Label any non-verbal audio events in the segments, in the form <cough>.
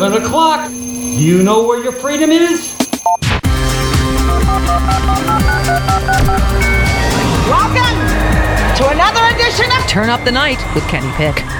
7 o'clock. You know where your freedom is? Welcome to another edition of Turn up the night with Kenny Pick.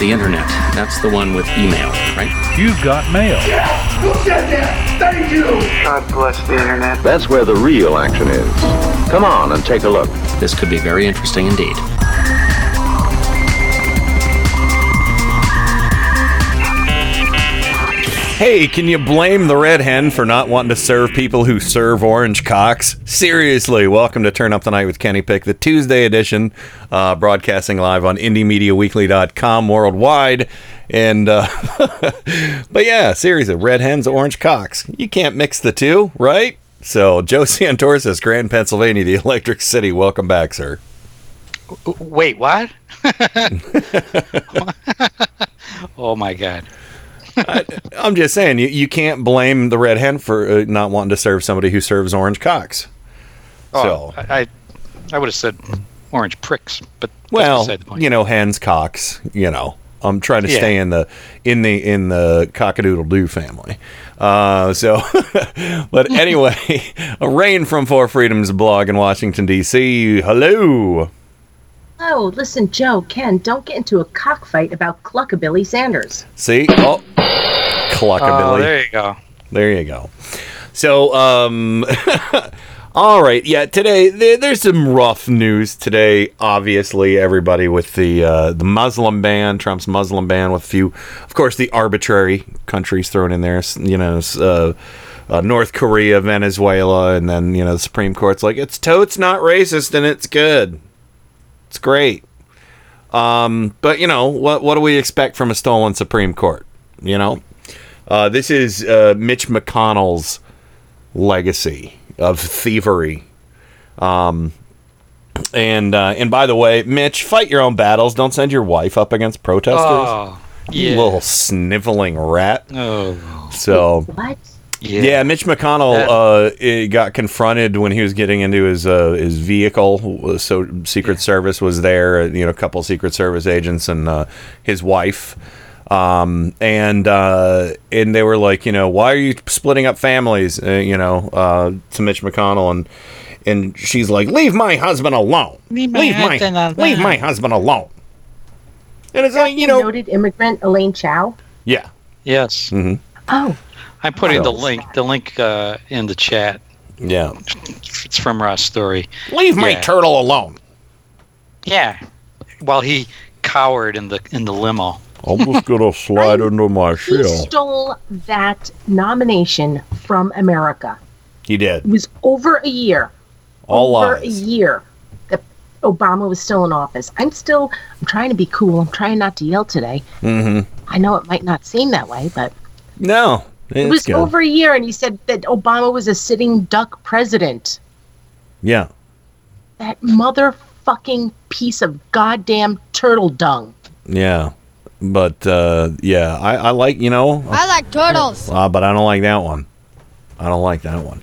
The internet. That's the one with email, right? You've got mail. Who said that? Thank you. God bless the internet. That's where the real action is. Come on and take a look. This could be very interesting indeed. Hey, can you blame the Red Hen for not wanting to serve people who serve orange cocks? Seriously, welcome to Turn Up the Night with Kenny Pick, the Tuesday edition, uh, broadcasting live on IndieMediaWeekly.com worldwide. And, uh, <laughs> but yeah, seriously, Red Hens, orange cocks. You can't mix the two, right? So, Joe Santorsis, Grand Pennsylvania, the Electric City. Welcome back, sir. Wait, what? <laughs> <laughs> oh my god. I, <laughs> I'm just saying, you, you can't blame the Red Hen for uh, not wanting to serve somebody who serves orange cocks. Oh, So- I, I, I would have said orange pricks, but Well, point. you know, hens, cocks. You know, I'm trying to Yeah. stay in the in the in the cockadoodle doo family. Uh, so, <laughs> but <laughs> anyway, a rain from Four Freedoms blog in Washington D.C. Hello. Oh, listen, Joe, Ken, don't get into a cockfight about Cluckabilly Sanders. See, oh, Oh, cluckabilly. there you go. There you go. So, um, <laughs> all right, yeah. Today there, there's some rough news today. Obviously, everybody with the uh, the Muslim ban, Trump's Muslim ban, with a few, of course, the arbitrary countries thrown in there. You know, uh, uh, North Korea, Venezuela, and then you know the Supreme Court's like it's totes not racist and it's good. It's great. Um, but you know what? What do we expect from a stolen Supreme Court? You know, uh, this is uh, Mitch McConnell's legacy of thievery. Um, and uh, and by the way, Mitch, fight your own battles. Don't send your wife up against protesters. Oh, You little sniveling rat. Oh, So What? Yeah. yeah, Mitch McConnell uh, got confronted when he was getting into his uh, his vehicle. So Secret Service was there, uh, you know, a couple Secret Service agents and uh, his wife. Um, and uh, and they were like, you know, why are you splitting up families? Uh, you know, uh, to Mitch McConnell and and she's like, leave my husband alone. Leave my husband alone." leave my husband alone. And it's like, you know, Noted immigrant Elaine Chao. yeah, Yes. Oh, I'm putting the link the link uh, in the chat. yeah. It's from Raw Story. Leave my Yeah. turtle alone. Yeah. While he cowered in the in the limo. Almost gonna <laughs> slide into my shell. he stole that nomination from America. He did. It was over a year. All over a year that Obama was still in office. I'm still. I'm trying to be cool. I'm trying not to yell today. Mm-hmm. I know it might not seem that way, but No, it was good. over a year, and he said that Obama was a sitting duck president. Yeah, That motherfucking piece of goddamn turtle dung. yeah, but uh, yeah, I, I like you know, I like turtles. uh, but I don't like that one. I don't like that one.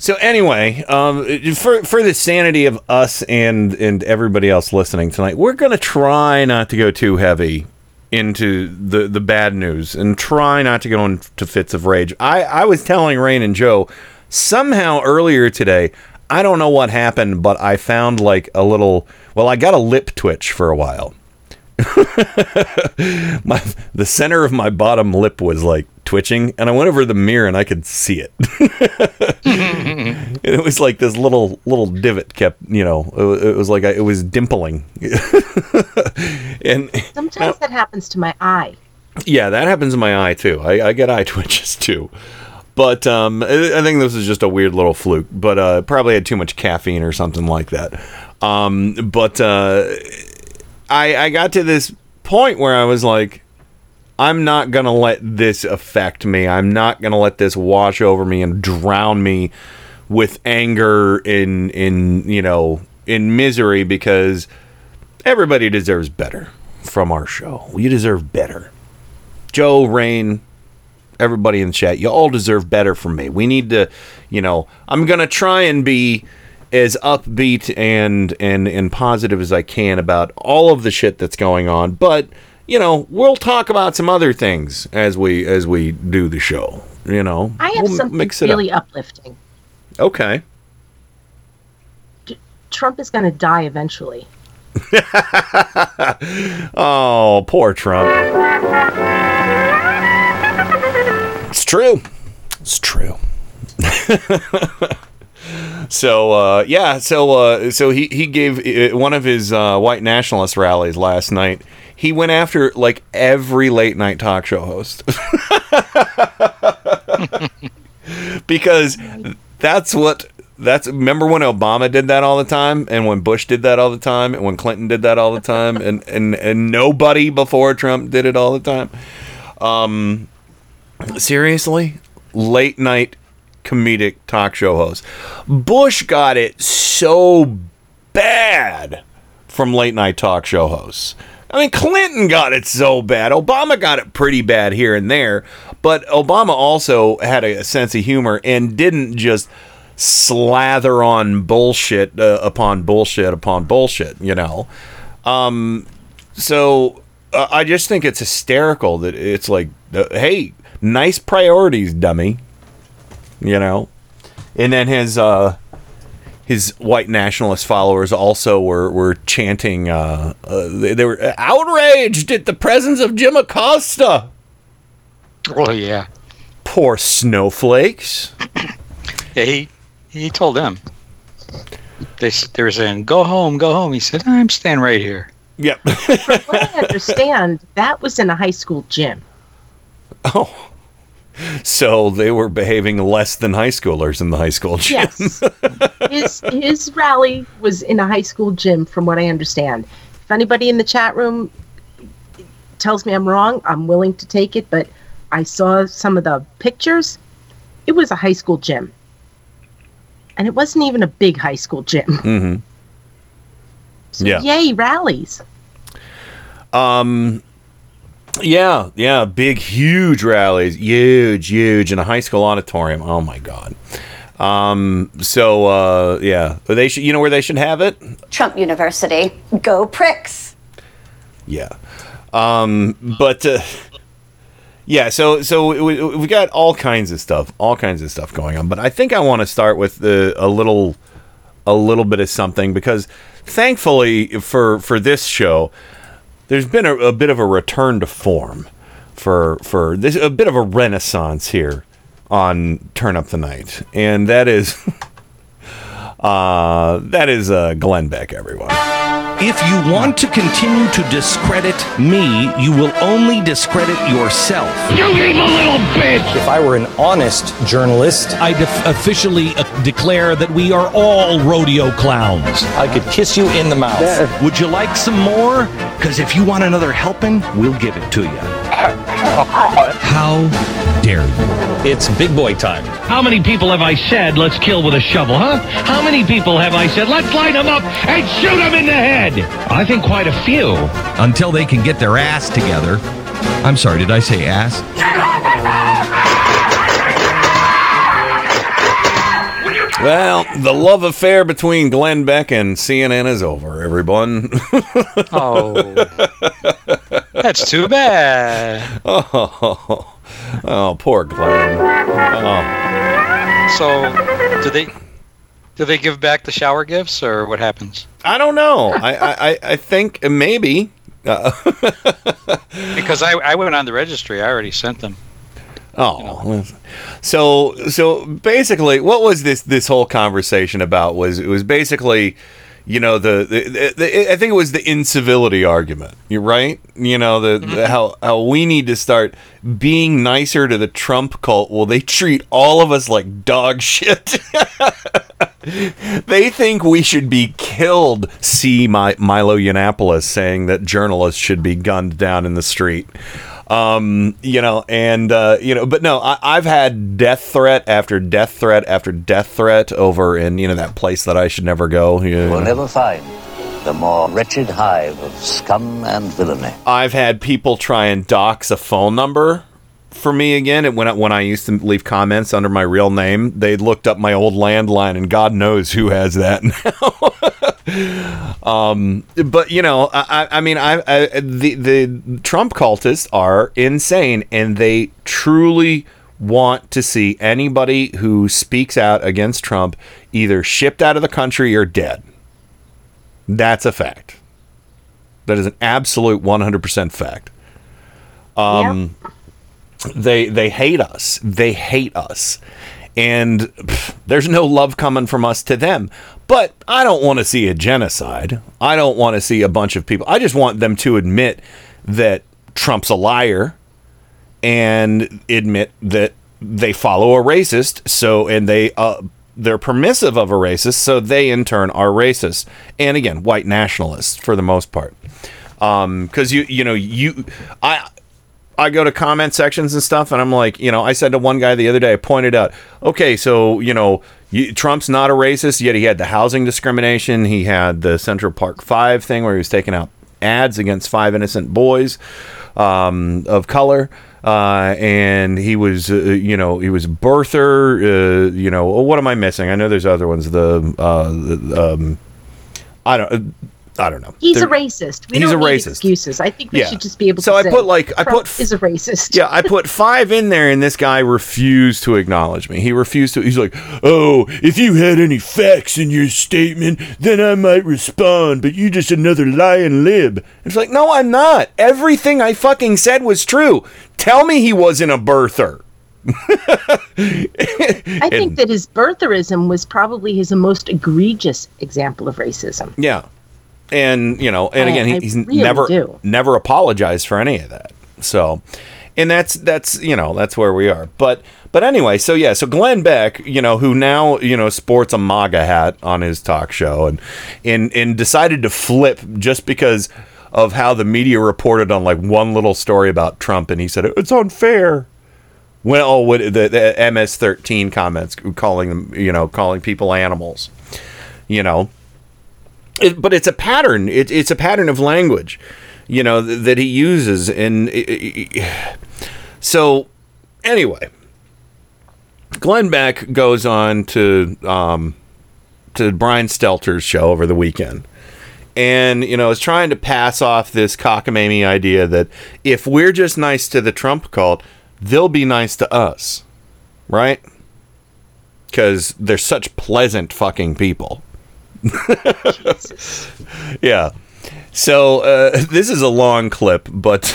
So anyway, um, for for the sanity of us and and everybody else listening tonight, we're gonna try not to go too heavy into the the bad news and try not to go into fits of rage. I I was telling Rain and Joe somehow earlier today. I don't know what happened, but I found like a little. Well, I got a lip twitch for a while. <laughs> my the center of my bottom lip was like twitching, and I went over to the mirror and I could see it. <laughs> and it was like this little little divot kept, you know, it, it was like I, it was dimpling. <laughs> and Sometimes that happens to my eye. yeah, that happens in my eye too. I, I get eye <laughs> twitches too. But um, I I think this is just a weird little fluke. But uh, probably had too much caffeine or something like that. Um, but uh, I I got to this point where I was like, I'm not gonna let this affect me. I'm not gonna let this wash over me and drown me with anger in in you know in misery because everybody deserves better from our show. You deserve better. Joe, Rain, everybody in the chat, you all deserve better from me. We need to, you know, I'm gonna try and be as upbeat and and and positive as I can about all of the shit that's going on, but you know, we'll talk about some other things as we as we do the show. You know, I have we'll something mix it really up. uplifting. Okay. Trump is going to die eventually. <laughs> Oh, poor Trump. It's true. It's true. <laughs> so uh, yeah, so uh, so he he gave uh, one of his uh, white nationalist rallies last night. He went after like every late night talk show host <laughs> because that's what that's remember when Obama did that all the time and when Bush did that all the time and when Clinton did that all the time and and and nobody before Trump did it all the time. Um seriously, late night comedic talk show host. Bush got it so bad from late night talk show hosts. I mean, Clinton got it so bad. Obama got it pretty bad here and there, but Obama also had a, sense of humor and didn't just slather on bullshit uh, upon bullshit upon bullshit, you know. Um, so uh, I just think it's hysterical that it's like, uh, hey, nice priorities, dummy. You know, and then his uh, his white nationalist followers also were were chanting. Uh, uh, they, they were outraged at the presence of Jim Acosta. Oh yeah, Poor snowflakes. yeah. He he told them. They they were saying, "Go home, go home." He said, "I'm staying right here." Yep. From what I understand, that was in a high school gym. <laughs> oh. So they were behaving less than high schoolers in the high school gym. Yes. his his rally was in a high school gym, from what I understand. If anybody in the chat room tells me I'm wrong, I'm willing to take it. But I saw some of the pictures. It was a high school gym, and it wasn't even a big high school gym. Mm-hmm. So Yeah. Yay rallies! Um, yeah, yeah, big, huge rallies, huge, huge in a high school auditorium. Oh my god. Um, so uh, yeah, they should. You know where they should have it? Trump University. Go pricks. Yeah. Um, but uh, yeah, so so we, we got all kinds of stuff, all kinds of stuff going on. But I think I want to start with the, a little a little bit of something because thankfully for for this show, there's been a, a bit of a return to form for for this a bit of a renaissance here on Turn Up the Night, and that is <laughs> uh, that is uh, Glenn Beck, everyone. If you want to continue to discredit me, you will only discredit yourself. You evil little bitch! If I were an honest journalist, I def- officially uh, declare that we are all rodeo clowns. I could kiss you in the mouth. Would you like some more? Because if you want another helping, we'll give it to you. <laughs> How dare you? It's big boy time. How many people have I said, let's kill with a shovel, huh? How many people have I said, let's light them up and shoot them in the head? I think quite a few. Until they can get their ass together. I'm sorry, did I say ass? Well, the love affair between Glenn Beck and CNN is over, everyone. <laughs> Oh, that's too bad. oh, oh, poor Glenn. Oh. So, do they do they give back the shower gifts, or what happens? I don't know. I, I, I- I think maybe. Uh, <laughs> Because I, I went on the registry. I already sent them. Oh, so so basically, what was this this whole conversation about? Was it was basically, you know, the, the, the I think it was the incivility argument. You're right. You know, the, the mm-hmm. how how we need to start being nicer to the Trump cult. Well, they treat all of us like dog shit. <laughs> they think we should be killed. See my Milo Yiannopoulos saying that journalists should be gunned down in the street. Um, you know, and uh, you know, but no, I, I've had death threat after death threat after death threat over in you know that place that I should never go. You will never find the more wretched hive of scum and villainy. I've had people try and dox a phone number for me again. And when I, when I used to leave comments under my real name, they looked up my old landline, and God knows who has that <laughs> now. Um, but you know, I, I- mean, I, I the the Trump cultists are insane, and they truly want to see anybody who speaks out against Trump either shipped out of the country or dead. That's a fact. That is an absolute 100% fact. Um, they they hate us. They hate us. And pff, there's no love coming from us to them. But I don't want to see a genocide. I don't want to see a bunch of people. I just want them to admit that Trump's a liar and admit that they follow a racist. So and they uh, they're permissive of a racist, so they in turn are racist. And again, white nationalists for the most part. Um, because you you know you I I go to comment sections and stuff, and I'm like, you know, I said to one guy the other day, I pointed out, okay, so you know, you, Trump's not a racist, yet he had the housing discrimination, he had the Central Park Five thing where he was taking out ads against five innocent boys um, of color. Uh, and he was, uh, you know, he was birther. Uh, you know, what am I missing? I know there's other ones. The, uh, um, I don't, I don't know. He's They're- a racist. We he's don't a need racist. excuses. I think we Yeah. should just be able So to I say put, like- I Trump put- is a racist. Yeah, I put five in there, and this guy refused to acknowledge me. He refused to. He's like, "Oh, if you had any facts in your statement, then I might respond. But you're just another lying lib." It's like, no, I'm not. Everything I fucking said was true. Tell me he wasn't a birther. <laughs> I think that his birtherism was probably his most egregious example of racism. Yeah, and you know, and again, he, I he's really never do. never apologized for any of that. So, and that's that's you know that's where we are. But but anyway, so yeah, so Glenn Beck, you know, who now you know sports a MAGA hat on his talk show, and and and decided to flip just because of how the media reported on like one little story about Trump, and he said it's unfair. Well, oh, what the, the MS-13 comments calling them, you know, calling people animals, you know, it, but it's a pattern. It, it's a pattern of language, you know, th- that he uses, and <sighs> so anyway, Glenn Beck goes on to um, to Brian Stelter's show over the weekend, and you know is trying to pass off this cockamamie idea that if we're just nice to the Trump cult, they'll be nice to us, right? Because they're such pleasant fucking people. <laughs> yeah. So uh, <laughs> this is a long clip, but <laughs>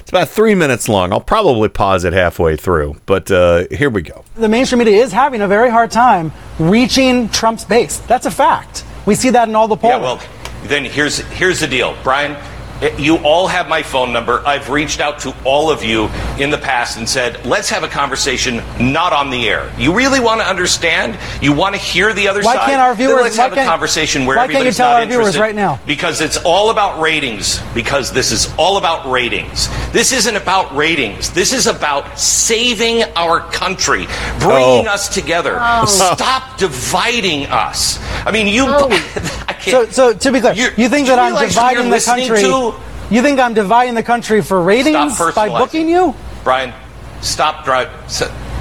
it's about three minutes long. I'll probably pause it halfway through, but uh, here we go. The mainstream media is having a very hard time reaching Trump's base. That's a fact. We see that in all the polls. Yeah, well, then here's here's the deal, Brian. Eh, You all have my phone number. I've reached out to all of you in the past and said, let's have a conversation not on the air. You really want to understand? You want to hear the other Why side? can't our Then viewers- let's why have a can't- conversation where why can't you everybody's tell not our viewers interested. right now? Because it's all about ratings. Because this is all about ratings. This isn't about ratings. This is about saving our country, bringing Oh. us together. Oh. <laughs> Stop dividing us. I mean, you. <laughs> I can't. So, so to be clear, you think that I'm dividing the country? to? You think I'm dividing the country for ratings by booking you? Brian, stop drive.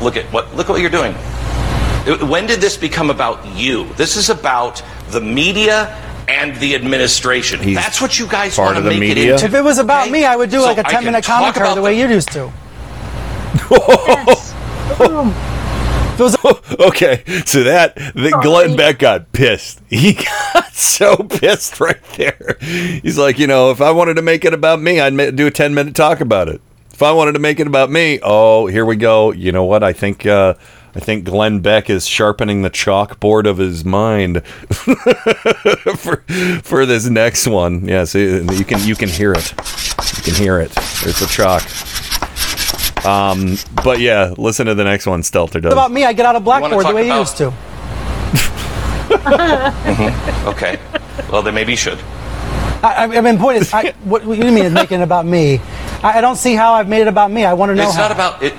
Look at what look at what you're doing. Uh, When did this become about you? This is about the media and the administration. That's what you guys part want to of the make media? it into. If it was about me, I would do So like a 10 minute commentary the way you used to. <laughs> <laughs> <laughs> okay, so that the Glenn Beck got pissed. He <laughs> got so pissed right there. He's like, you know, if I wanted to make it about me, I'd do a ten minute talk about it. If I wanted to make it about me, oh, here we go. You know what? I think uh, I think Glenn Beck is sharpening the chalkboard of his mind <laughs> for for this next one. Yeah, see, you can you can hear it. You can hear it. There's the chalk. Um, but yeah, listen to the next one. Stelter does. What about me, I get out of Blackboard the talk way you about- used to. Mhm. Okay. Well, then maybe you should. I, I mean, point is, I, <laughs> what, what you mean is making it about me? I, I don't see how I've made it about me. I want to know It's how. not about it.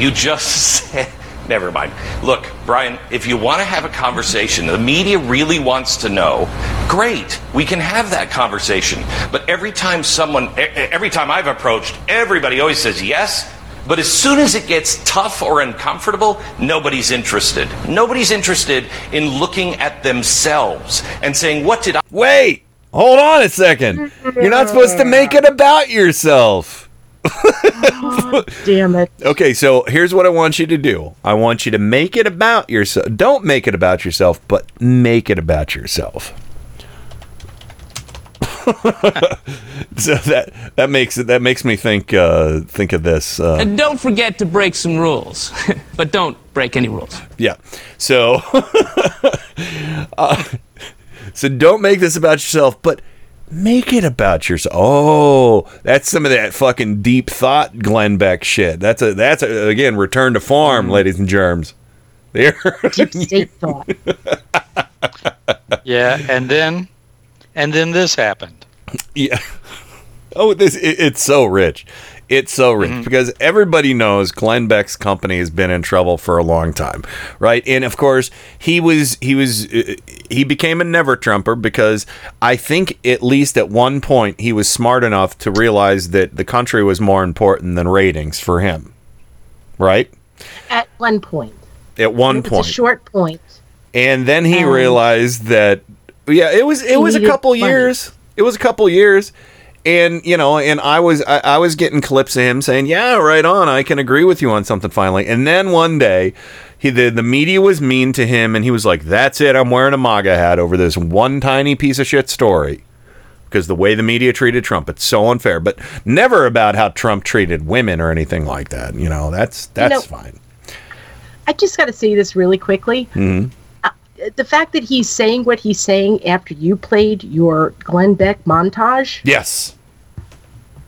You just <laughs> said. Never mind. Look, Brian, if you want to have a conversation, the media really wants to know, great, we can have that conversation. But every time someone, every time I've approached, everybody always says yes. But as soon as it gets tough or uncomfortable, nobody's interested. Nobody's interested in looking at themselves and saying, what did I. Wait, hold on a second. You're not supposed to make it about yourself. <laughs> Damn it. Okay, so here's what I want you to do. I want you to make it about yourself. Don't make it about yourself, but make it about yourself. <laughs> so that that makes it that makes me think uh, think of this. Uh, And don't forget to break some rules. <laughs> but don't break any rules. Yeah. So, uh, so don't make this about yourself, but make it about yourself. Oh, that's some of that fucking deep thought, Glenn Beck shit. That's a that's a, again return to form, mm-hmm. ladies and germs. <laughs> There. Deep state thought. Yeah, and then, and then this happened. Yeah. <laughs> Oh, this it, it's so rich. It's so rich because everybody knows Glenn Beck's company has been in trouble for a long time, right? And of course, he was he was uh, he became a never Trumper because I think at least at one point he was smart enough to realize that the country was more important than ratings for him. Right? At one point. At one It's point. a short point. And then he Um, realized that yeah, it was it was a couple money. years. It was a couple years. And you know, and I was I, I was getting clips of him saying, "Yeah, right on. I can agree with you on something finally." And then one day, he the, the media was mean to him, and he was like, "That's it. I'm wearing a MAGA hat over this one tiny piece of shit story." Because the way the media treated Trump, it's so unfair. But never about how Trump treated women or anything like that. You know, that's that's know- fine. I just got to say this really quickly. hmm The fact that he's saying what he's saying after you played your Glenn Beck montage. Yes.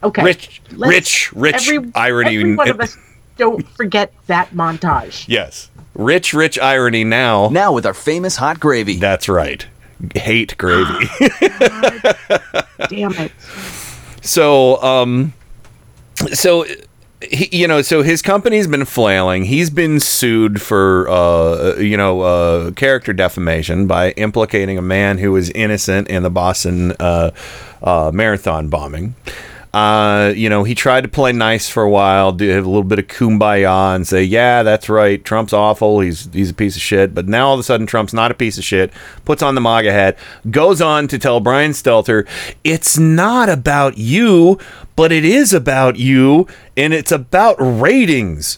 Okay. Rich, Let's- rich, rich every, irony. Every one of us don't forget that montage. Yes. Rich, rich irony now. Now with our famous hot gravy. That's right. Hate gravy. <laughs> Damn it. so, um, so, he, you know, so his company's been flailing. He's been sued for, uh, you know, uh, character defamation by implicating a man who was innocent in the Boston uh, uh, marathon bombing. Uh, you know, he tried to play nice for a while, do have a little bit of kumbaya and say, "Yeah, that's right. Trump's awful. He's he's a piece of shit." But now all of a sudden, Trump's not a piece of shit. Puts on the MAGA hat, goes on to tell Brian Stelter, "It's not about you, but it is about you, and it's about ratings."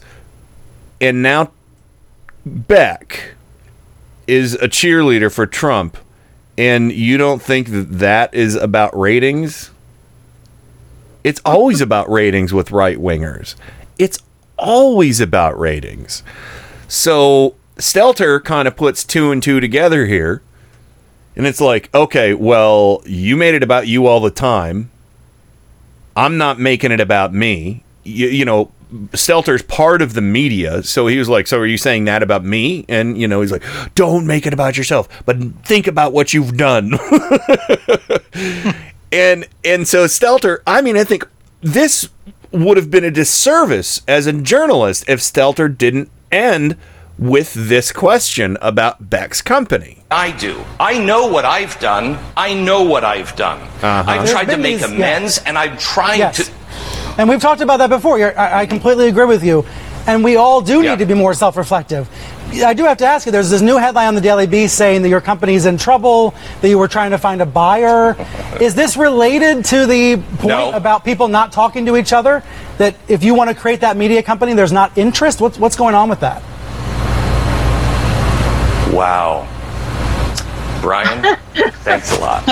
And now Beck is a cheerleader for Trump, and you don't think that that is about ratings? It's always about ratings with right wingers. It's always about ratings. So Stelter kind of puts two and two together here. And it's like, okay, well, you made it about you all the time. I'm not making it about me. You, you know, Stelter's part of the media. So he was like, So are you saying that about me? And, you know, he's like, Don't make it about yourself, but think about what you've done. <laughs> and and so Stelter, I mean, I think this would have been a disservice as a journalist if Stelter didn't end with this question about Beck's company. I do. I know what I've done. I know what I've done. Uh-huh. I've There's tried to make these- yeah. amends, and I'm trying Yes. to. And we've talked about that before. I, I completely agree with you. And we all do need to be more self reflective. I do have to ask you there's this new headline on the Daily Beast saying that your company's in trouble, that you were trying to find a buyer. Is this related to the point No. about people not talking to each other? That if you want to create that media company, there's not interest? What's, what's going on with that? Wow. Brian, <laughs> thanks a lot.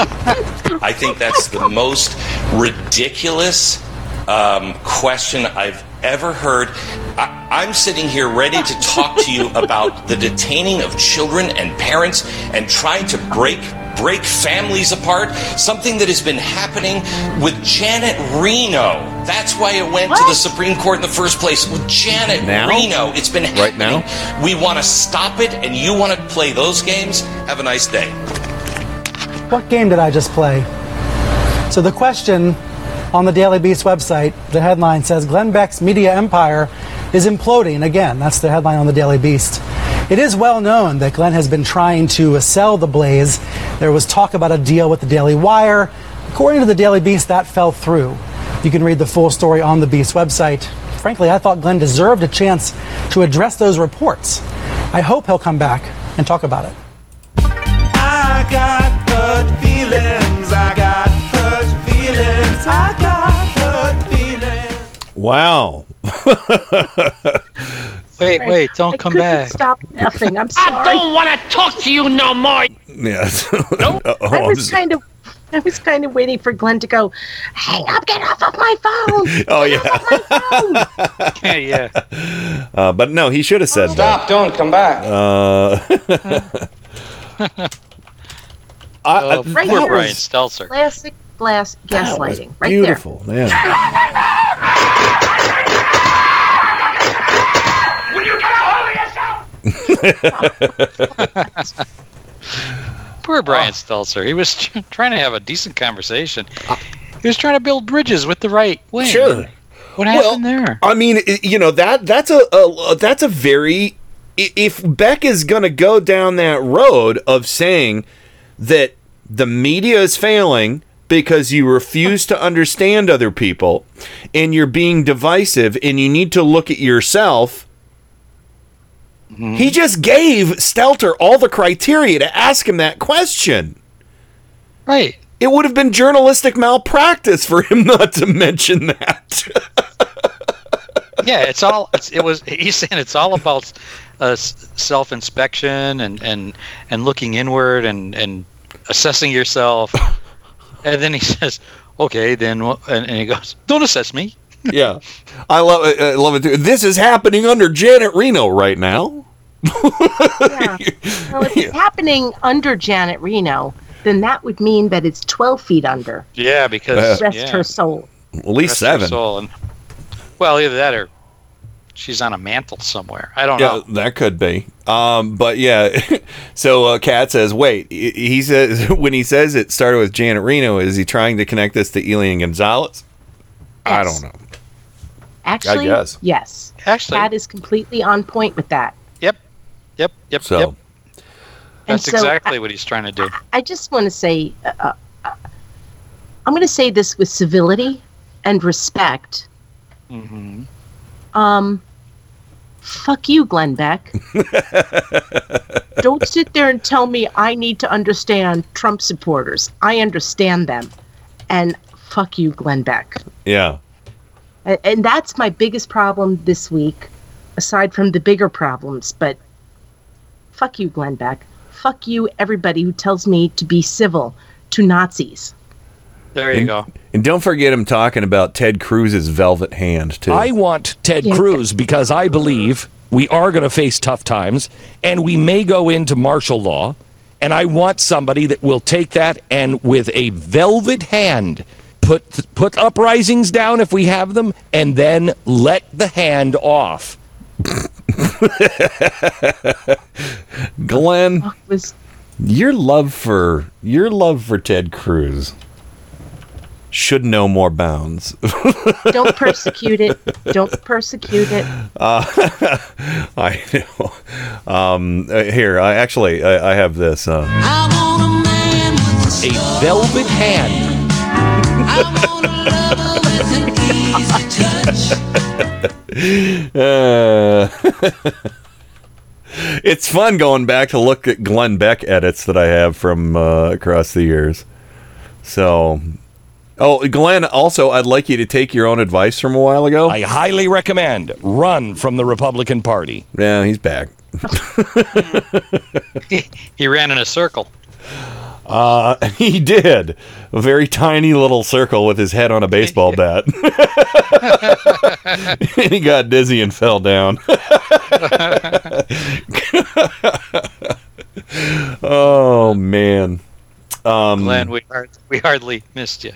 I think that's the most ridiculous um, question I've ever heard. I, I'm sitting here ready to talk to you about the detaining of children and parents and trying to break break families apart. Something that has been happening with Janet Reno. That's why it went to the Supreme Court in the first place with Janet Now? Reno. It's been Right happening. now? We want to stop it, and you want to play those games. Have a nice day. What game did I just play? So the question on the Daily Beast website, the headline says Glenn Beck's media empire is imploding. Again, that's the headline on the Daily Beast. It is well known that Glenn has been trying to sell the Blaze. There was talk about a deal with the Daily Wire. According to the Daily Beast, that fell through. You can read the full story on the Beast website. Frankly, I thought Glenn deserved a chance to address those reports. I hope he'll come back and talk about it. I got feelings. I got feelings. I got. Wow. <laughs> Wait, wait, don't I come back. Stop effing. I'm <laughs> sorry. I don't want to talk to you no more. Yes. <laughs> I Oh, was kind of, I was kind of waiting for Glenn to go. Hang up, get off of my phone. oh yeah. yeah, yeah. Uh, but no, he should have said Stop, don't come back. that. Uh, I, I- Oh, Right poor here. Brian Stelter. Classic glass gaslighting. Right beautiful, man. <laughs> Poor Brian oh. Stelter. He was trying to have a decent conversation. He was trying to build bridges with the right wing. Sure. What happened there? I mean, you know that that's a, a that's a very if Beck is going to go down that road of saying that the media is failing because you refuse to understand other people and you're being divisive and you need to look at yourself. He just gave Stelter all the criteria to ask him that question. Right. It would have been journalistic malpractice for him <laughs> not to mention that. yeah, it's all. It's, it was. He's saying it's all about uh, self-inspection and and and looking inward and and assessing yourself. and then he <laughs> says, "Okay, then," and, and he goes, "Don't assess me." Yeah, <laughs> I love it. I love it too. This is happening under Janet Reno right now. Yeah. <laughs> Well, if it's happening under Janet Reno, then that would mean that it's 12 feet under. Yeah, because Rest yeah, her soul. At least rest her seven. soul. And, well, either that or she's on a mantle somewhere. I don't Yeah, know. that could be. Um, but yeah, <laughs> so uh, Kat says, "Wait." He he says when he says it started with Janet Reno, is he trying to connect this to Elian Gonzalez? I don't know. Actually, guess. yes. Actually, Pat is completely on point with that. Yep. Yep. Yep. So- Yep. That's so exactly what he's trying to do. I just want to say, uh, uh, I'm going to say this with civility and respect. Mm-hmm. Um, fuck you, Glenn Beck. <laughs> Don't sit there and tell me I need to understand Trump supporters. I understand them. And fuck you, Glenn Beck. Yeah. A- And that's my biggest problem this week, aside from the bigger problems. But fuck you, Glenn Beck. Fuck you, everybody who tells me to be civil to Nazis. There you and, go. And don't forget him talking about Ted Cruz's velvet hand too. I want Ted Yeah. Cruz because I believe we are going to face tough times and we may go into martial law. And I want somebody that will take that and with a velvet hand put put uprisings down if we have them and then let the hand off. <laughs> Glenn, Was your love for your love for Ted Cruz should know more bounds. <laughs> don't persecute it. Don't persecute it. Uh, <laughs> I know. Um, uh, here, I actually I, I have this. Um, A velvet hand. Uh, <laughs> it's fun going back to look at Glenn Beck edits that I have from uh, across the years. So, oh, Glenn, also, I'd like you to take your own advice from a while ago. I highly recommend run from the Republican Party. yeah, he's back. <laughs> <laughs> He ran in a circle. Uh, <laughs> he did a very tiny little circle with his head on a baseball <laughs> bat, <laughs> and he got dizzy and fell down. oh man, um, Glenn, we, hard, we hardly missed you.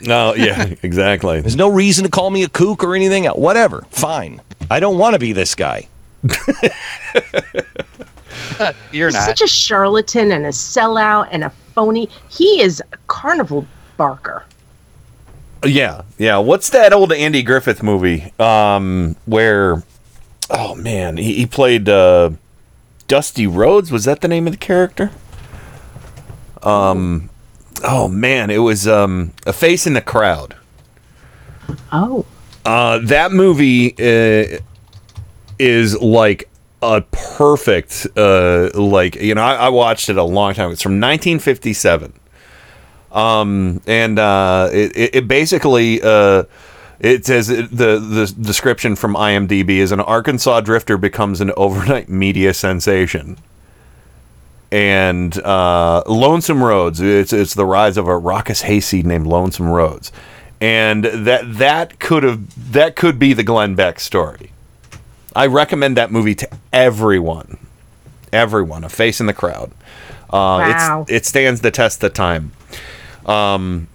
No, yeah, exactly. There's no reason to call me a kook or anything. else. Whatever. Fine. I don't want to be this guy. You're He's not. such a charlatan and a sellout and a phony. He is a carnival barker. Yeah, yeah. What's that old Andy Griffith movie? Um, where, oh man, he, he played uh, Dusty Rhodes. Was that the name of the character? Um, oh man, it was um, a face in the crowd. Oh. Uh, that movie uh, is like a perfect, uh, like you know, I, I watched it a long time. It's from 1957, um, and uh, it, it, basically uh, it says the the description from IMDb is an Arkansas drifter becomes an overnight media sensation. And uh, Lonesome Rhodes, it's it's the rise of a raucous hayseed named Lonesome Rhodes, and that that could have that could be the Glenn Beck story. I recommend that movie to everyone, everyone. A face in the crowd. Uh, Wow. It stands the test of time. Um,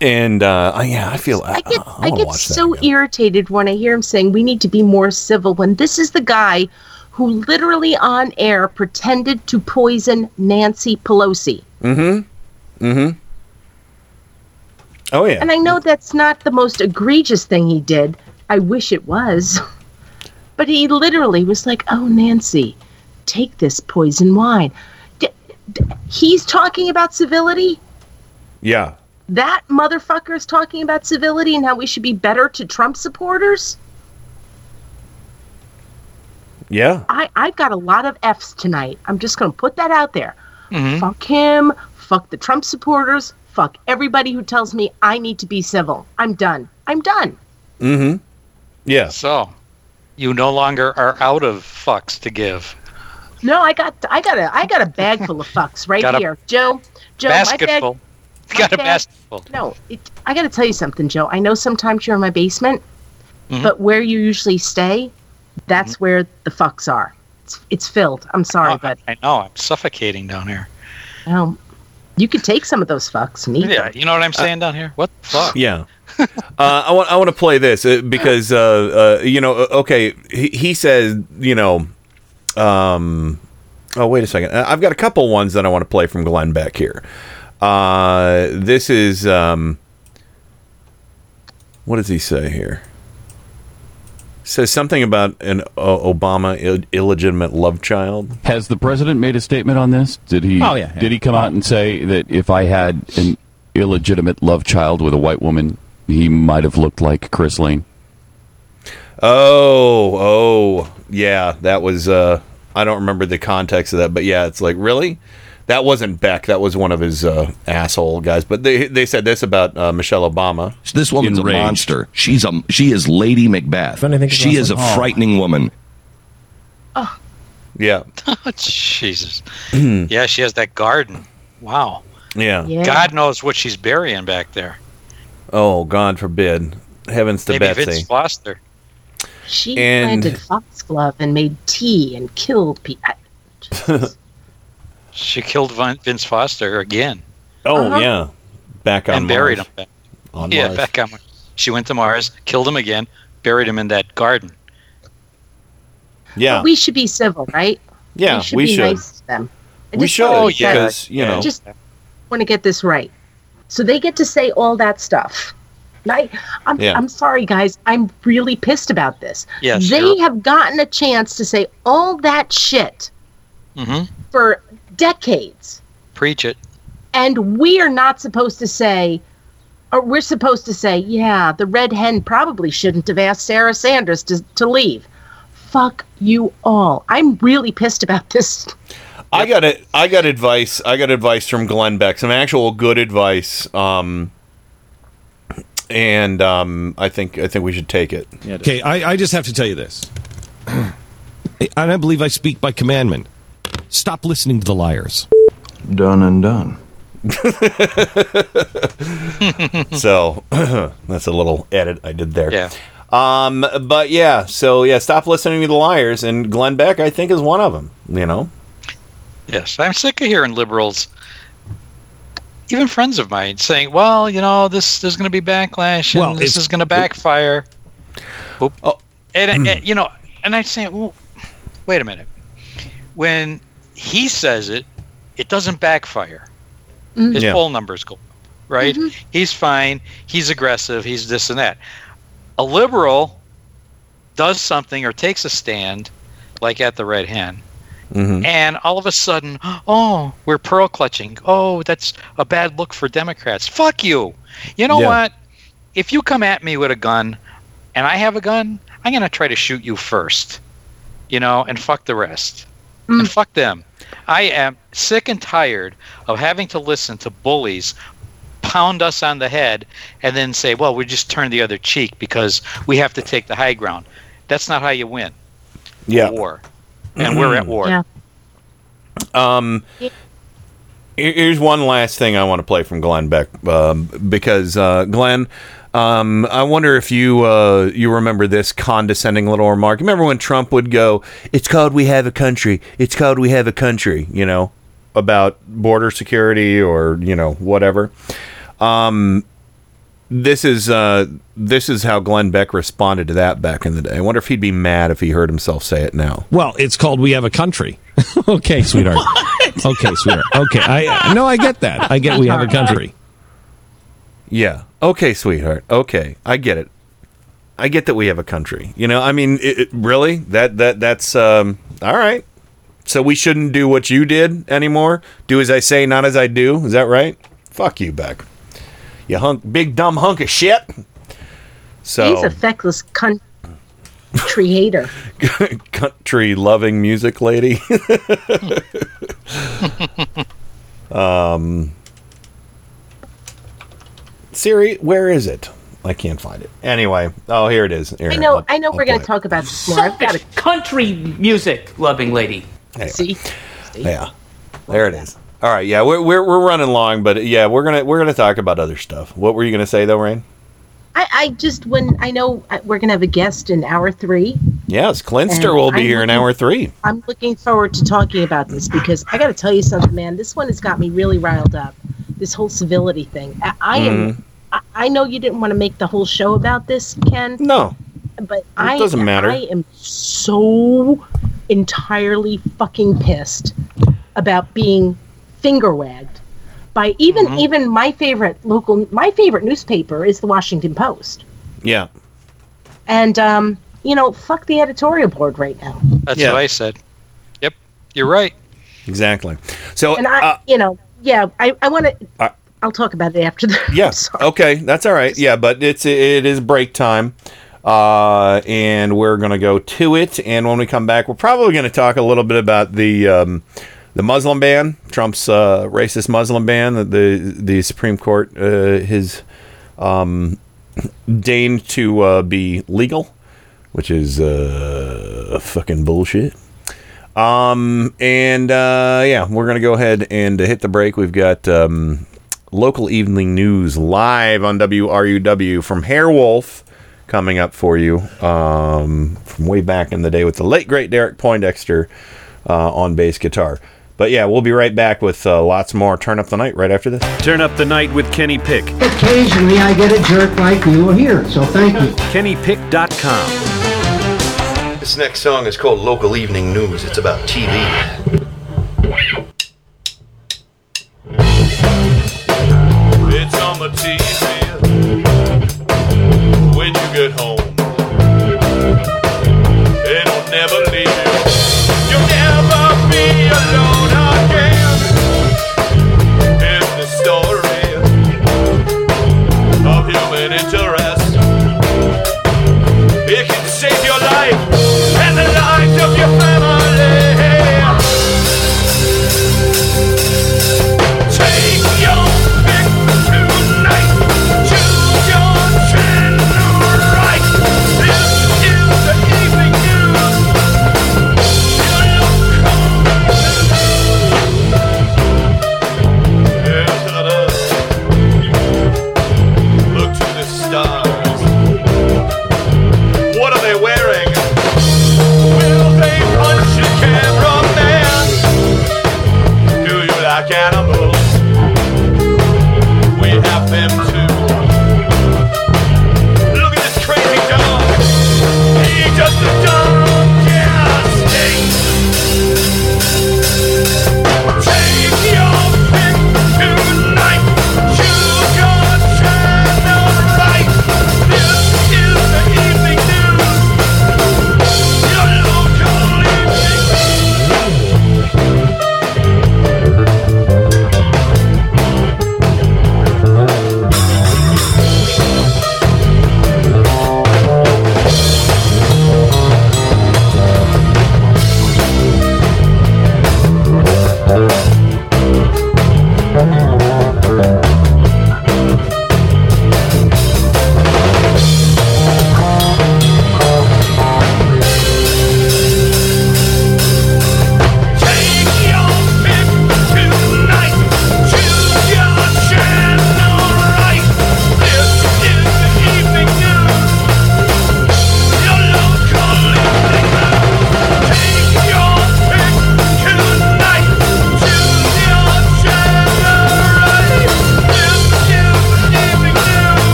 and uh, I- yeah, I feel I, I get, I, I get so irritated when I hear him saying we need to be more civil when this is the guy who literally on air pretended to poison Nancy Pelosi. Mm-hmm. Mm-hmm. Oh yeah. And I know that's not the most egregious thing he did. I wish it was. <laughs> But he literally was like, "Oh, Nancy, take this poison wine." D- d- he's talking about civility. Yeah. That motherfucker is talking about civility and how we should be better to Trump supporters. Yeah. I, I've got a lot of F's tonight. I'm just going to put that out there. Mm-hmm. Fuck him. Fuck the Trump supporters. Fuck everybody who tells me I need to be civil. I'm done. I'm done. Mm-hmm. Yeah. So, you no longer are out of fucks to give. No, I got I got a I got a bag full of fucks right Got a here, Joe. Joe, basket my bag. full. my Got a bag- basket full. No, it, I got to tell you something, Joe. I know sometimes you're in my basement, Mhm. but where you usually stay, that's Mm-hmm. where the fucks are. It's, it's filled. I'm sorry, Oh, but I know. I'm suffocating down here. um, you could take some of those fucks and eat Yeah, them. you know what I'm saying down here? What the fuck? Yeah. <laughs> uh, I want I want to play this uh, because uh, uh, you know uh, okay he, he says you know um oh wait a second Uh, I've got a couple ones that I want to play from Glenn Beck here. Uh, this is um what does he say here? Says something about an uh, Obama Ill- illegitimate love child. Has the president made a statement on this? Did he? Oh, yeah, yeah. Did he come out and say that if I had an illegitimate love child with a white woman, he might have looked like Chris Lane? Oh, oh, yeah, that was. uh I don't remember the context of that, but yeah, it's like really, that wasn't Beck. That was one of his uh, asshole guys. But they they said this about uh, Michelle Obama. This woman's Enraged. a monster. She's a she is Lady Macbeth. think She is a Hall. frightening woman. Oh. Yeah, <laughs> Oh, Jesus. yeah, she has that garden. Wow. yeah. God knows what she's burying back there. Oh, God forbid, heavens to Maybe Betsy. Vince Foster. She And- planted foxglove and made tea and killed people. She killed Vince Foster again. oh Uh-huh. yeah, back on and buried him. Back. On yeah, Mars. back on Mars. She went to Mars, killed him again, buried him in that garden. Yeah, But we should be civil, right? Yeah, we should we be should. nice to them. We should, wanna Oh, yeah. because, you know- I just want to get this right. So they get to say all that stuff. I, I'm, Yeah. I'm sorry, guys. I'm really pissed about this. Yes, they you're- have gotten a chance to say all that shit Mm-hmm. for decades. Preach it. And we are not supposed to say, or we're supposed to say, yeah, the red hen probably shouldn't have asked Sarah Sanders to, to leave. Fuck you all. I'm really pissed about this. I got it. I got advice. I got advice from Glenn Beck. Some actual good advice. Um, and um, I think I think we should take it. Okay, I, I just have to tell you this. <clears throat> and I believe I speak by commandment. Stop listening to the liars. Done and done. <laughs> so <clears throat> that's a little edit I did there. Yeah. Um, but yeah, so yeah, stop listening to the liars, and Glenn Beck, I think, is one of them. You know. Yes, I'm sick of hearing liberals, even friends of mine, saying, "Well, you know, this there's going to be backlash, and Well, this is going to backfire." Oh, and, and you know, and I say, well, "Wait a minute." When he says it, it doesn't backfire. Mm. His Yeah. poll numbers go. right? He's fine. He's aggressive. He's this and that. A liberal does something or takes a stand, like at the Red Hen, Mhm. and all of a sudden, oh, we're pearl clutching. Oh, that's a bad look for Democrats. Fuck you. You know Yeah. what? If you come at me with a gun and I have a gun, I'm going to try to shoot you first. You know, and fuck the rest. And fuck them. I am sick and tired of having to listen to bullies pound us on the head and then say, well, we just turn the other cheek because we have to take the high ground. That's not how you win Yeah. war. And we're at war. Yeah. Um, here's one last thing I want to play from Glenn Beck um, because uh, Glenn, um, I wonder if you uh, you remember this condescending little remark. Remember when Trump would go, "It's called we have a country. It's called we have a country." You know about border security or you know whatever. Um, this is uh, this is how Glenn Beck responded to that back in the day. I wonder if he'd be mad if he heard himself say it now. Well, it's called We Have a Country. <laughs> okay, sweetheart. Okay, sweetheart. Okay, I no, I get that. I get we have a country. Yeah. Okay, sweetheart. Okay, I get it. I get that we have a country. You know, I mean, it, it- really that that that's um all right. So we shouldn't do what you did anymore. Do as I say, not as I do. Is that right? Fuck you, Beck. You hunk, big dumb hunk of shit. So He's a feckless cunt creator. <laughs> country loving music lady. <laughs> um, Siri, where is it? I can't find it. Anyway, oh, here it is. Here, I know. I'll- I know. I'll we're going to it. talk about this more. I've got a country music loving lady. see. Yeah, there it is. All right, yeah, we're, we're we're running long, but yeah, we're gonna we're gonna talk about other stuff. What were you gonna say though, Rain? I, I just when I know we're going to have a guest in hour three. Yes, Clinster will be I'm here in hour three. I'm looking forward to talking about this because I got to tell you something, man. This one has got me really riled up. This whole civility thing. I, I am. Mhm. I, I know you didn't want to make the whole show about this, Ken. No, but I doesn't matter. I am so entirely fucking pissed about being finger wagged by even Mm-hmm. even my favorite local my favorite newspaper is the Washington Post. Yeah, And um, you know, fuck the editorial board right now. That's Yeah. what I said. Yep, you're right. exactly. So And I, uh, you know, yeah, I, I want to. Uh, I'll talk about it after the. <laughs> Yeah. Okay, that's all right. Yeah, but it's it is break time, uh, and we're gonna go to it. And when we come back, we're probably gonna talk a little bit about the um, the Muslim ban, Trump's uh, racist Muslim ban that the the Supreme Court uh, has um, deigned to uh, be legal, which is uh, fucking bullshit. Um, and uh, yeah, we're gonna go ahead and hit the break. We've got um, local evening news live on WRUW from Hairwolf coming up for you um, from way back in the day with the late great Derek Poindexter uh, on bass guitar. But yeah, we'll be right back with uh, lots more Turn Up the Night right after this. Turn up the night with Kenny Pick. Occasionally I get a jerk like you here, so thank you. KennyPick.com. This next song is called Local Evening News. It's about TV. It's on the TV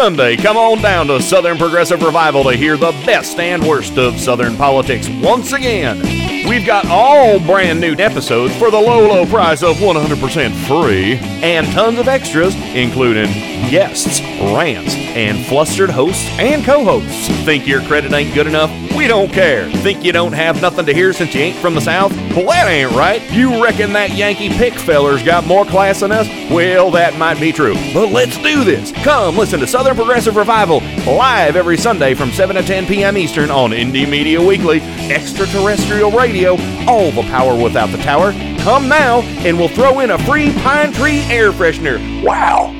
Sunday. Come on down to Southern Progressive Revival to hear the best and worst of Southern politics once again. We've got all brand new episodes for the low, low price of 100% free and tons of extras, including guests, rants, and flustered hosts and co hosts. Think your credit ain't good enough? We don't care. Think you don't have nothing to hear since you ain't from the South? Well, that ain't right. You reckon that Yankee Pick feller's got more class than us? Well, that might be true. But let's do this. Come listen to Southern Progressive Revival live every Sunday from 7 to 10 p.m. Eastern on Indie Media Weekly, extraterrestrial radio, all the power without the tower. Come now, and we'll throw in a free pine tree air freshener. Wow.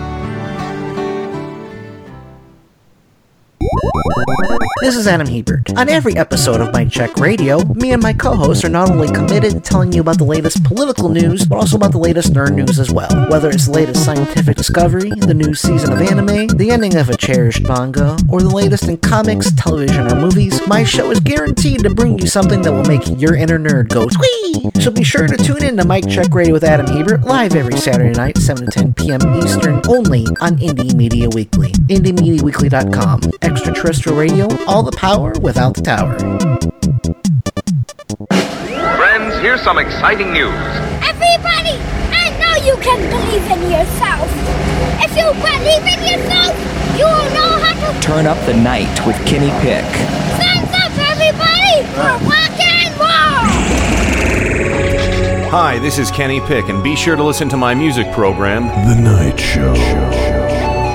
This is Adam Hebert. On every episode of Mike Check Radio, me and my co-hosts are not only committed to telling you about the latest political news, but also about the latest nerd news as well. Whether it's the latest scientific discovery, the new season of anime, the ending of a cherished manga, or the latest in comics, television, or movies, my show is guaranteed to bring you something that will make your inner nerd go squee. So be sure to tune in to Mike Check Radio with Adam Hebert live every Saturday night, 7 to 10 p.m. Eastern, only on Indie Media Weekly. IndieMediaWeekly.com. Extraterrestrial radio, all the power without the tower. Friends, here's some exciting news. Everybody, I know you can believe in yourself. If you believe in yourself, you will know how to Turn up the night with Kenny Pick. stand up, everybody, for rock and roll. Hi, this is Kenny Pick, and be sure to listen to my music program, The Night Show.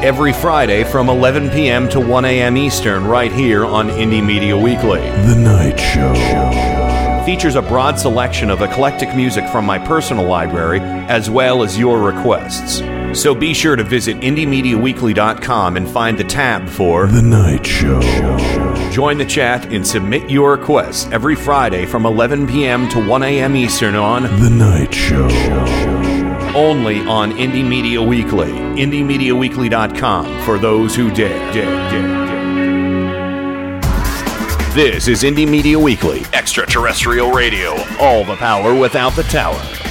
Every Friday from 11 p.m. to 1 a.m. Eastern, right here on Indie Media Weekly. The Night Show. Features a broad selection of eclectic music from my personal library, as well as your requests. So be sure to visit IndieMediaWeekly.com and find the tab for The Night Show. Join the chat and submit your requests every Friday from 11 p.m. to 1 a.m. Eastern on The Night Show. Only on Indie Media Weekly. IndieMediaWeekly.com for those who dare. dare, dare. This is Indie Media Weekly, extraterrestrial radio. All the power without the tower.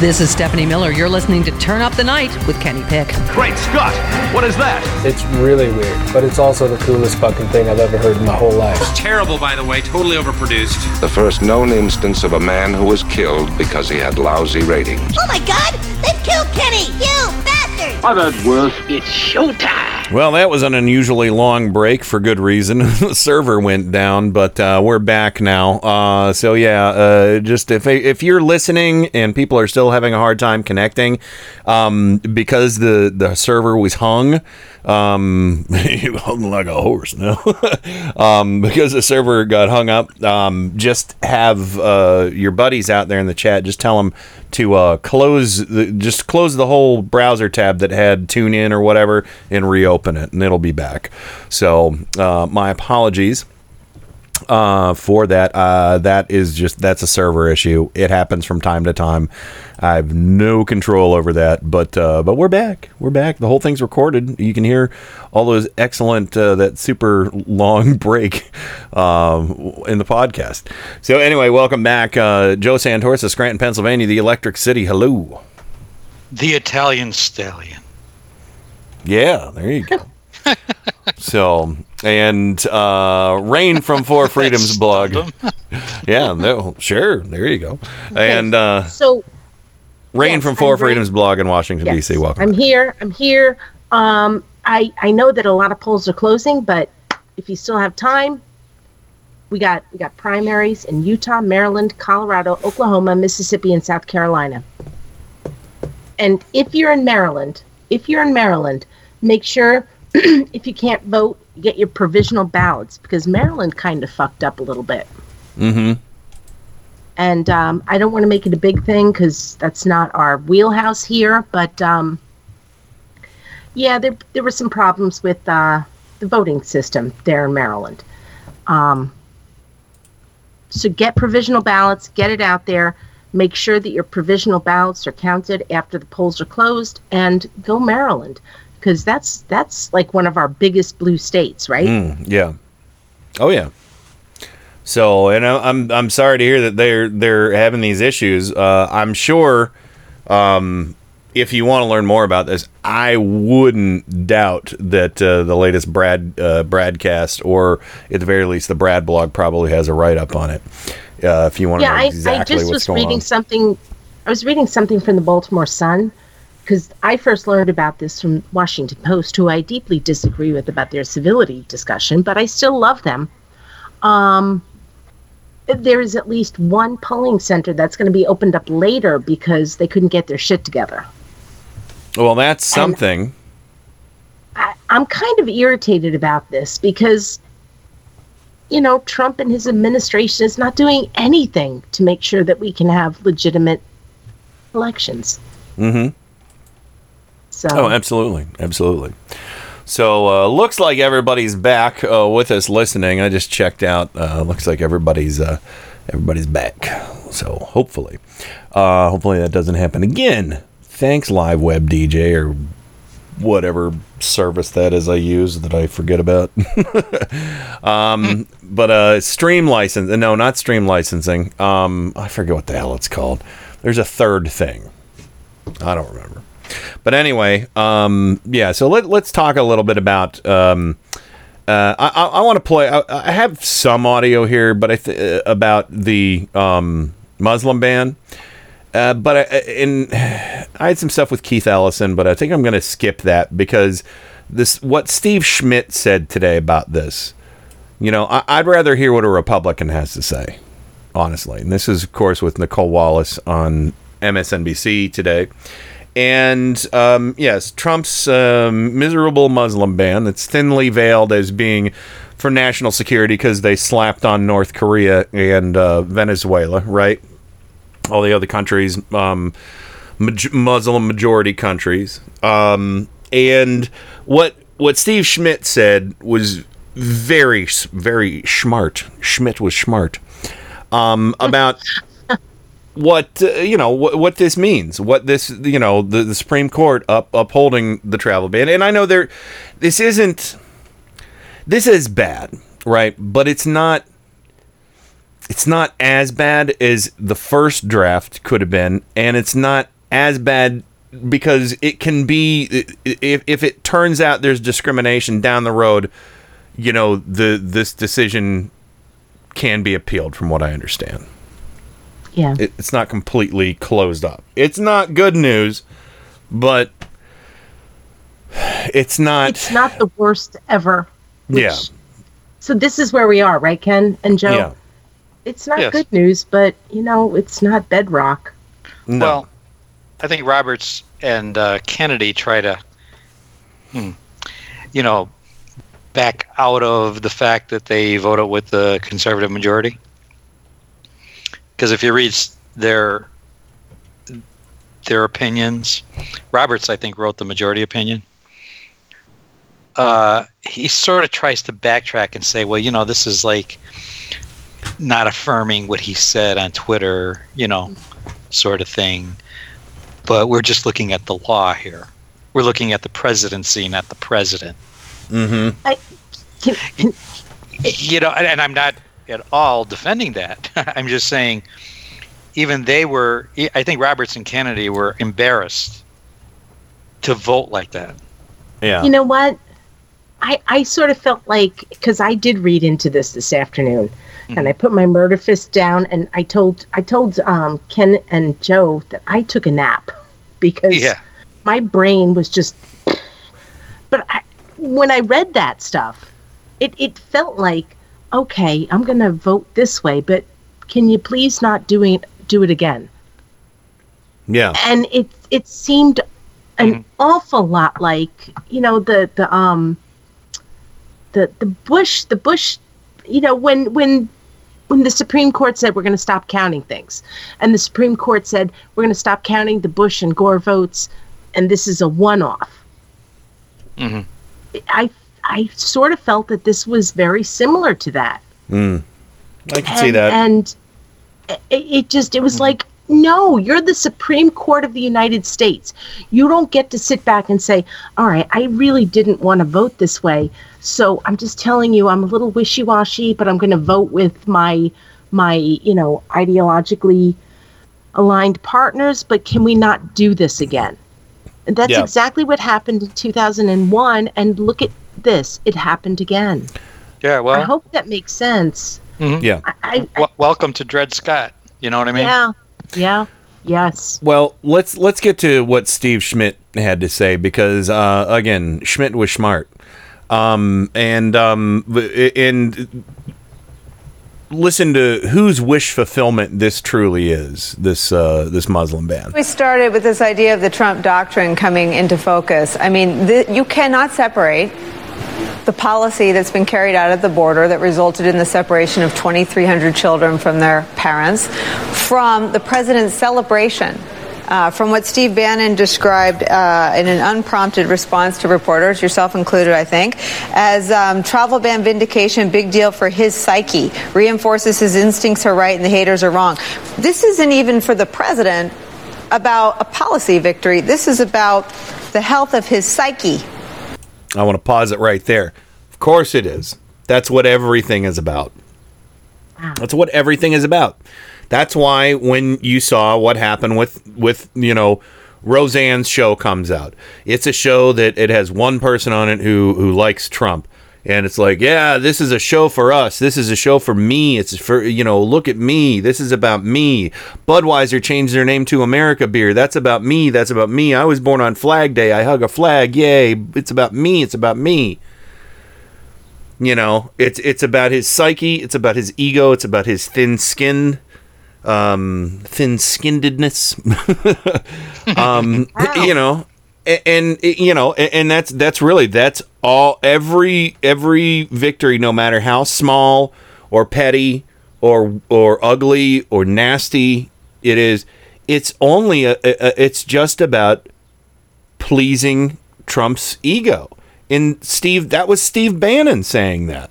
This is Stephanie Miller. You're listening to Turn Up the Night with Kenny Pick. Great Scott! What is that? It's really weird, but it's also the coolest fucking thing I've ever heard in my whole life. Terrible, by the way, totally overproduced. The first known instance of a man who was killed because he had lousy ratings. Oh my God! They killed Kenny! You bastard! I've had worse. It's showtime! Well, that was an unusually long break for good reason. <laughs> the server went down, but uh, we're back now. Uh, so yeah, uh, just if if you're listening and people are still having a hard time connecting, um, because the the server was hung, um, <laughs> hung like a horse now, <laughs> um, because the server got hung up. Um, just have uh, your buddies out there in the chat. Just tell them to uh, close the, just close the whole browser tab that had tune in or whatever and reopen it and it'll be back so uh, my apologies uh, for that. Uh, that is just that's a server issue. It happens from time to time. I have no control over that, but uh, but we're back. We're back. The whole thing's recorded. You can hear all those excellent uh, that super long <laughs> break um, in the podcast. So anyway, welcome back, uh, Joe Santorsa, Scranton, Pennsylvania, the Electric City. Hello. The Italian stallion. Yeah, there you go. <laughs> so and uh, Rain from Four <laughs> Freedoms blog. yeah, no, sure. There you go. And uh, So Rain yes, from Four I'm Rain. Freedoms blog in Washington Yes, D.C. Welcome. I'm here. I'm here. Um, I I know that a lot of polls are closing, but if you still have time, we got we got primaries in Utah, Maryland, Colorado, Oklahoma, Mississippi, and South Carolina. And if you're in Maryland, if you're in Maryland, make sure <clears throat> if you can't vote, get your provisional ballots because Maryland kind of fucked up a little bit. Mm-hmm. And um, I don't want to make it a big thing because that's not our wheelhouse here. But um, yeah, there there were some problems with uh, the voting system there in Maryland. Um, so get provisional ballots, get it out there. Make sure that your provisional ballots are counted after the polls are closed, and go Maryland because that's that's like one of our biggest blue states, right? Mm, yeah. Oh yeah. So, and I'm I'm sorry to hear that they're they're having these issues. Uh, I'm sure um, if you want to learn more about this, I wouldn't doubt that uh, the latest Brad uh, Bradcast, or at the very least, the Brad blog probably has a write up on it. Uh, if you want to yeah, know I, exactly I just was reading on. something. I was reading something from the Baltimore Sun because I first learned about this from Washington Post, who I deeply disagree with about their civility discussion, but I still love them. Um, there is at least one polling center that's going to be opened up later because they couldn't get their shit together. Well, that's something. I, I'm kind of irritated about this because, you know, Trump and his administration is not doing anything to make sure that we can have legitimate elections. Mm-hmm. So Oh, absolutely, absolutely. So uh, looks like everybody's back uh, with us listening. I just checked out. Uh, looks like everybody's uh, everybody's back. So hopefully, uh, hopefully that doesn't happen again. Thanks, Live Web DJ or whatever service that is I use that I forget about. <laughs> um, but uh, stream license. No, not stream licensing. Um, I forget what the hell it's called. There's a third thing. I don't remember. But anyway, um, yeah. So let, let's talk a little bit about. Um, uh, I, I, want to play. I, I have some audio here, but I th- uh, about the um, Muslim ban. Uh, but I, in I had some stuff with Keith Ellison, but I think I'm going to skip that because this what Steve Schmidt said today about this. You know, I, I'd rather hear what a Republican has to say, honestly. And this is, of course, with Nicolle Wallace on MSNBC today. And um, yes, Trump's um, miserable Muslim ban that's thinly veiled as being for national security because they slapped on North Korea and uh, Venezuela, right? All the other countries, um, maj- Muslim majority countries. Um, and what what Steve Schmidt said was very very smart. Schmidt was smart um, about what uh, you know what, what this means what this you know the, the supreme court up upholding the travel ban. And i know there this isn't this is bad right? But it's not it's not as bad as the first draft could have been and it's not as bad because it can be if, if it turns out there's discrimination down the road you know the this decision can be appealed from what i understand Yeah. it, it's not completely closed up. It's not good news, but <sighs> it's not. It's not the worst ever. yeah. So this is where we are, right, Ken and Joe? Yeah. It's not Yes. good news, but you know, it's not bedrock. No. Well, I think Roberts and uh, Kennedy try to, hmm, you know, back out of the fact that they voted with the conservative majority. Because if you read their their opinions, Roberts, I think, wrote the majority opinion. uh, he sort of tries to backtrack and say, well, you know, this is like not affirming what he said on Twitter, you know, sort of thing. But we're just looking at the law here. We're looking at the presidency, not the president. Mm-hmm. I, can, can, You know, and, and I'm not at all defending that. <laughs> I'm just saying, even they were. I think Roberts and Kennedy were embarrassed to vote like that. Yeah. you know what? I, I sort of felt like because I did read into this this afternoon, and I put my murder fist down, and I told I told um, Ken and Joe that I took a nap <laughs> because Yeah. my brain was just. But I, when I read that stuff, it it felt like okay, I'm gonna vote this way, but can you please not doing it do it again? Yeah. and it it seemed an awful lot like you know the the um the the Bush the Bush you know when when when the Supreme Court said we're going to stop counting things, and the Supreme Court said we're going to stop counting the Bush and Gore votes, and this is a one-off. Mm-hmm. I I sort of felt that this was very similar to that. Mm. I can and, see that. And it, it just, it was Mm-hmm. like, no, you're the Supreme Court of the United States. You don't get to sit back and say, all right, I really didn't want to vote this way. So I'm just telling you, I'm a little wishy washy, but I'm going to vote with my, my, you know, ideologically aligned partners. But can we not do this again? And that's Yeah. exactly what happened in 2001. And look at this, it happened again. Yeah, well, I hope that makes sense. mhm. Yeah. I, I, W- welcome to Dred Scott. You know what I mean? yeah, yeah, yes. Well, let's let's get to what Steve Schmidt had to say because uh, again, Schmidt was smart, um, and um, and listen to whose wish fulfillment this truly is. This uh, this Muslim ban. We started with this idea of the Trump doctrine coming into focus. I mean, th- you cannot separate the policy that's been carried out at the border that resulted in the separation of 2,300 children from their parents from the president's celebration. Uh, from what Steve Bannon described uh, in an unprompted response to reporters, yourself included, I think, as um, travel ban vindication, big deal for his psyche, reinforces his instincts are right and the haters are wrong. This isn't even for the president about a policy victory. This is about the health of his psyche. I want to pause it right there. Of course, it is. That's what everything is about. That's what everything is about. That's why when you saw what happened with with you know Roseanne's show comes out, it's a show that it has one person on it who who likes Trump, and it's like, yeah, this is a show for us. This is a show for me. It's for you know, look at me. This is about me. Budweiser changed their name to America Beer. That's about me. That's about me. I was born on Flag Day. I hug a flag. Yay! It's about me. It's about me. You know, it's it's about his psyche. It's about his ego. It's about his thin skin, um, thin skinnedness. <laughs> um, you know, and, and you know, a- and that's that's really that's all. Every every victory, no matter how small or petty or or ugly or nasty it is, it's only a, a, it's just about pleasing Trump's ego. And Steve, that was Steve Bannon saying that.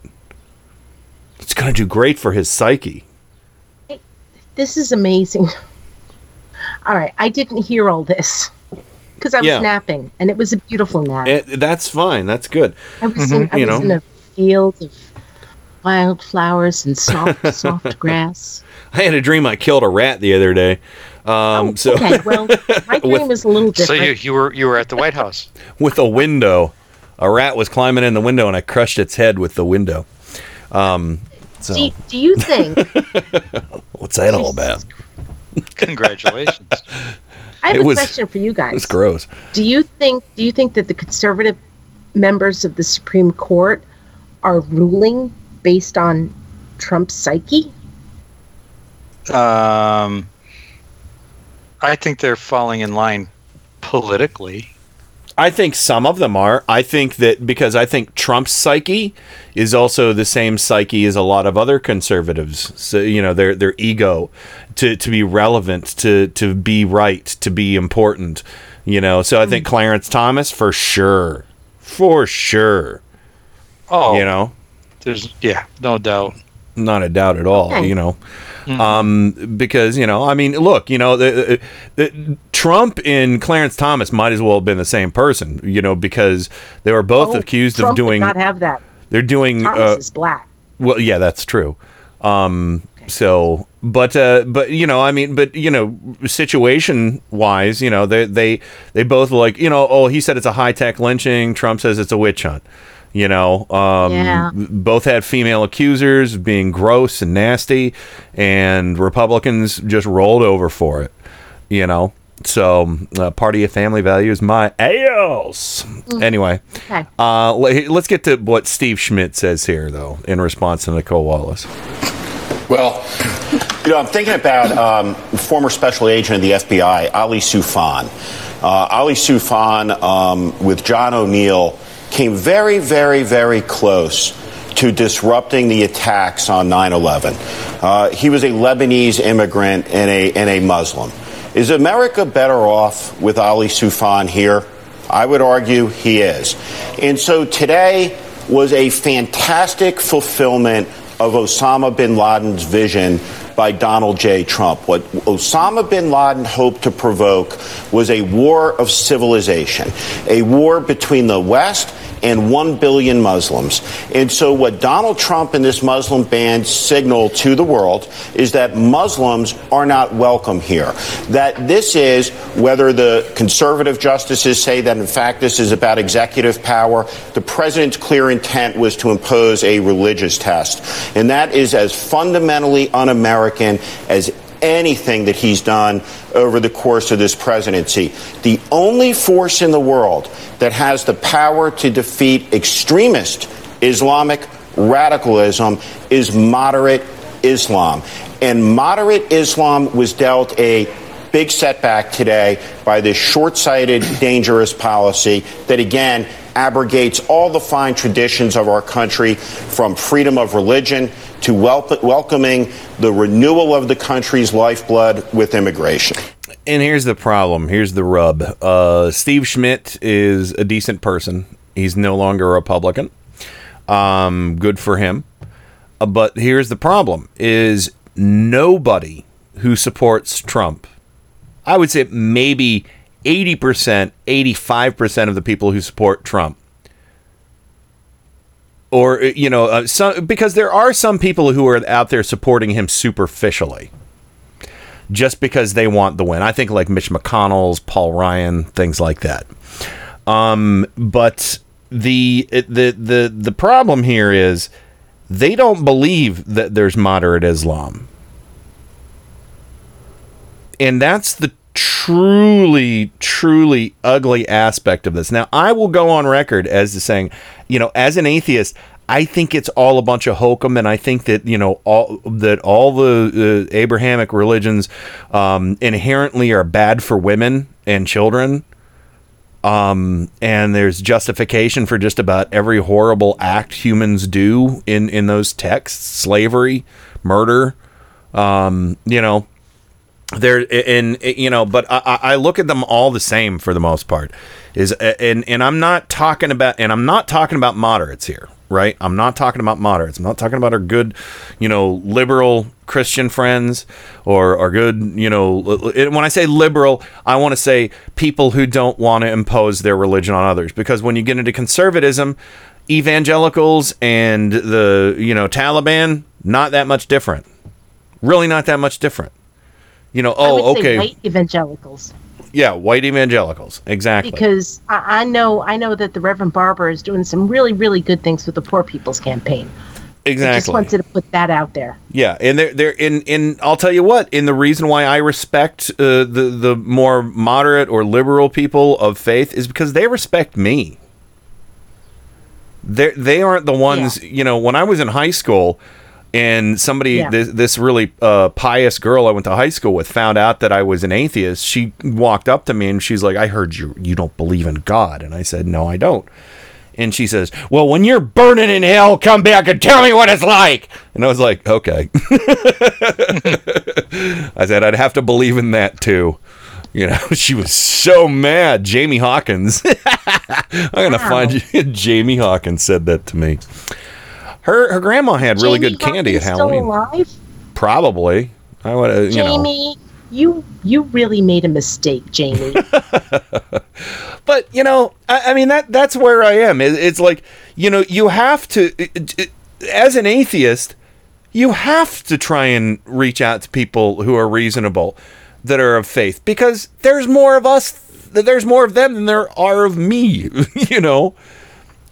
It's going to do great for his psyche. This is amazing. <laughs> All right, I didn't hear all this because I was Yeah. napping, and it was a beautiful nap. It, that's fine. That's good. I was, in, I you was know, in a field of wildflowers and soft, <laughs> soft grass. I had a dream I killed a rat the other day. Um, so Oh, Okay, well, <laughs> my dream With- was a little So different. you, you were you were at the White House. <laughs> with a window, a rat was climbing in the window, and I crushed its head with the window. Um, so do, do you think? what's that all about? Congratulations. I have It a was- question for you guys. It's gross. Do you think? Do you think that the conservative members of the Supreme Court are ruling based on Trump's psyche? Um, I think they're falling in line politically. I think some of them are. I think that because I think Trump's psyche is also the same psyche as a lot of other conservatives. So you know, their their ego to to be relevant, to to be right, to be important. You know, so I think hmm. Clarence Thomas for sure, for sure. Oh, you know, there's yeah, no doubt. Not a doubt at all. Okay. You know, um, because you know, I mean, look, you know, the, the, Trump and Clarence Thomas might as well have been the same person. You know, because they were both Oh, accused Trump of doing. not have that. They're doing. Thomas Uh, is black. well, yeah, that's true. Um, so, but, uh, but you know, I mean, but you know, situation wise, you know, they they they both like, you know, oh, he said it's a high tech lynching. Trump says it's a witch hunt. You know, um, Yeah. both had female accusers being gross and nasty, and Republicans just rolled over for it. You know, so uh, party of family values, my ales. Anyway, Okay. uh, let, us get to what Steve Schmidt says here, though, in response to Nicolle Wallace. Well, you know, I'm thinking about um, former special agent of the FBI, Ali Soufan. Uh, Ali Soufan, um, with John O'Neill, came very, very, very close to disrupting the attacks on 9 11. Uh, he was a Lebanese immigrant and a, and a Muslim. Is America better off with Ali Soufan here? I would argue he is. And so today was a fantastic fulfillment of Osama bin Laden's vision by Donald J. Trump. What Osama bin Laden hoped to provoke was a war of civilization, a war between the West and 1 billion Muslims. And so, what Donald Trump and this Muslim ban signal to the world is that Muslims are not welcome here. That this is, whether the conservative justices say that in fact this is about executive power, the president's clear intent was to impose a religious test. And that is as fundamentally un American as anything that he's done over the course of this presidency. The only force in the world that has the power to defeat extremist Islamic radicalism is moderate Islam. And moderate Islam was dealt a big setback today by this short sighted, dangerous policy that, again, abrogates all the fine traditions of our country from freedom of religion to wel- welcoming the renewal of the country's lifeblood with immigration. And here's the problem. Here's the rub. Uh, Steve Schmidt is a decent person. He's no longer a Republican. Um, good for him. Uh, but here's the problem: is nobody who supports Trump. I would say maybe eighty percent, eighty-five percent of the people who support Trump. Or uh, you know uh, some because there are some people who are out there supporting him superficially just because they want the win. I think like mitch mcconnell's paul ryan things like that. Um but the the the the problem here is they don't believe that there's moderate islam. And that's the truly truly ugly aspect of this. Now i will go on record as to saying you know as an atheist i think it's all a bunch of hokum and i think that you know all that all the uh, abrahamic religions um, inherently are bad for women and children. Um, and there's justification for just about every horrible act humans do in in those texts. Slavery murder um, you know there and you know but I, I look at them all the same for the most part. Is and and i'm not talking about and i'm not talking about moderates here right? I'm not talking about moderates. I'm not talking about our good you know liberal christian friends or our good you know when i say liberal i want to say people who don't want to impose their religion on others. Because when you get into conservatism evangelicals and the you know taliban not that much different. Really not that much different you know, oh, okay. white evangelicals. Yeah, white evangelicals. Exactly. Because I, I know I know that the Reverend Barber is doing some really, really good things with the Poor People's Campaign. Exactly. I just wanted to put that out there. Yeah, and they're they're in in I'll tell you what, in the reason why I respect uh, the the more moderate or liberal people of faith is because they respect me. They they aren't the ones, you know, when I was in high school and somebody Yeah. this, this really uh, pious girl I went to high school with found out that I was an atheist. She walked up to me and she's like, "I heard you you don't believe in God." And I said, "No, I don't." And she says, "Well, when you're burning in hell, come back and tell me what it's like." And I was like, "Okay." <laughs> I said I'd have to believe in that too. You know, <laughs> she was so mad. Jamie Hawkins. <laughs> I'm gonna Wow. find you. Jamie Hawkins said that to me. Her her grandma had really good candy at Halloween. Still alive? Probably. I would. Uh, you know. Jamie, you you really made a mistake, Jamie. <laughs> But you know, I, I mean that that's where I am. It, it's like you know, you have to, it- it- as an atheist, you have to try and reach out to people who are reasonable, that are of faith, because there's more of us, there's more of them than there are of me. <laughs> You know.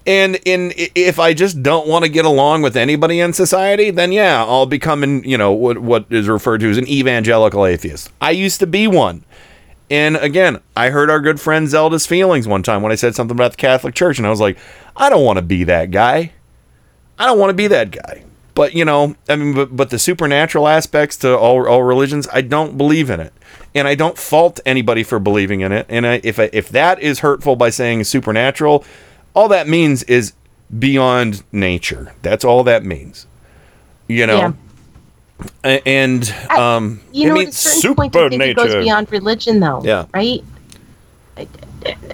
And in if I just don't want to get along with anybody in society, then yeah, I'll become an you know what what is referred to as an evangelical atheist. I used to be one. And again, I heard our good friend Zelda's feelings one time when I said something about the Catholic Church, and I was like, I don't want to be that guy. I don't want to be that guy. But you know, I mean, but, but the supernatural aspects to all all religions, I don't believe in it, and I don't fault anybody for believing in it. And I, if I, if that is hurtful by saying supernatural, all that means is beyond nature. That's all that means. You know. Yeah. A- And um, You know, I at mean, a certain point, I think it goes beyond religion, though. Yeah. Right. I-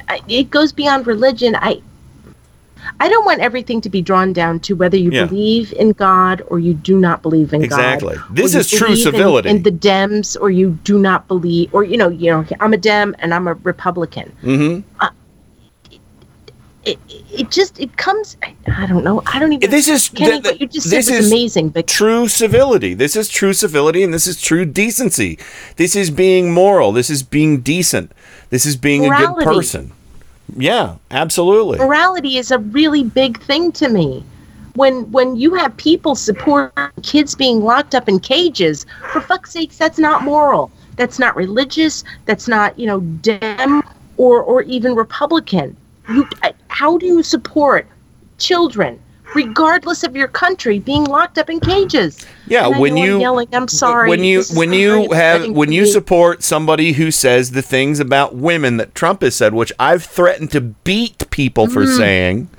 I- It goes beyond religion. I. I don't want everything to be drawn down to whether you Yeah. believe in God or you do not believe in Exactly. God. Exactly. This is true believe in- civility. In, the Dems, or you do not believe, or you know, you know, I'm a Dem and I'm a Republican. Mm-hmm. It, it just it comes. I, don't know. I don't even. This is Kenny, th- th- what you just this is amazing. But true civility. This is true civility, and this is true decency. This is being moral. This is being decent. This is being a good person. Yeah, absolutely. morality is a really big thing to me. When when you have people support kids being locked up in cages, for fuck's sakes, that's not moral. That's not religious. That's not you know Dem or or even Republican. You, I- how do you support children, regardless of your country, being locked up in cages? Yeah, And when you yelling, I'm sorry. when you when you have when you support somebody who says the things about women that Trump has said, which I've threatened to beat people for Mm. saying,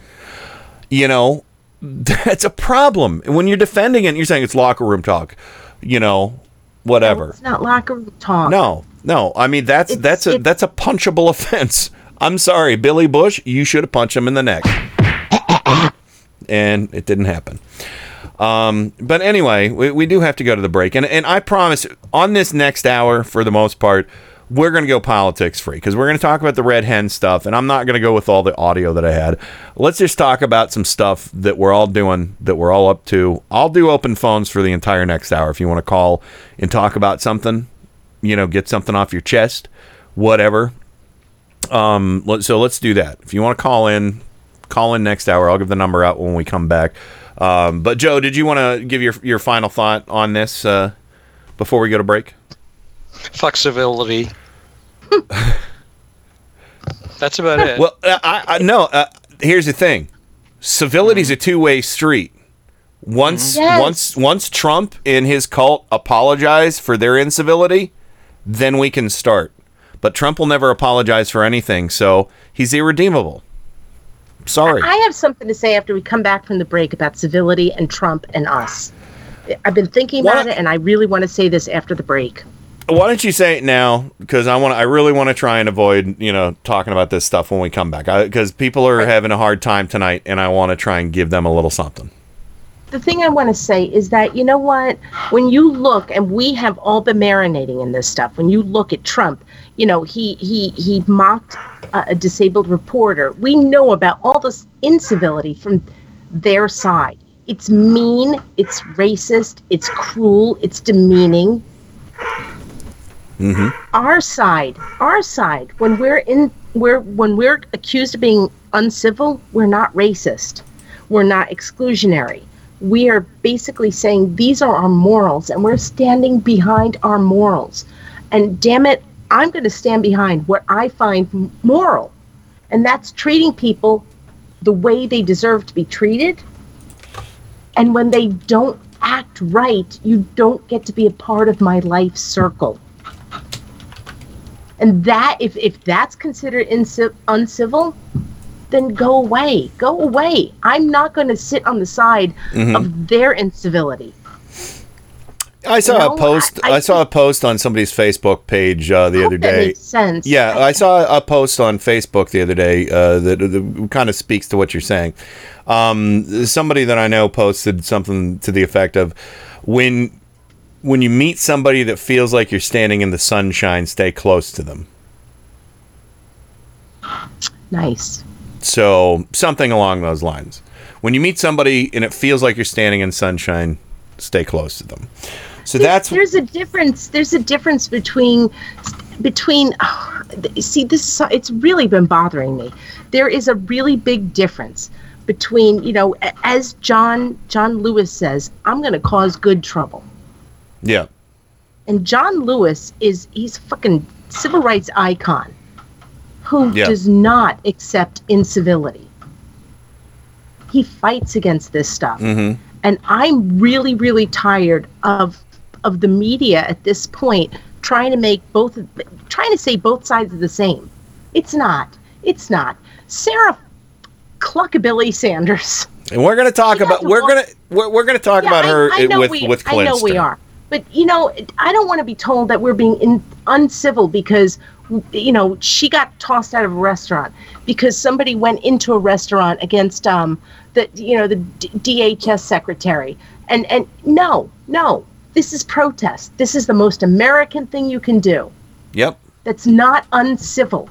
you know, <laughs> that's a problem. When you're defending it, you're saying it's locker room talk, you know, whatever. It's not locker room talk. No, no. I mean that's that's a that's a punchable <laughs> offense. I'm sorry, Billy Bush. You should have punched him in the neck, and it didn't happen. Um, but anyway, we, we do have to go to the break, and and I promise on this next hour, for the most part, we're going to go politics free because we're going to talk about the red hen stuff, and I'm not going to go with all the audio that I had. Let's just talk about some stuff that we're all doing, that we're all up to. I'll do open phones for the entire next hour if you want to call and talk about something you know, get something off your chest, whatever. Um, let- so let's do that. If you want to call in, call in next hour. I'll give the number out when we come back. Um, but Joe, did you want to give your your final thought on this uh, before we go to break? Flexibility. <laughs> That's about it. Well, uh, I, I no. Uh, here's the thing: civility's a two way street. Once Yes. once once Trump and his cult apologize for their incivility, then we can start. But Trump will never apologize for anything, so he's irredeemable. Sorry. I have something to say after we come back from the break about civility and Trump and us. I've been thinking about it, and I really want to say this after the break. Why don't you say it now? Because I want, I really want to try and avoid, you know, talking about this stuff when we come back. Because people are having a hard time tonight, and I want to try and give them a little something. The thing I want to say is that, you know what? When you look, and we have all been marinating in this stuff, when you look at Trump, you know, he, he, he mocked a, a disabled reporter. We know about all this incivility from their side. It's mean, it's racist, it's cruel, it's demeaning. Mm-hmm. our side our side when we're in we're when we're accused of being uncivil we're not racist we're not exclusionary we are basically saying these are our morals and we're standing behind our morals and damn it i'm going to stand behind what i find moral. And that's treating people the way they deserve to be treated. And when they don't act right you don't get to be a part of my life circle. And that if if that's considered inci- uncivil then go away. Go away. I'm not going to sit on the side Mhm. of their incivility I saw You know, a post. I, I- saw a post on somebody's Facebook page uh, the other that day. makes sense. Yeah, I saw a post on Facebook the other day uh, that, that kind of speaks to what you're saying. Um, somebody that I know posted something to the effect of, "When when you meet somebody that feels like you're standing in the sunshine, stay close to them." Nice. So something along those lines. When you meet somebody and it feels like you're standing in sunshine, stay close to them. So that's there's a difference. There's a difference between between. oh, see, this it's really been bothering me. There is a really big difference between you know, as John John Lewis says, I'm going to cause good trouble. yeah. And John Lewis is he's a fucking civil rights icon who Yeah. does not accept incivility. He fights against this stuff. Mm-hmm. And I'm really, really tired of of the media at this point trying to make both trying to say both sides are the same. It's not. It's not. Sarah Cluckabilly Sanders. And we're going to talk about we're going to we're, we're going to talk Yeah, about her I with we, with I know we are. But you know, I don't want to be told that we're being in, uncivil because you know she got tossed out of a restaurant because somebody went into a restaurant against um the you know the D- DHS secretary. And and no, no, this is protest. This is the most American thing you can do. Yep, That's not uncivil.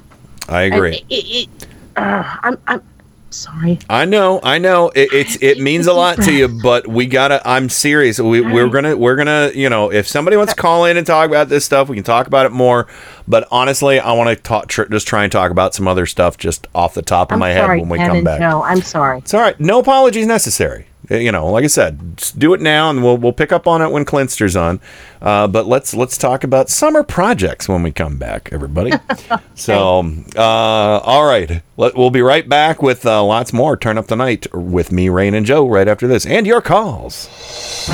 I agree. It, it, uh, I'm I'm sorry. I know, I know. It, it's it means a lot to you, but we gotta. I'm serious. We we're gonna we're gonna you know if somebody wants to call in and talk about this stuff, we can talk about it more. But honestly, I want to talk tr- just try and talk about some other stuff just off the top of I'm my sorry, head when we come back. No, I'm sorry. It's all right. No apologies necessary. Uh, You know, like I said, just do it now, and we'll we'll pick up on it when Clinster's on. Uh, but let's let's talk about summer projects when we come back, everybody. <laughs> so, uh, all right, Let, we'll be right back with uh, lots more. Turn up the night with me, Rain, and Joe right after this, and your calls.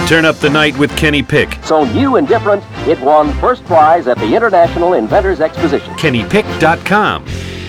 Turn up the night with Kenny Pick. So new and different, it won first prize at the International Inventors Exposition. KennyPick.com.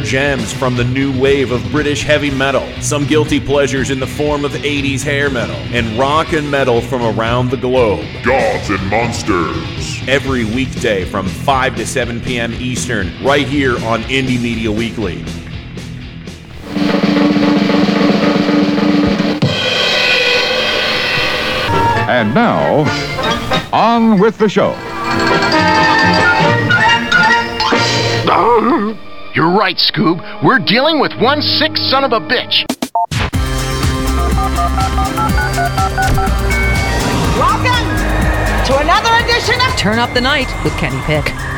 gems from the new wave of British heavy metal, some guilty pleasures in the form of 80s hair metal, and rock and metal from around the globe. Gods and Monsters. Every weekday from 5 to 7 p.m. Eastern, right here on Indie Media Weekly. And now, on with the show. <laughs> You're right, Scoob. We're dealing with one sick son of a bitch. Welcome to another edition of Turn Up the Night with Kenny Pick.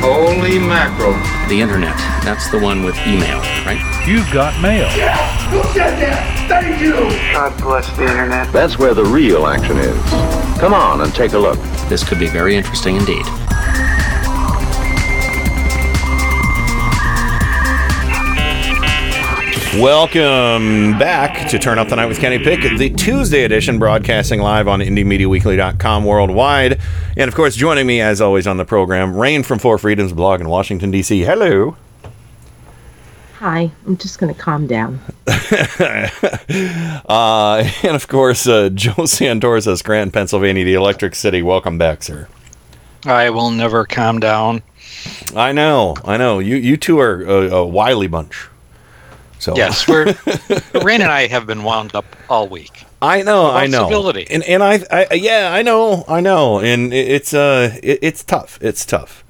Holy mackerel. The internet. That's the one with email, right? You've got mail. Yeah! Who said that? Thank you. God bless the internet. That's where the real action is. Come on and take a look. This could be very interesting indeed. Welcome back to Turn Up the Night with Kenny Pick, the Tuesday edition, broadcasting live on IndieMediaWeekly.com worldwide. And of course, joining me as always on the program, Rain from Four Freedoms blog in Washington, D.C. Hello. Hi. I'm just going to calm down. <laughs> Uh, and of course, uh, Joe Santor says, Grant, Pennsylvania, the Electric City. Welcome back, sir. I will never calm down. I know, I know. You you two are a, a wily bunch. So Yes, we're <laughs> Rain and I have been wound up all week. I know, I know, civility. and and I, I, yeah, I know, I know, and it's uh, it, it's tough, it's tough,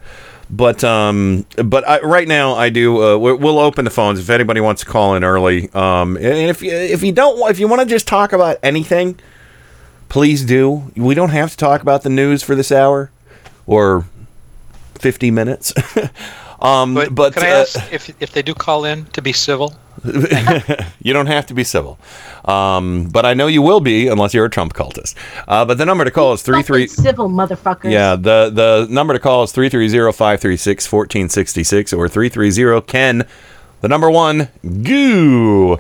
but um, but I, right now I do. Uh, we- we'll open the phones if anybody wants to call in early. Um, and if you if you don't, if you want to just talk about anything, please do. We don't have to talk about the news for this hour or fifty minutes. <laughs> um, but, But, can I uh, ask if if they do call in to be civil? <laughs> you don't have to be civil. Um, but I know you will be unless you're a Trump cultist. Uh, but the number to call is three three. Civil motherfuckers. Yeah, the the number to call is 330-536-1466 or 330-KEN, the number one, goo.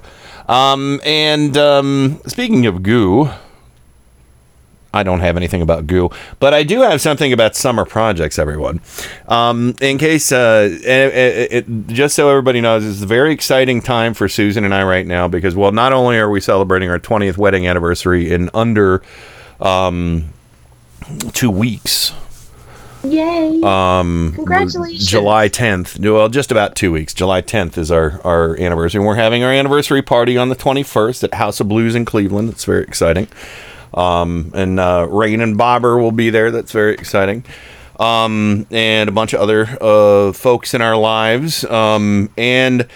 Um, and um, speaking of goo, I don't have anything about goo, but I do have something about summer projects, everyone. Um, in case, uh, it, it, it- just so everybody knows, it's a very exciting time for Susan and I right now because, well, not only are we celebrating our 20th wedding anniversary in under um, two weeks, Yay. um, Congratulations. July 10th. Well, just about two weeks. July 10th is our, our anniversary. And we're having our anniversary party on the 21st at House of Blues in Cleveland. It's very exciting. Um, and uh, Rain and Bobber will be there. That's very exciting. Um, and a bunch of other uh, folks in our lives. Um, and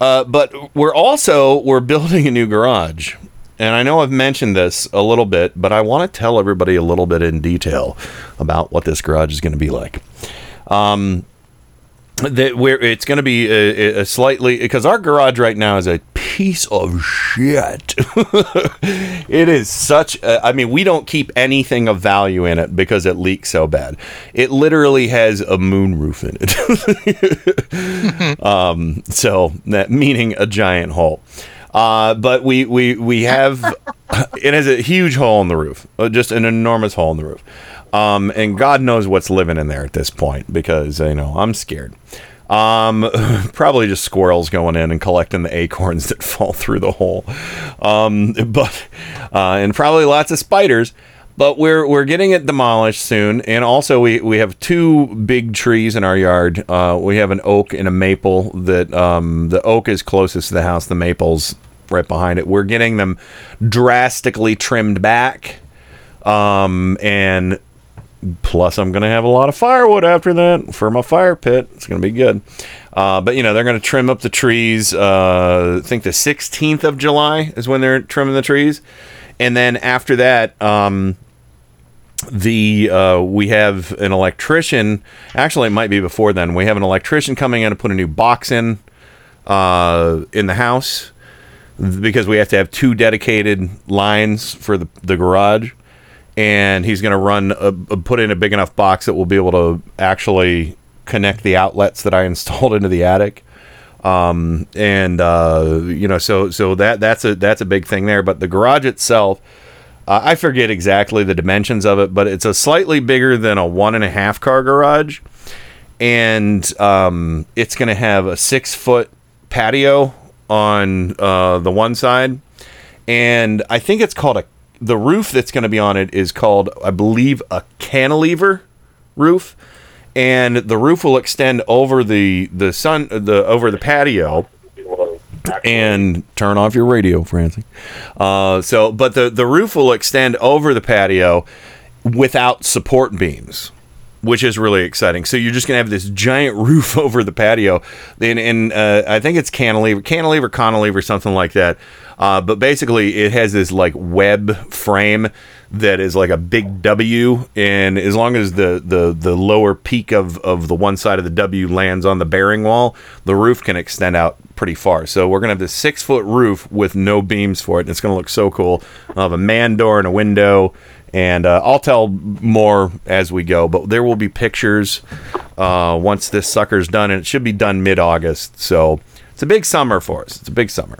uh, but we're also we're building a new garage. And I know I've mentioned this a little bit, but I want to tell everybody a little bit in detail about what this garage is going to be like. Um, that where it's going to be a, a slightly because our garage right now is a piece of shit. <laughs> it is such. A, I mean, we don't keep anything of value in it because it leaks so bad. It literally has a moon roof in it. <laughs> um, so that meaning a giant hole. Uh, but we we we have <laughs> it has a huge hole in the roof, uh, just an enormous hole in the roof. Um, and God knows what's living in there at this point because you know I'm scared. Um, <laughs> probably just squirrels going in and collecting the acorns that <laughs> fall through the hole. Um, but uh, and probably lots of spiders. But we're we're getting it demolished soon, and also we, we have two big trees in our yard. Uh, we have an oak and a maple. That um, the oak is closest to the house. The maple's right behind it. We're getting them drastically trimmed back, um, and plus I'm gonna have a lot of firewood after that for my fire pit. It's gonna be good. Uh, but you know they're gonna trim up the trees. Uh, I think the 16th of July is when they're trimming the trees, and then after that. Um, the uh, we have an electrician. Actually, it might be before then. We have an electrician coming in to put a new box in uh, in the house because we have to have two dedicated lines for the the garage, and he's going to run a, a- put in a big enough box that we'll be able to actually connect the outlets that I <laughs> installed into the attic. Um, and uh, you know, so so that that's a that's a big thing there. But the garage itself. Uh, I forget exactly the dimensions of it, but it's a slightly bigger than a one and a half car garage, and um, it's going to have a six foot patio on uh, the one side, and I think it's called a. The roof that's going to be on it is called, I believe, a cantilever roof, and the roof will extend over the the sun the over the patio and turn off your radio, Francie. Uh, so, but the the roof will extend over the patio without support beams, which is really exciting. So you're just gonna have this giant <laughs> roof over the patio, and, and uh, I think it's cantilever, cantilever, cantilever, something like that. Uh, but basically, it has this like web frame that is like a big W, and as long as the the the lower peak of of the one side of the W lands on the bearing wall, the roof can extend out pretty far. So we're gonna have this six foot roof with no beams for it, and it's gonna look so cool. I'll have a man door and a window, and uh, I'll tell more as we go. But there will be pictures uh, once this sucker's done, and it should be done mid August. So. It's a big summer for us. It's a big summer.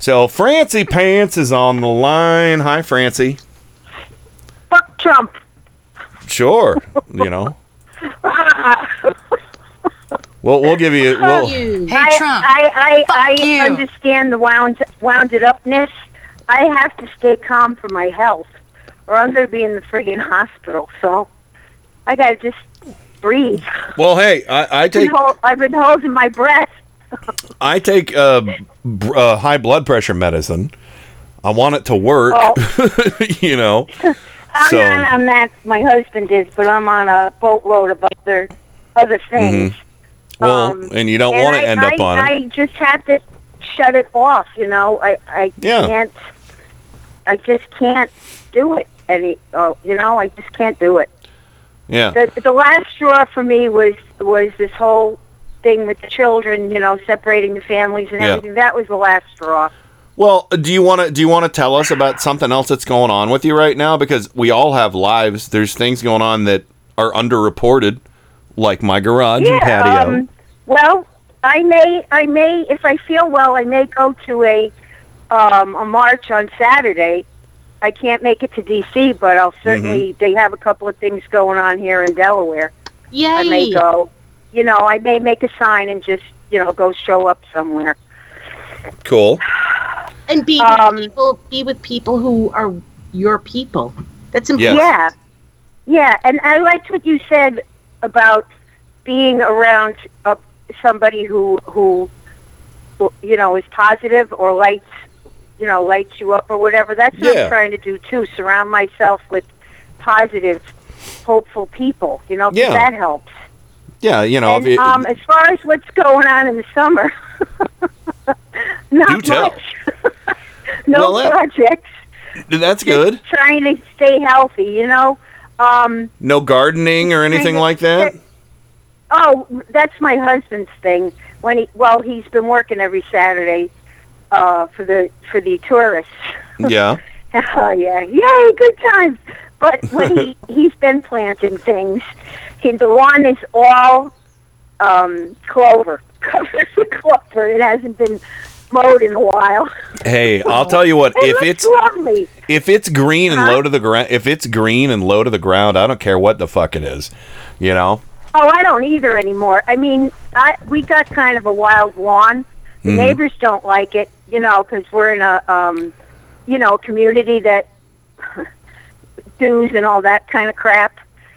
So Francie Pants is on the line. Hi, Francie. Fuck Trump. Sure. You know. <laughs> We'll we'll give you. We'll, I, I, I, I understand the wound, wounded upness. I have to stay calm for my health, or I'm going to be in the friggin' hospital. So I got to just breathe. well, hey, I, I I've been, take I've been holding my breath. <laughs> I take uh, br- uh, high blood pressure medicine. I want it to work. <laughs> you know. <laughs> I'm So not on that. My husband is, but I'm on a boatload of other other things. mhm. well, and you don't want to I- end up I, on it. I just have to shut it off. You know, I I Yeah. can't. I just can't do it. Any, oh, you know, I just can't do it. Yeah. The the last straw for me was was this whole thing with the children. You know, separating the families and Yeah. everything. That was the last straw. Well, do you want to do you want to tell us about something else that's going on with you right now? Because we all have lives. There's things going on that are underreported, like my garage and patio. Um, well, I may, I may, if I feel well, I may go to a um, a march on Saturday. I can't make it to D.C., but I'll certainly. Mm-hmm. They have a couple of things going on here in Delaware. Yay! I may go. You know, I may make a sign and just you know go show up somewhere. cool. And be Um, with people. Be with people who are your people. That's important. Yeah, yeah, and I liked what you said about being around uh, somebody who who who, you know is positive or lights you know lights you up or whatever. That's what Yeah. I'm trying to do too. Surround myself with positive, hopeful people. You know, Yeah. that helps. Yeah, you know. and it- um, as far as what's going on in the summer, <laughs> not much. <laughs> no Well, that- projects. that's good. Trying to stay healthy. You know. Um, No gardening or anything like that. Oh, that's my husband's thing. When he well, he's been working every Saturday uh, for the for the tourists. <laughs> Yeah. oh yeah, yay, good times. But when he <laughs> he's been planting things, he, the lawn is all um, clover, <laughs> covered with clover. It hasn't been mowed in a while. Hey, I'll tell you what. It If it's lovely. if it's green and Huh? low to the ground, if it's green and low to the ground, I don't care what the fuck it is. You know. Oh, I don't either anymore. I mean, I we got kind of a wild lawn. The Mhm. neighbors don't like it, you know, because we're in a, um, you know, community that <laughs> dues and all that kind of crap.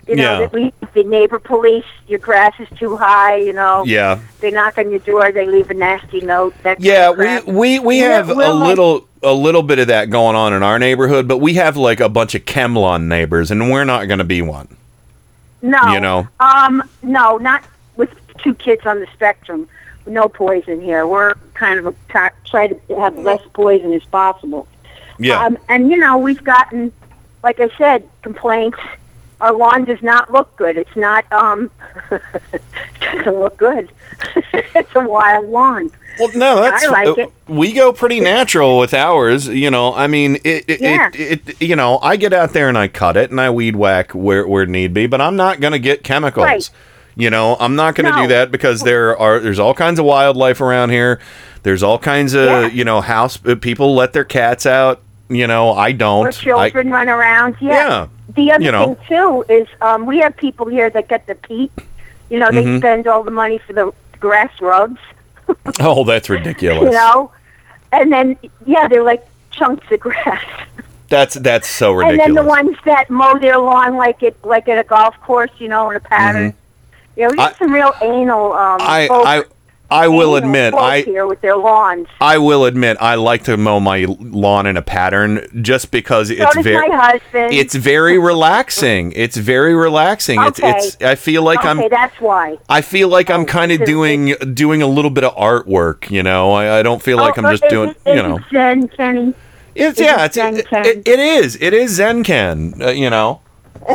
You know, Yeah. that we the neighbor police. Your grass is too high. You know. Yeah. They knock on your door. They leave a nasty note. That Yeah, kind of we we, we We're- have a little a little bit of that going on in our neighborhood, but we have like a bunch of ChemLawn neighbors, and we're not going to be one. No. You know. Um, no, not with two kids on the spectrum. No poison here. We're kind of a, try, try to have less poison as possible. Yeah. Um, and you know, we've gotten, like I said, complaints. Our lawn does not look good. It's not. Um, it <laughs> doesn't look good. <laughs> it's a wild lawn. Well, no, that's I like uh, it. we go pretty natural with ours. You know, I mean, it, it, Yeah. it, it, you know, I get out there and I cut it and I weed whack where where need be, but I'm not going to get chemicals. Right. You know, I'm not going to No. do that because there are there's all kinds of wildlife around here. There's all kinds of Yeah. you know house uh, people let their cats out. You know, I don't. Where children run around. Yeah. Yeah. The other You know. thing too is um, we have people here that get the peat. You know, they Mhm. spend all the money for the grass rugs. <laughs> Oh, that's ridiculous. You know, and then yeah, they're like chunks of grass. That's that's so ridiculous. And then the ones that mow their lawn like it like at a golf course, you know, in a pattern. You know, we have some real anal. Um. I folk- I I will admit I here with their lawns. I will admit I like to mow my lawn in a pattern just because it's so very my husband. it's very relaxing. It's very relaxing. okay. It's it's I feel like okay, I'm that's why. I feel like I'm kind of doing doing a little bit of artwork, you know. I, I don't feel like Oh, I'm just is doing, is you know. Zen, Kenny. It's is yeah, it it's it, it, it is it is Zenken, uh, you know.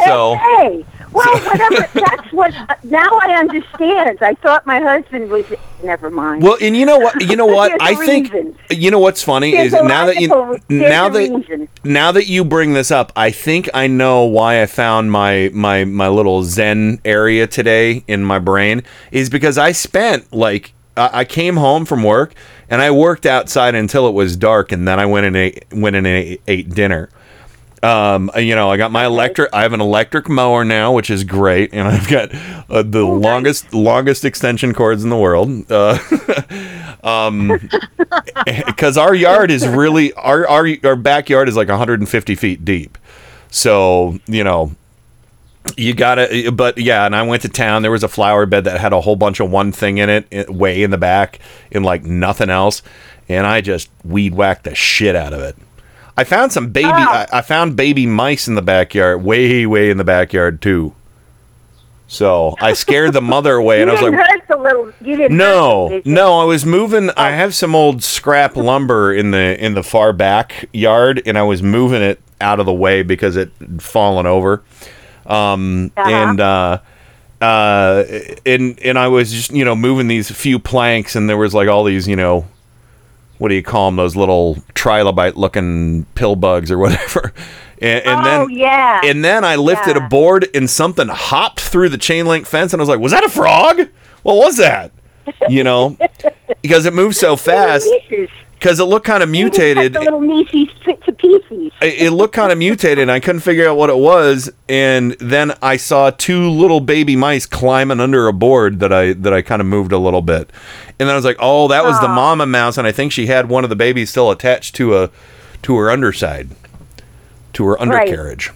So Hey, well, <laughs> whatever. that's what. Uh, now I understand. I thought my husband was. Never mind. Well, and you know what? You know <laughs> what? I think reason. you know what's funny There's is now that you now that reason. now that you bring this up, I think I know why I found my my my little Zen area today in my brain is because I spent like I I came home from work and I worked outside until it was dark, and then I went and ate, went and ate, ate dinner. Um, you know, I got my electric. I have an electric mower now, which is great, and I've got uh, the longest longest extension cords in the world. Uh, <laughs> um, <laughs> because our yard is really our our our backyard is like 150 feet deep. So you know, You gotta, but yeah, and I went to town. There was a flower bed that had a whole bunch of one thing in it, it way in the back, and like nothing else. And I just weed whacked the shit out of it. I found some baby. I, I found baby mice in the backyard, way, way in the backyard too. So I scared the mother away, and <laughs> I was like, little. No, no. I was moving. I have some old scrap lumber in the in the far back yard, and I was moving it out of the way because it had fallen over. Um, Uh-huh. and uh, uh, and and I was just you know moving these few planks, and there was like all these you know, what do you call them? Those little trilobite looking pill bugs or whatever. <laughs> And, and oh then yeah. and then I lifted Yeah. a board and something hopped through the chain link fence, and I was like, "Was that a frog? What was that?" You know, <laughs> because it moved so fast. Because it looked kind of mutated. The little fit to pieces. It, it looked kind of mutated, and I couldn't figure out what it was. And then I saw two little baby mice climbing under a board that I that I kind of moved a little bit. And then I was like, "Oh, that was the ah. mama mouse," and I think she had one of the babies still attached to a to her underside, to her Right. undercarriage.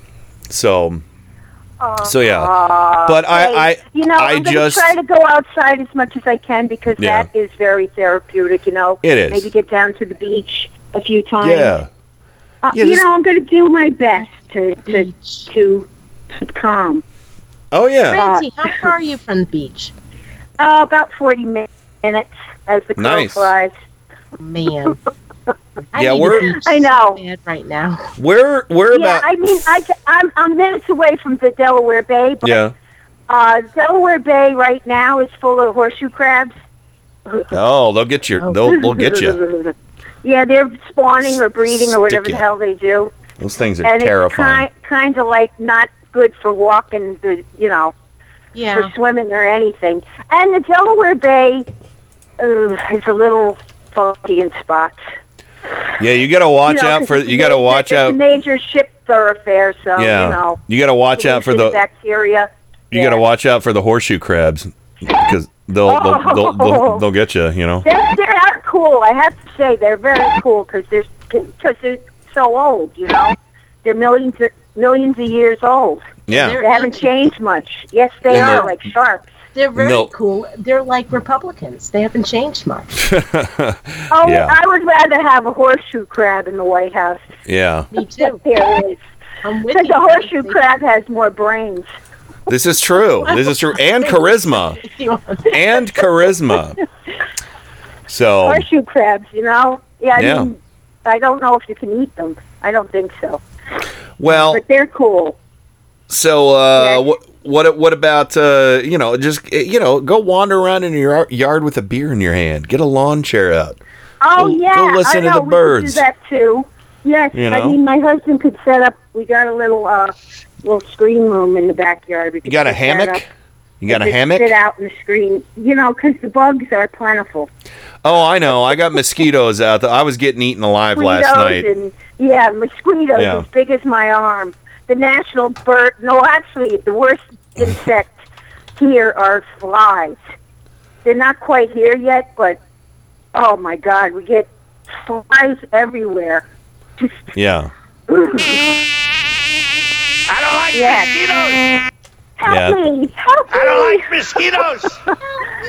So, so yeah. Aw, But I- I- you know, I am just- try to go outside as much as I can because Yeah. that is very therapeutic. You know, It is. Maybe get down to the beach a few times. Yeah. Uh, Yeah, you just- know, I'm going to do my best to to to keep calm. Oh yeah. Francie, how far are you from the beach? Uh, about 40 minutes as the crow Nice. flies. Man. <laughs> I Yeah, need a we're- I know. so bad right now. Where where yeah, about? I mean, I, I'm I'm minutes away from the Delaware Bay, but yeah. uh, Delaware Bay right now is full of horseshoe crabs. Oh, they'll get you. They'll they'll get you. <laughs> yeah, they're spawning or breeding or whatever Stick the hell they do. Those things are and terrifying. it's kind kind of like not good for walking, the, you know, Yeah. for swimming or anything. And the Delaware Bay uh, is a little funky in spots. Yeah, you got to watch You know, out for. You got to watch out. major ship thoroughfare, so Yeah, you know. you got to watch out for the. bacteria. You got to watch out for the horseshoe crabs because they'll they'll, they'll, they'll oh. they'll get you. You know. They're, they are cool. I have to say they're very cool because they're because they're so old. You know, they're millions of, millions of years old. Yeah. they haven't changed much. Yes, they And they're- like sharks. They're very Milk. cool. They're like Republicans. They haven't changed much. <laughs> Oh, Yeah. I would rather have a horseshoe crab in the White House. Yeah. Me too. <laughs> There is. I'm with Because you. the horseshoe crab has more brains. This is true. This is true, and <laughs> charisma, and charisma. So Horseshoe crabs, you know? Yeah, I Yeah. mean, I don't know if you can eat them. I don't think so. well, But they're cool. so uh, what what what about uh, you know just uh, you know go wander around in your yard with a beer in your hand, get a lawn chair out. Oh, Go- yeah. go listen I to the birds. do that, too. Yes, You I mean, my husband could set up, we got a little, uh, little screen room in the backyard. You got a hammock? You got a hammock? Sit out in the screen, you know, because the bugs are plentiful. Oh, I know. I got mosquitoes out there. I was getting eaten alive last night. And, yeah, mosquitoes Yeah. as big as my arm. The national bird, no, actually, the worst insect here are flies. They're not quite here yet, but oh my God, we get flies everywhere. Yeah. I don't like mosquitoes. Help Yeah. me! Help me! I don't like mosquitoes. <laughs> help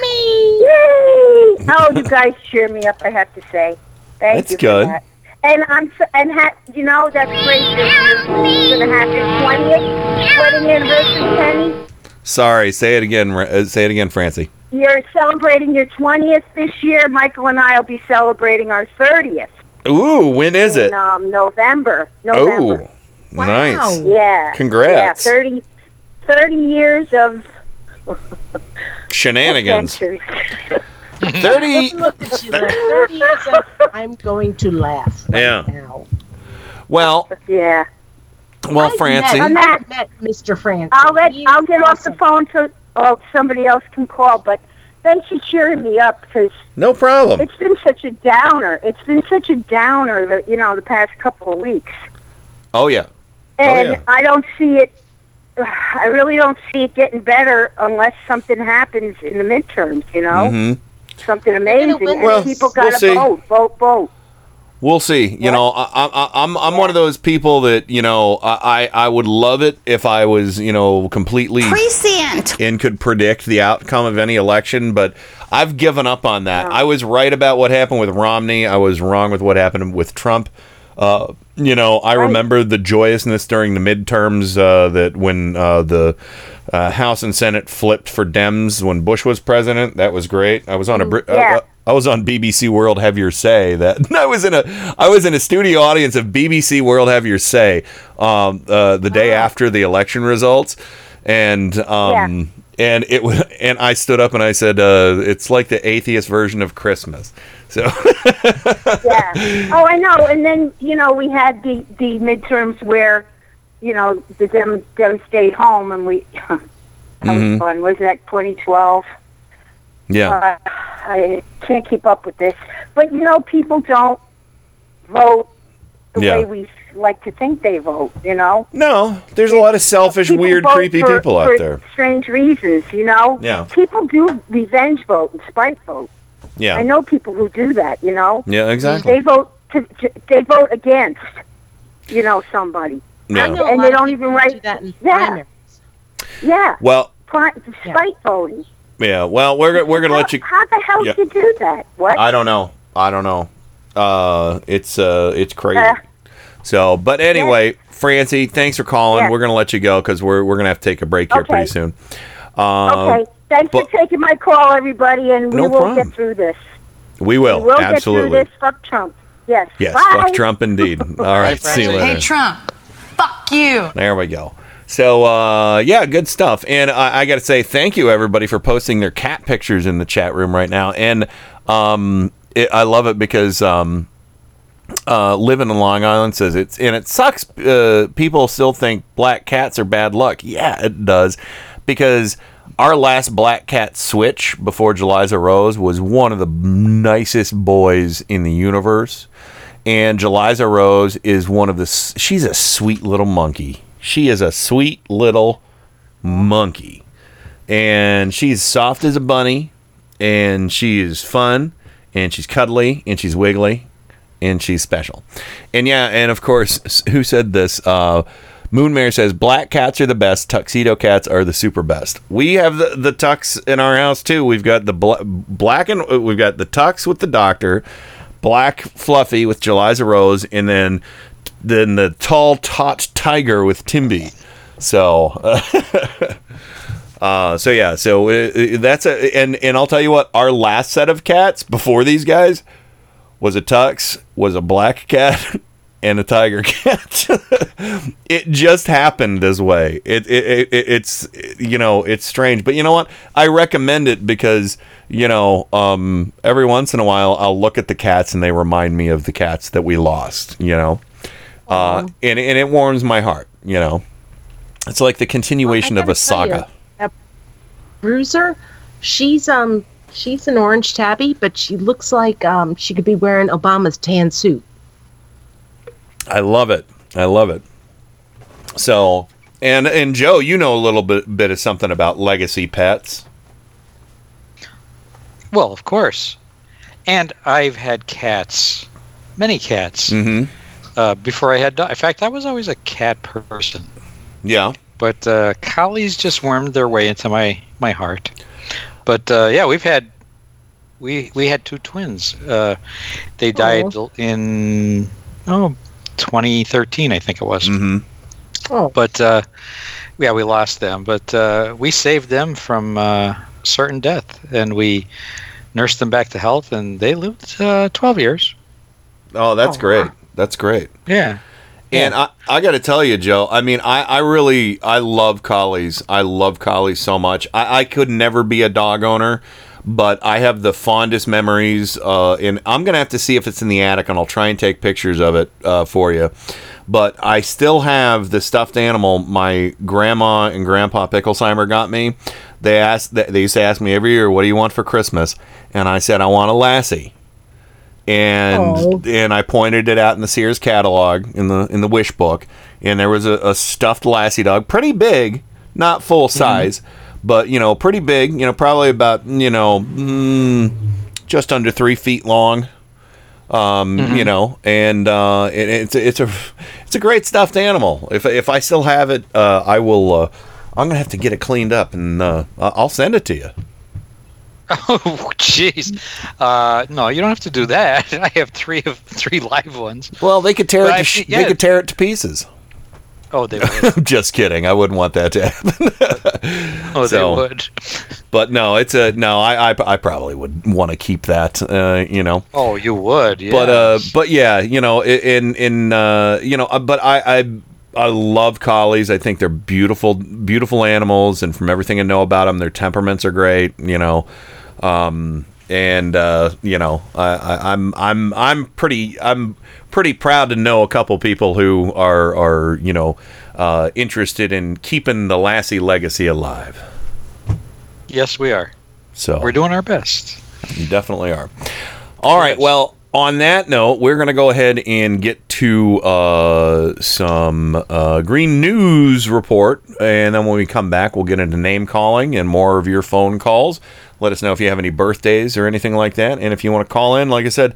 me! Yay! Oh, you guys cheer me up. I have to say, thank That's you good. for that. And I'm and ha, you know that's great that you're gonna have your twentieth wedding anniversary, Penny. Sorry. Say it again. Uh, Say it again, Francie. You're celebrating your twentieth this year. Michael and I will be celebrating our thirtieth Ooh, when is it? um, November. November. Oh, nice. Yeah. Congrats. Yeah, 30, 30 years of Shenanigans. <laughs> adventures. 30. Look at you. like 30 years of, I'm going to laugh. right Yeah. Now. Well, Yeah. well, I've Francie. Met, Met- I've met Mr. Francie. I'll let He I'll is get off the phone so oh, somebody else can call. But thanks for cheering me up because No problem. it's been such a downer. It's been such a downer. The, you know, the past couple of weeks, Oh yeah. and yeah. I don't see it. <sighs> I really don't see it getting better unless something happens in the midterms. You know, hmm something amazing. win And Well, people we'll got to see. vote, vote, vote. We'll see. You know, I, I, I'm I'm one of those people that you know I I I would love it if I was you know completely Prescient. and could predict the outcome of any election, but I've given up on that. I was right about what happened with Romney. I was wrong with what happened with Trump. Uh, you know, I remember the joyousness during the midterms uh, that when uh, the uh, House and Senate flipped for Dems when Bush was president. That was great. I was on a Brit- Yeah. uh, I was on BBC World Have Your Say. That <laughs> I was in a I was in a studio audience of BBC World Have Your Say um, uh, the day after the election results, and um, and it was and I stood up and I said uh, it's like the atheist version of Christmas. So yeah. <laughs> Oh, I know. And then you know we had the the midterms where you know the Dem Dem stayed home, and we <laughs> that Mhm. was fun. Was that 2012? yeah, Uh, I can't keep up with this, but you know people don't vote the Yeah. way we like to think they vote. You know. no, there's a lot of selfish, People weird, creepy for- people out for there. Strange reasons, you know. Yeah. People do revenge vote and spite vote. Yeah, I know people who do that. You know. yeah, exactly. They vote. To, to, they vote against. You know somebody. Yeah. I know a And lot they don't people even write- do that in Yeah. primary. Yeah. Well, Pri- spite voting. yeah. Well, we're we're gonna let you. How the hell Yeah. do you do that? What? I don't know. I don't know. Uh, it's uh, it's crazy. Uh, so, but anyway, Francie, thanks for calling. Yeah. We're gonna let you go because we're we're gonna have to take a break here Okay. pretty soon. Um, okay. Thanks but- for taking my call, everybody, and we No will problem. get through this. We will, we will absolutely. get through this. Fuck Trump. Yes. Yes, Bye. fuck Trump indeed. <laughs> All right, see you later. Hey, Trump. Fuck you. There we go. So uh, yeah, good stuff. And I, I got to say thank you everybody for posting their cat pictures in the chat room right now. And um, it, I love it because um, uh, living in Long Island says it's and it sucks. Uh, people still think black cats are bad luck. Yeah, it does because our last black cat switch before Jeliza Rose was one of the nicest boys in the universe. And Jeliza Rose is one of the. She's a sweet little monkey. She is a sweet little monkey, and she's soft as a bunny, and she is fun, and she's cuddly, and she's wiggly, and she's special. And yeah, and of course, <laughs> who said this? Uh, Moonmare says black cats are the best. Tuxedo cats are the super best. We have the, the tux in our house too. We've got the bla- black and uh, we've got the tux with the doctor, black fluffy with Jeliza Rose, and then then the tall taut tiger with Timby. So. <laughs> Uh, so yeah, so uh, uh, that's a and and I'll tell you what, our last set of cats before these guys was a tux, was a black cat, <laughs> and a tiger <laughs> cat. it just happened this way. It, it, it it's you know it's strange, but you know what? I recommend it because you know um, every once in a while I'll look at the cats and they remind me of the cats that we lost. You know, uh, and and it warms my heart. You know, it's like the continuation of a gotta you, saga. Bruiser, she's um she's an orange tabby, but she looks like um she could be wearing Obama's tan suit. I love it. I love it. So, and and Joe, you know a little bit bit of something about legacy pets. Well, of course. And I've had cats, many cats, Mm-hmm. uh, before I had dogs. In fact, I was always a cat person. Yeah. But uh, collies just wormed their way into my, my heart. But uh, yeah, we've had we we had two twins. Uh, they died in oh 2013, I think it was. Mm-hmm. Oh. But uh, yeah, we lost them. But uh, we saved them from uh, certain death, and we nursed them back to health, and they lived uh, 12 years. Oh, that's great. That's great. Yeah. And I, I got to tell you, Joe. I mean, I, I really I love collies. I love collies so much. I, I could never be a dog owner, but I have the fondest memories. Uh, and I'm gonna have to see if it's in the attic, and I'll try and take pictures of it uh, for you. But I still have the stuffed animal my grandma and grandpa Picklesheimer got me. They asked they used to ask me every year, "What do you want for Christmas?" And I said, "I want a lassie." and Oh. and I pointed it out in the Sears catalog in the in the wish book, and there was a, a stuffed lassie dog, pretty big, not full size, but you know, pretty big. You know, probably about you know mm, just under three feet long. Um, you know, and uh, it, it's a- it's a it's a great stuffed animal. If if I still have it, uh, I will. Uh, I'm gonna have to get it cleaned up, and uh, I- I'll send it to you. <laughs> Oh, jeez. Uh, no, you don't have to do that. <laughs> I have three of three live ones. Well, they could tear But it. To sh- think- yeah. They could tear it to pieces. Oh, they would. I'm <laughs> just kidding. I wouldn't want that to happen. <laughs> Oh, So- they would. But no, it's a no. I I, I probably would want to keep that. Uh, you know. Oh, you would. Yeah. But uh, but yeah, you know, in in uh, you know, uh, but I I I love collies. I think they're beautiful beautiful animals, and from everything I know about them, their temperaments are great. You know, um, and uh, you know, I, I, I'm I'm I'm pretty I'm pretty proud to know a couple people who are are you know uh, interested in keeping the Lassie legacy alive. yes, we are. So We're doing our best. you definitely are. All right. Well, on that note, we're going to go ahead and get to uh, some uh, green news report, and then when we come back, we'll get into name calling and more of your phone calls. Let us know if you have any birthdays or anything like that, and if you want to call in, like I said.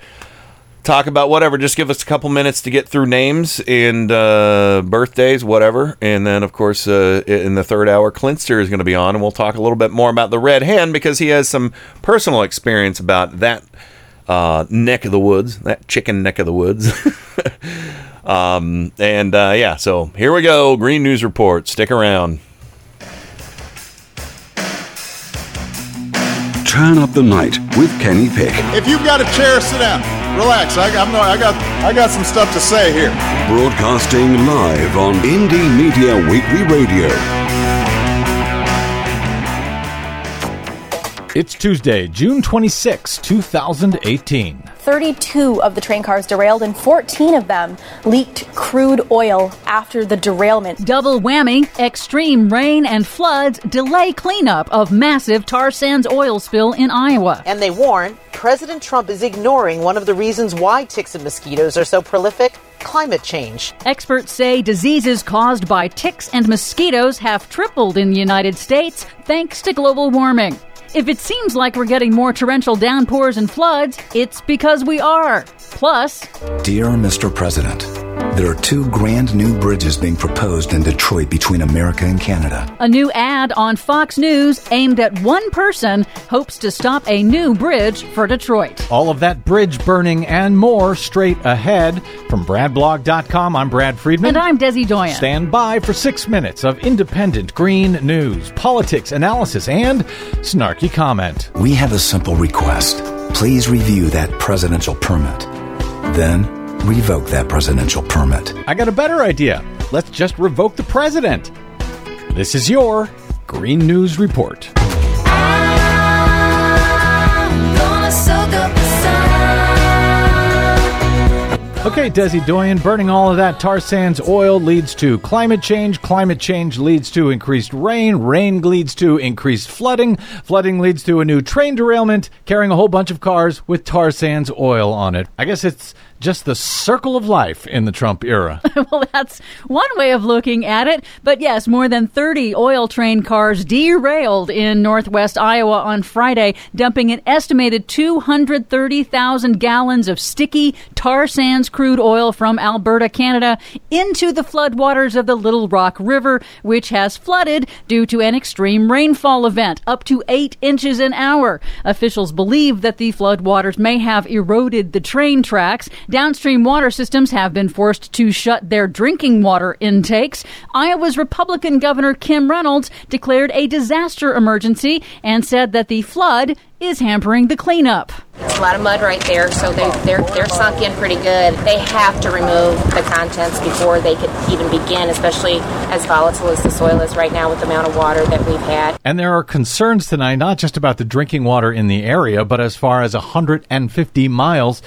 Talk about whatever. Just give us a couple minutes to get through names and uh, birthdays, whatever. And then, of course, uh, in the third hour, Clintster is going to be on, and we'll talk a little bit more about the Red Hen because he has some personal experience about that uh, neck of the woods, that chicken neck of the woods. <laughs> um, and uh, yeah, so here we go. Green News Report. Stick around. Turn up the night with Kenny Pick. If you've got a chair, sit down. Relax. I, I'm no, I got I got some stuff to say here. Broadcasting live on Indie Media Weekly Radio. It's Tuesday, June 26, 2018. 32 of the train cars derailed, and 14 of them leaked crude oil after the derailment. Double whammy, extreme rain and floods delay cleanup of massive tar sands oil spill in Iowa. And they warn President Trump is ignoring one of the reasons why ticks and mosquitoes are so prolific climate change. Experts say diseases caused by ticks and mosquitoes have tripled in the United States thanks to global warming. If it seems like we're getting more torrential downpours and floods, it's because we are. Plus, Dear Mr. President, there are two grand new bridges being proposed in Detroit between America and Canada. a new ad on Fox News aimed at one person hopes to stop a new bridge for Detroit. All of that bridge burning and more straight ahead. From BradBlog.com, I'm Brad Friedman. And I'm Desi Doyen. Stand by for six minutes of independent green news, politics, analysis, and snarky comment. We have a simple request. Please review that presidential permit. Then revoke that presidential permit. I got a better idea. Let's just revoke the president. This is your Green News Report. Okay, Desi Doyen, burning all of that tar sands oil leads to climate change. Climate change leads to increased rain. Rain leads to increased flooding. Flooding leads to a new train derailment carrying a whole bunch of cars with tar sands oil on it. I guess it's just the circle of life in the Trump era. <laughs> well, that's one way of looking at it. But yes, more than 30 oil train cars derailed in northwest Iowa on Friday, dumping an estimated 230,000 gallons of sticky tar sands crude oil from Alberta, Canada, into the floodwaters of the Little Rock River, which has flooded due to an extreme rainfall event, up to eight inches an hour. Officials believe that the floodwaters may have eroded the train tracks. Downstream water systems have been forced to shut their drinking water intakes. Iowa's Republican Governor Kim Reynolds declared a disaster emergency and said that the flood is hampering the cleanup. It's a lot of mud right there, so they, they're they're sunk in pretty good. They have to remove the contents before they could even begin, especially as volatile as the soil is right now with the amount of water that we've had. And there are concerns tonight, not just about the drinking water in the area, but as far as 150 miles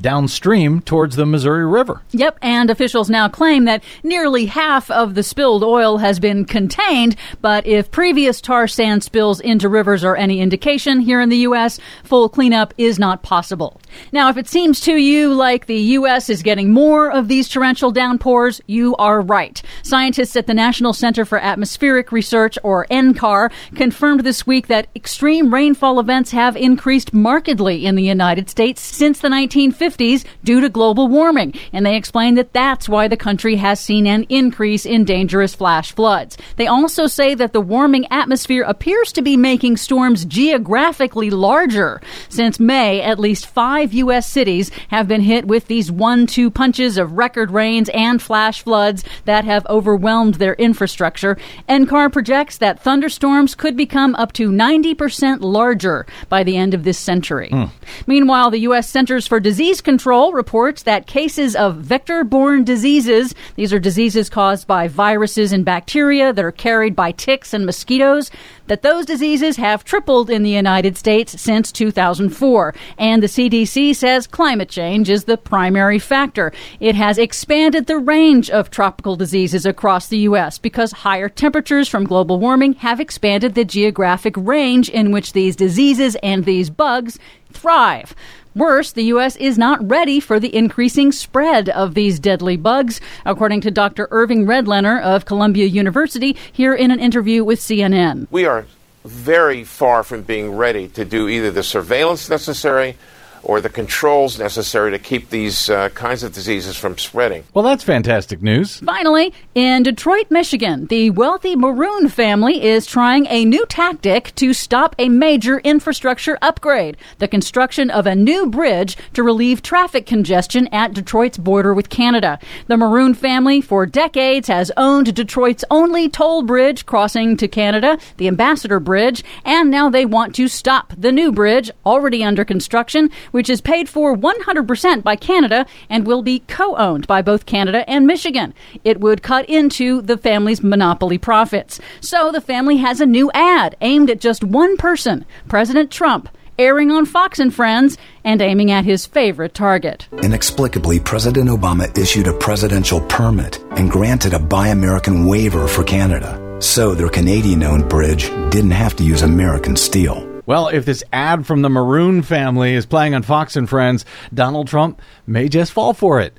downstream towards the Missouri River. Yep, and officials now claim that nearly half of the spilled oil has been contained, but if previous tar sand spills into rivers are any indication here in the U.S., full cleanup is not possible. Now, if it seems to you like the U.S. is getting more of these torrential downpours, you are right. Scientists at the National Center for Atmospheric Research, or NCAR, confirmed this week that extreme rainfall events have increased markedly in the United States since the 1950s. 50s due to global warming. And they explain that that's why the country has seen an increase in dangerous flash floods. They also say that the warming atmosphere appears to be making storms geographically larger. Since May, at least five U.S. cities have been hit with these one two punches of record rains and flash floods that have overwhelmed their infrastructure. NCAR projects that thunderstorms could become up to 90% larger by the end of this century. Hmm. Meanwhile, the U.S. Centers for Disease Control reports that cases of vector borne diseases, these are diseases caused by viruses and bacteria that are carried by ticks and mosquitoes, that those diseases have tripled in the United States since 2004. And the CDC says climate change is the primary factor. It has expanded the range of tropical diseases across the U.S. because higher temperatures from global warming have expanded the geographic range in which these diseases and these bugs thrive. Worse, the U.S. is not ready for the increasing spread of these deadly bugs, according to Dr. Irving Redlener of Columbia University, here in an interview with CNN. We are very far from being ready to do either the surveillance necessary or the controls necessary to keep these uh, kinds of diseases from spreading. Well, that's fantastic news. Finally, in Detroit, Michigan, the wealthy Moroun family is trying a new tactic to stop a major infrastructure upgrade the construction of a new bridge to relieve traffic congestion at Detroit's border with Canada. The Moroun family, for decades, has owned Detroit's only toll bridge crossing to Canada, the Ambassador Bridge, and now they want to stop the new bridge, already under construction, which is paid for 100% by Canada and will be co owned by both Canada and Michigan. It would cut into the family's monopoly profits. So the family has a new ad aimed at just one person President Trump. Airing on Fox and Friends and aiming at his favorite target. Inexplicably, President Obama issued a presidential permit and granted a Buy American waiver for Canada. So their Canadian owned bridge didn't have to use American steel. Well, if this ad from the Moroun family is playing on Fox and Friends, Donald Trump may just fall for it.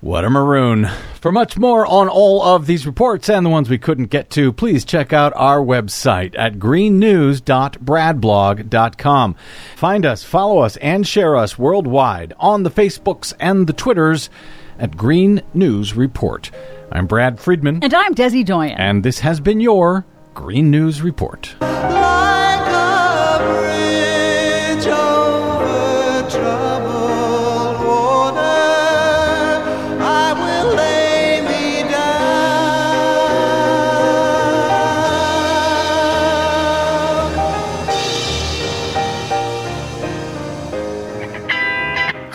What a maroon. For much more on all of these reports and the ones we couldn't get to, please check out our website at greennews.bradblog.com. Find us, follow us, and share us worldwide on the Facebooks and the Twitters at Green News Report. I'm Brad Friedman. And I'm Desi Doyen. And this has been your Green News Report.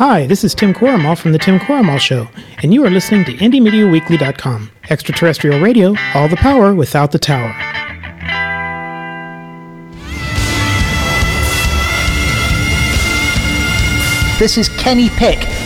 Hi, this is Tim Quormal from The Tim Quormal Show, and you are listening to IndieMediaWeekly.com. Extraterrestrial radio, all the power without the tower. This is Kenny Pick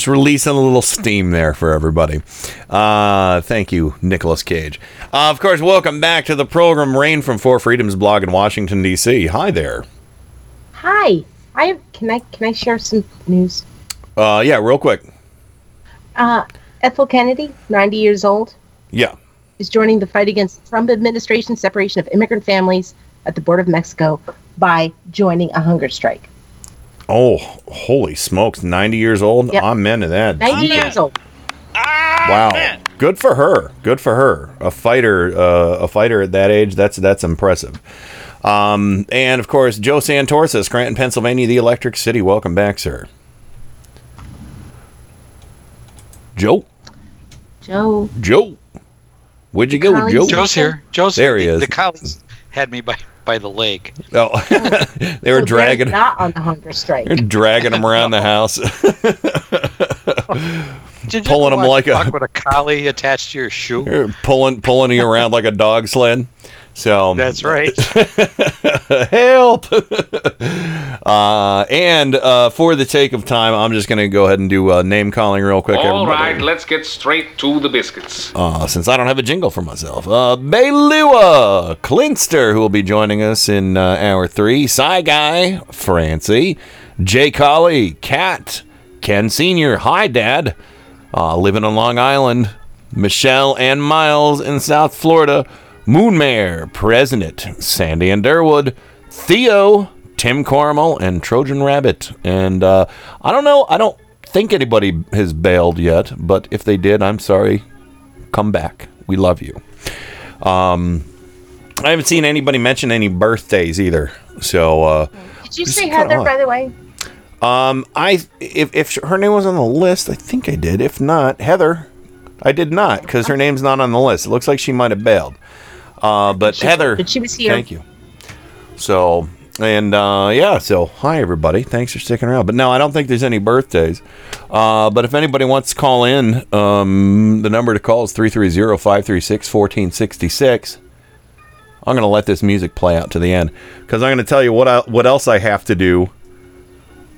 Just releasing a little steam there for everybody. Uh, thank you, Nicolas Cage. Uh, of course, welcome back to the program. Rain from Four Freedoms blog in Washington D.C. Hi there. Hi. I can I can I share some news? Uh, yeah, real quick. Uh, Ethel Kennedy, 90 years old, Yeah. is joining the fight against the Trump administration separation of immigrant families at the border of Mexico by joining a hunger strike. Oh, holy smokes! Ninety years old. Yep. I'm into that. 90 years old. Wow. Good for her. Good for her. A fighter. Uh, a fighter at that age. That's that's impressive. Um, and of course, Joe Santorsa, Scranton, Pennsylvania, the Electric City. Welcome back, sir. Joe. Joe. Joe. Where'd you go, Colleagues Joe? Joe's here. Joe's there. He The- is. The colleagues had me by by the leg. Oh, <laughs> they were So dragging. they're not on the hunger strike. <laughs> Dragging him around the <laughs> house, Did pulling them like a with a collie attached to your shoe. pulling pulling you around like a dog sled. So That's right. <laughs> help. <laughs> uh, and uh, for the take of time, I'm just going to go ahead and do uh, name calling real quick. All everybody. right, let's get straight to the biscuits. Uh, since I don't have a jingle for myself, uh, Baylua Clinster, who will be joining us in uh, hour three, Cy Guy, Francie, Jay Colley, Cat, Ken Senior, Hi Dad, uh, living on Long Island, Michelle and Miles in South Florida, Moonmare, President, Sandy and Durwood, Theo, Tim Cormel, and Trojan Rabbit. And uh, I don't know, I don't think anybody has bailed yet, but if they did, I'm sorry. Come back. We love you. Um, I haven't seen anybody mention any birthdays either. So, uh, Did you say Heather, by the way? um, I if if her name was on the list, I think I did. If not, Heather, I did not because her name's not on the list. It looks like she might have bailed. Uh, but Heather, But she was here. Thank you. So and uh, yeah, so hi everybody. Thanks for sticking around. But no, I don't think there's any birthdays. Uh, but if anybody wants to call in, um, the number to call is 330-536-1466. I'm going to let this music play out to the end because I'm going to tell you what I, what else I have to do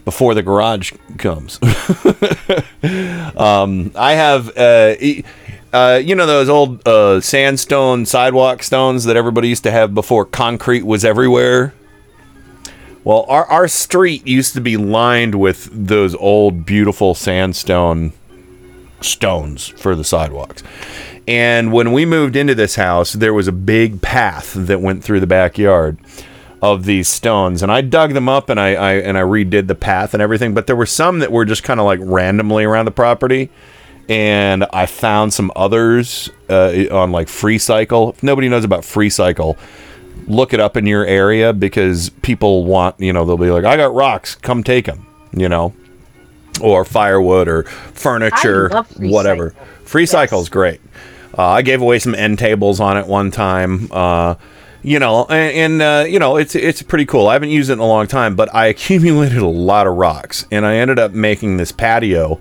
before the garage comes. <laughs> um, I have, uh, e- uh, you know, those old uh, sandstone sidewalk stones that everybody used to have before concrete was everywhere. Well, our, our street used to be lined with those old, beautiful sandstone stones for the sidewalks. And when we moved into this house, there was a big path that went through the backyard of these stones, and I dug them up and I, I and I redid the path and everything. But there were some that were just kind of like randomly around the property, and I found some others uh, on like Free Cycle. If nobody knows about Free Cycle, look it up in your area because people want you know they'll be like, I got rocks, come take them, you know, or firewood or furniture, Free whatever. Cycle. Free Cycle is great. Uh, I gave away some end tables on it one time. Uh, you know, and, and uh, you know, it's it's pretty cool. I haven't used it in a long time, but I <laughs> accumulated a lot of rocks, and I ended up making this patio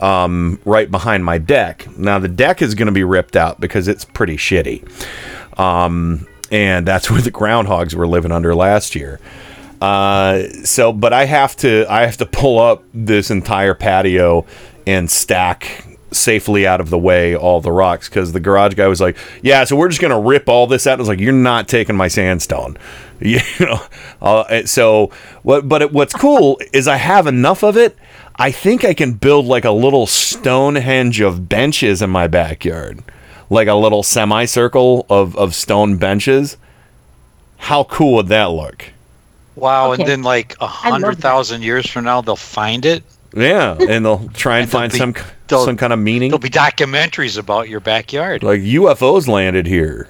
um, right behind my deck. Now the deck is going to be ripped out because it's pretty shitty, um, and that's where the groundhogs were living under last year. Uh, so, but I have to I have to pull up this entire patio and stack safely out of the way all the rocks because the garage guy was like, "Yeah, so we're just gonna rip all this out." I was like, "You're not taking my sandstone," <laughs> you know. Uh, so, what? But it, what's cool is I have enough of it. I think I can build like a little Stonehenge of benches in my backyard, like a little semicircle of of stone benches. How cool would that look? Wow, Okay. and then like a love hundred that. thousand years from now, they'll find it. Yeah, and they'll try and, And find be- some some kind of meaning. There'll be documentaries about your backyard. Like UFOs landed here.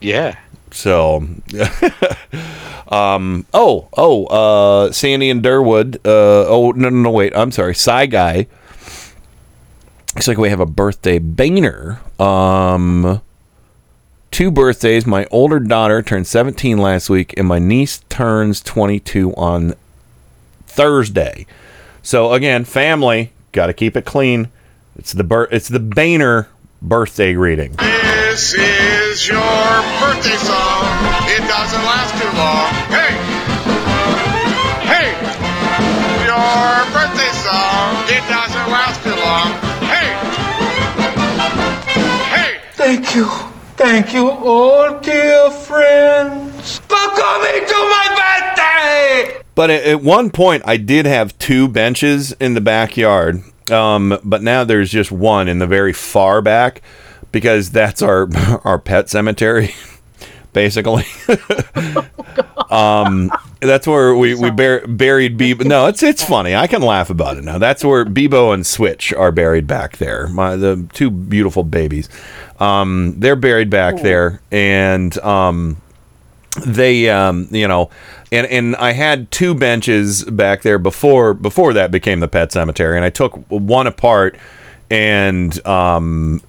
Yeah. So, <laughs> um, oh, oh, uh, Sandy and Durwood. Uh, oh, no, no, no, wait. I'm sorry. Psy Guy. Looks like we have a birthday banger. Um, two birthdays. My older daughter turned 17 last week, and my niece turns 22 on Thursday. So again, family got to keep it clean. It's the bir- It's the Boehner birthday reading. This is your birthday song. It doesn't last too long. Hey! Hey! Your birthday song. It doesn't last too long. Hey! Hey! Thank you. Thank you, oh dear friends, for coming to my birthday! But at, at one point, I did have two benches in the backyard. Um, but now there's just one in the very far back because that's our <laughs> our pet cemetery, <laughs> basically. <laughs> um, that's where we we bur- buried Bebo. No, it's it's funny. I can laugh about it now. That's where Bebo and Switch are buried back there. My the two beautiful babies. Um, they're buried back there, and um, they um you know and and I had two benches back there before before that became the pet cemetery and I took one apart and um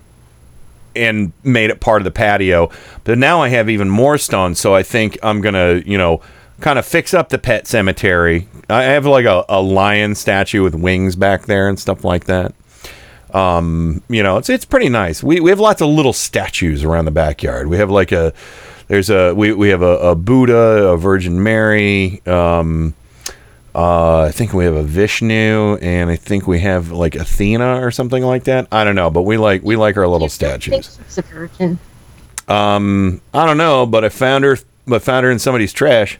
and made it part of the patio. But now I have even more stones so I think I'm gonna you know kind of fix up the pet cemetery. I have like a, a lion statue with wings back there and stuff like that. Um you know it's it's pretty nice. We, we have lots of little statues around the backyard. We have like a There's a we, we have a, a Buddha, a Virgin Mary. Um, uh, I think we have a Vishnu, and I think we have like Athena or something like that. I don't know, but we like we like our little statues. She's a virgin. Um, I don't know, but I found her. I found her in somebody's trash,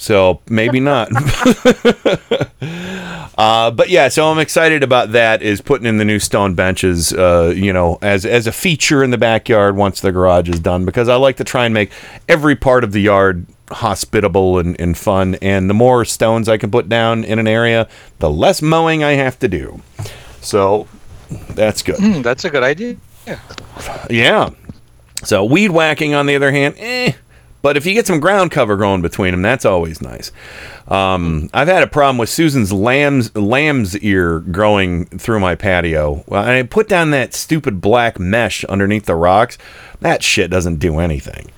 so maybe not. <laughs> <laughs> uh, but yeah, so I'm excited about that. Is putting in the new stone benches, uh, you know, as as a feature in the backyard once the garage is done, because I like to try and make every part of the yard hospitable and, and fun. And the more stones I can put down in an area, the less mowing I have to do. So that's good. Hmm, that's a good idea. Yeah. Yeah. So weed whacking, on the other hand, eh. But if you get some ground cover growing between them, that's always nice. Um, I've had a problem with Susan's lamb's lamb's ear growing through my patio. I put down that stupid black mesh underneath the rocks. That shit doesn't do anything.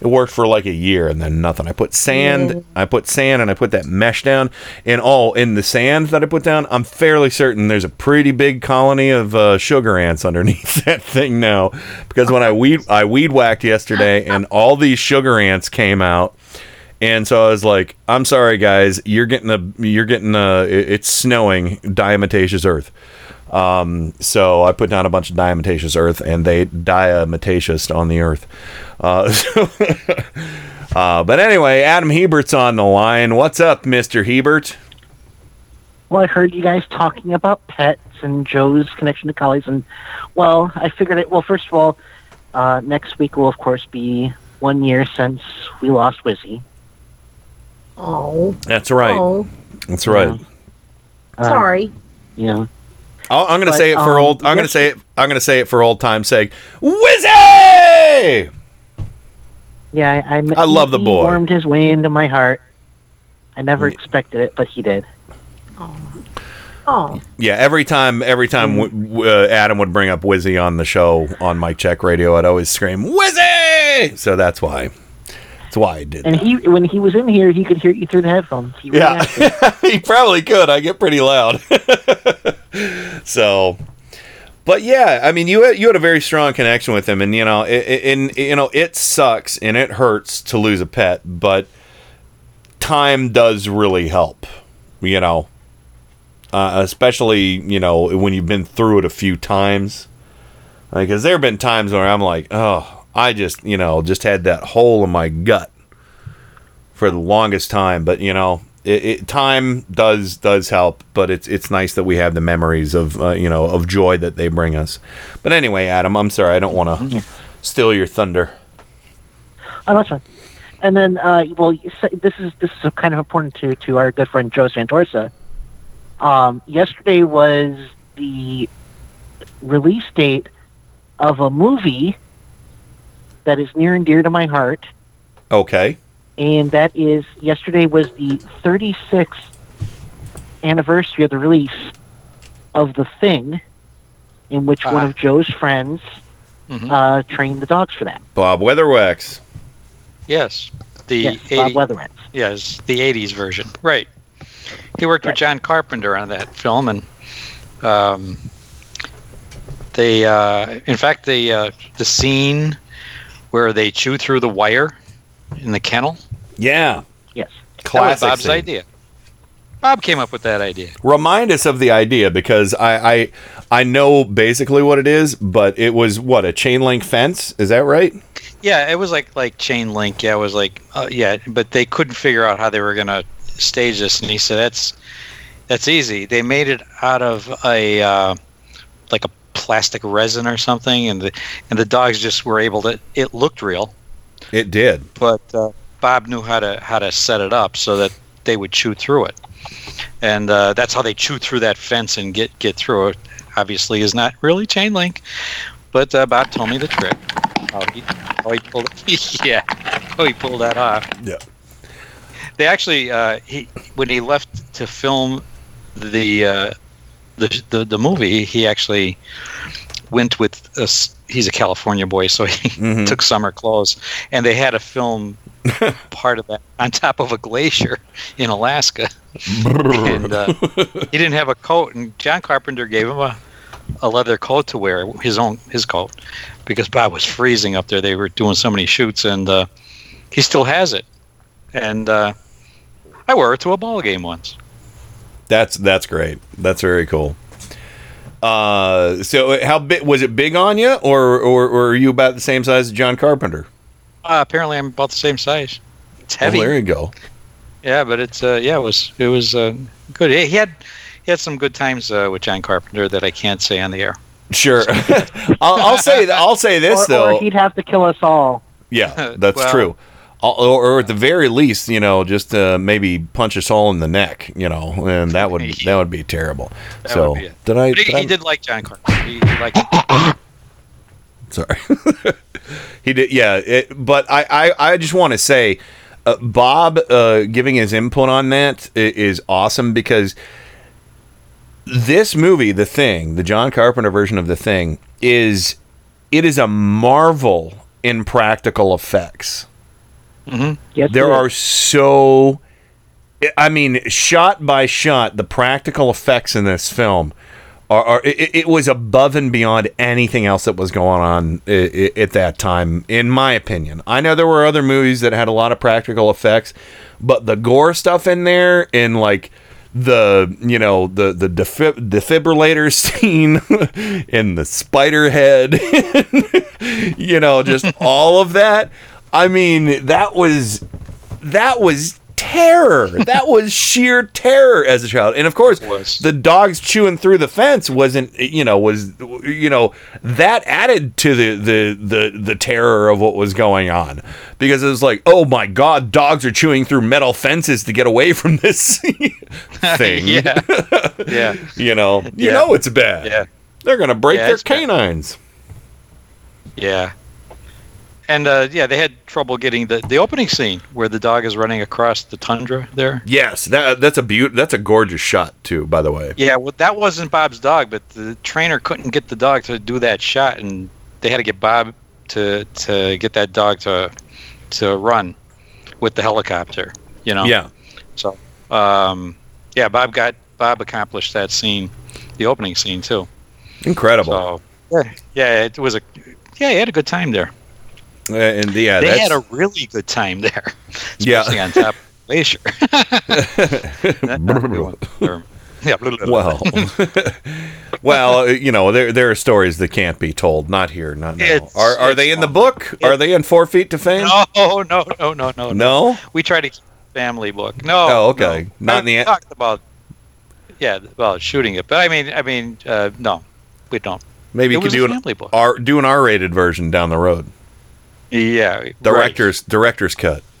It worked for like a year and then nothing. I put sand, I put sand, and I put that mesh down. And all in the sand that I put down, I'm fairly certain there's a pretty big colony of uh, sugar ants underneath <laughs> that thing now. Because when I weed, I weed whacked yesterday, and all these sugar ants came out. And so I was like, "I'm sorry, guys. You're getting a, you're getting a. It's snowing. Diatomaceous earth." Um, so I put down a bunch of diatomaceous earth, and they diametaceous on the earth. Uh, <laughs> uh, but anyway, Adam Hebert's on the line. What's up, Mister Hebert? Well, I heard you guys talking about pets and Joe's connection to collies, and well, I figured it. Well, first of all, uh, next week will of course be one year since we lost Wizzy. Oh. That's right. Oh. That's right. Uh, Sorry. Yeah. I'll, I'm going to say it for um, old. I'm going to say it. I'm going to say it for old time's sake. Wizzy! Yeah, I. I, I love the he boy. Warmed his way into my heart. I never expected it, but he did. Oh. Yeah, every time, every time w- w- uh, Adam would bring up Wizzy on the show on Mike Check Radio, I'd always scream Wizzy. So that's why. That's why I did. And he, when he was in here, he could hear you through the headphones. He Yeah. <laughs> he probably could. I get pretty loud. <laughs> so, but yeah, I mean, you had, you had a very strong connection with him, and you know, it, it, and you know, it sucks and it hurts to lose a pet, but time does really help. You know, uh, especially you know when you've been through it a few times. Because there have been times where I'm like, oh, I just you know just had that hole in my gut for the longest time. But you know, it, it, time does does help. But it's it's nice that we have the memories of uh, you know of joy that they bring us. But anyway, Adam, I'm sorry, I don't want to steal your thunder. Oh, that's fine. And then, uh, well, this is this is kind of important to to our good friend Joe Santorsa. Um, yesterday was the release date of a movie that is near and dear to my heart, Okay. and that is yesterday was the 36th anniversary of the release of The Thing, in which one of Joe's friends uh, trained the dogs for that. Bob Weatherwax. Yes. The Yes, Bob Weatherwax. Yes, the '80s version. Right. He worked with John Carpenter on that film, and um, they, uh, in fact, the uh, the scene where they chew through the wire in the kennel. Yeah. Yes. Classic That was Bob's scene. idea. Bob came up with that idea. Remind us of the idea because I, I I know basically what it is, but it was what a chain link fence. Is that right? Yeah, it was like like chain link. Yeah, it was like uh, yeah, but they couldn't figure out how they were gonna stage this, and he said that's that's easy. They made it out of a uh, like a plastic resin or something, and the and the dogs just were able to. It looked real, It did. but uh, Bob knew how to how to set it up so that they would chew through it, and uh, that's how they chew through that fence and get get through it. Obviously, is not really chain link, but uh, Bob told me the trick. How he, how he pulled it. <laughs> yeah, how he pulled that off. Yeah. They actually uh, he when he left to film the uh, the, the the movie, he actually went with a he's a California boy, so he <laughs> took summer clothes, and they had to film <laughs> part of that on top of a glacier in Alaska. and uh, he didn't have a coat, and John Carpenter gave him a a leather coat to wear, his own his coat, because Bob was freezing up there. They were doing so many shoots, and uh, he still has it. And uh, I wore it to a ball game once. That's that's great. That's very cool. Uh, so how big was it? Big on you, or, or or are you about the same size as John Carpenter? Uh, apparently, I'm about the same size. It's Well, heavy. there you go. Yeah, but it's uh, yeah, it was it was uh, good. He had he had some good times uh, with John Carpenter that I can't say on the air. Sure. <laughs> I'll, I'll say I'll say this or, though. or he'd have to kill us all. Yeah, <laughs> that's Well- true. Or, or at the very least, you know, just uh, maybe punch us all in the neck, you know, and that would <laughs> that would be terrible. That so be did I? But he, Did I he did like John Carpenter. He, he liked. <laughs> Sorry, <laughs> he did. Yeah, it, but I I, I just want to say, uh, Bob uh, giving his input on that is awesome because this movie, The Thing, the John Carpenter version of The Thing, is it is a marvel in practical effects. Mm-hmm. Yes, there are so I mean, shot by shot, the practical effects in this film are, are it, it was above and beyond anything else that was going on i- i- at that time, in my opinion. I know there were other movies that had a lot of practical effects, but the gore stuff in there, and like the you know the the defib- defibrillator <laughs> scene and the spider head, <laughs> you know, just all of that. I mean, that was that was terror. <laughs> That was sheer terror as a child. And of course, the dogs chewing through the fence wasn't, you know, was, you know, that added to the the the the terror of what was going on because it was like, oh my god, dogs are chewing through metal fences to get away <laughs> from this <laughs> thing. yeah, yeah. you know, you Yeah. know it's bad. Yeah. They're gonna break Yeah, their it's bad. canines. Yeah. And uh, yeah, they had trouble getting the, the opening scene where the dog is running across the tundra there. Yes, that that's a beaut. That's a gorgeous shot too. By the way. Yeah, well, that wasn't Bob's dog, but the trainer couldn't get the dog to do that shot, and they had to get Bob to to get that dog to to run with the helicopter. You know. Yeah. So, um, yeah, Bob got Bob accomplished that scene, the opening scene too. Incredible. So yeah, yeah, it was a yeah, he had a good time there. Uh, and yeah, they had a really good time there, <laughs> Yeah. especially on top of the glacier. <laughs> <laughs> Yeah, well, well, uh, you know, there there are stories that can't be told. Not here, not now. It's- are are they in the book? Are they in Four Feet to Fame? No, no, no, no, no, No? We try to keep family book. No. Oh, okay. no. Not in the talked about yeah, about shooting it, but I mean, I mean, uh, no, we don't. Maybe you It could do an. R do an R rated version down the road. Yeah, Director's director's cut. <laughs> <laughs>